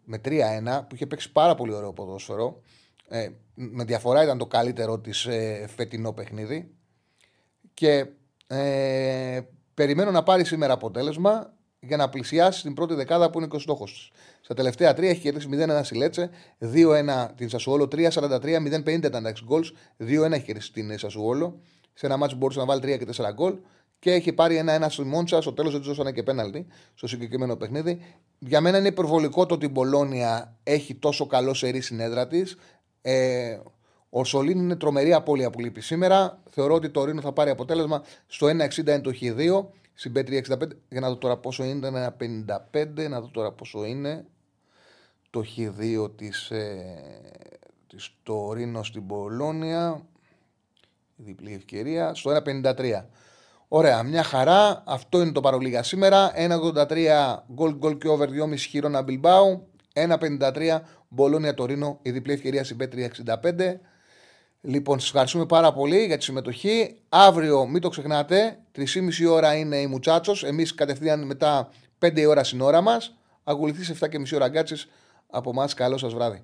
Speaker 1: με 3-1, που είχε παίξει πάρα πολύ ωραίο ποδόσφαιρο. Ε, με διαφορά ήταν το καλύτερο της ε, φετινό παιχνίδι. Και ε, περιμένω να πάρει σήμερα αποτέλεσμα για να πλησιάσει την πρώτη δεκάδα που είναι και ο στόχος της. Στα τελευταία τρία έχει κερδίσει 0-1 στη Λέτσε, 2-1 την Σασουόλο, 3-43, 0-50 ήταν τα 6 γκολ, 2-1 έχει κερδίσει την Σασουόλο. Σε ένα μάτσο μπορούσε να βάλει 3 και 4 γκολ και έχει πάρει ένα-ένα στη Μόντσα. Στο τέλος δεν του δώσανε και πέναλτι στο συγκεκριμένο παιχνίδι. Για μένα είναι υπερβολικό το ότι η Μπολόνια έχει τόσο καλό σερή στην έδρα της. Ε, ο Σολίν είναι τρομερή απώλεια που λείπει σήμερα. Θεωρώ ότι το Ρήνο θα πάρει αποτέλεσμα. Στο 1,60 είναι το Χ2. Στην B365. Για να δω τώρα πόσο είναι. Ήταν 1,55. Να δω τώρα πόσο είναι. Το Χ2 της, ε, της Τωρίνο στην Πολώνια. Διπλή ευκαιρία. Στο 1,53. Ωραία, μια χαρά. Αυτό είναι το παρολίγα σήμερα. 1,83 γκολ γκολ και over 2,5 χείρονα Μπιλμπάου. 1,53 Μπολόνια Τωρίνο, η διπλή ευκαιρία στην Πέτρια 65. Λοιπόν, σας ευχαριστούμε πάρα πολύ για τη συμμετοχή. Αύριο, μην το ξεχνάτε, 3,5 ώρα είναι η Μουτσάτσος. Εμείς κατευθείαν μετά 5 ώρα στην ώρα μας. Ακολουθείς 7,5 ώρα γκάτσε. Από εμάς, καλό σας βράδυ.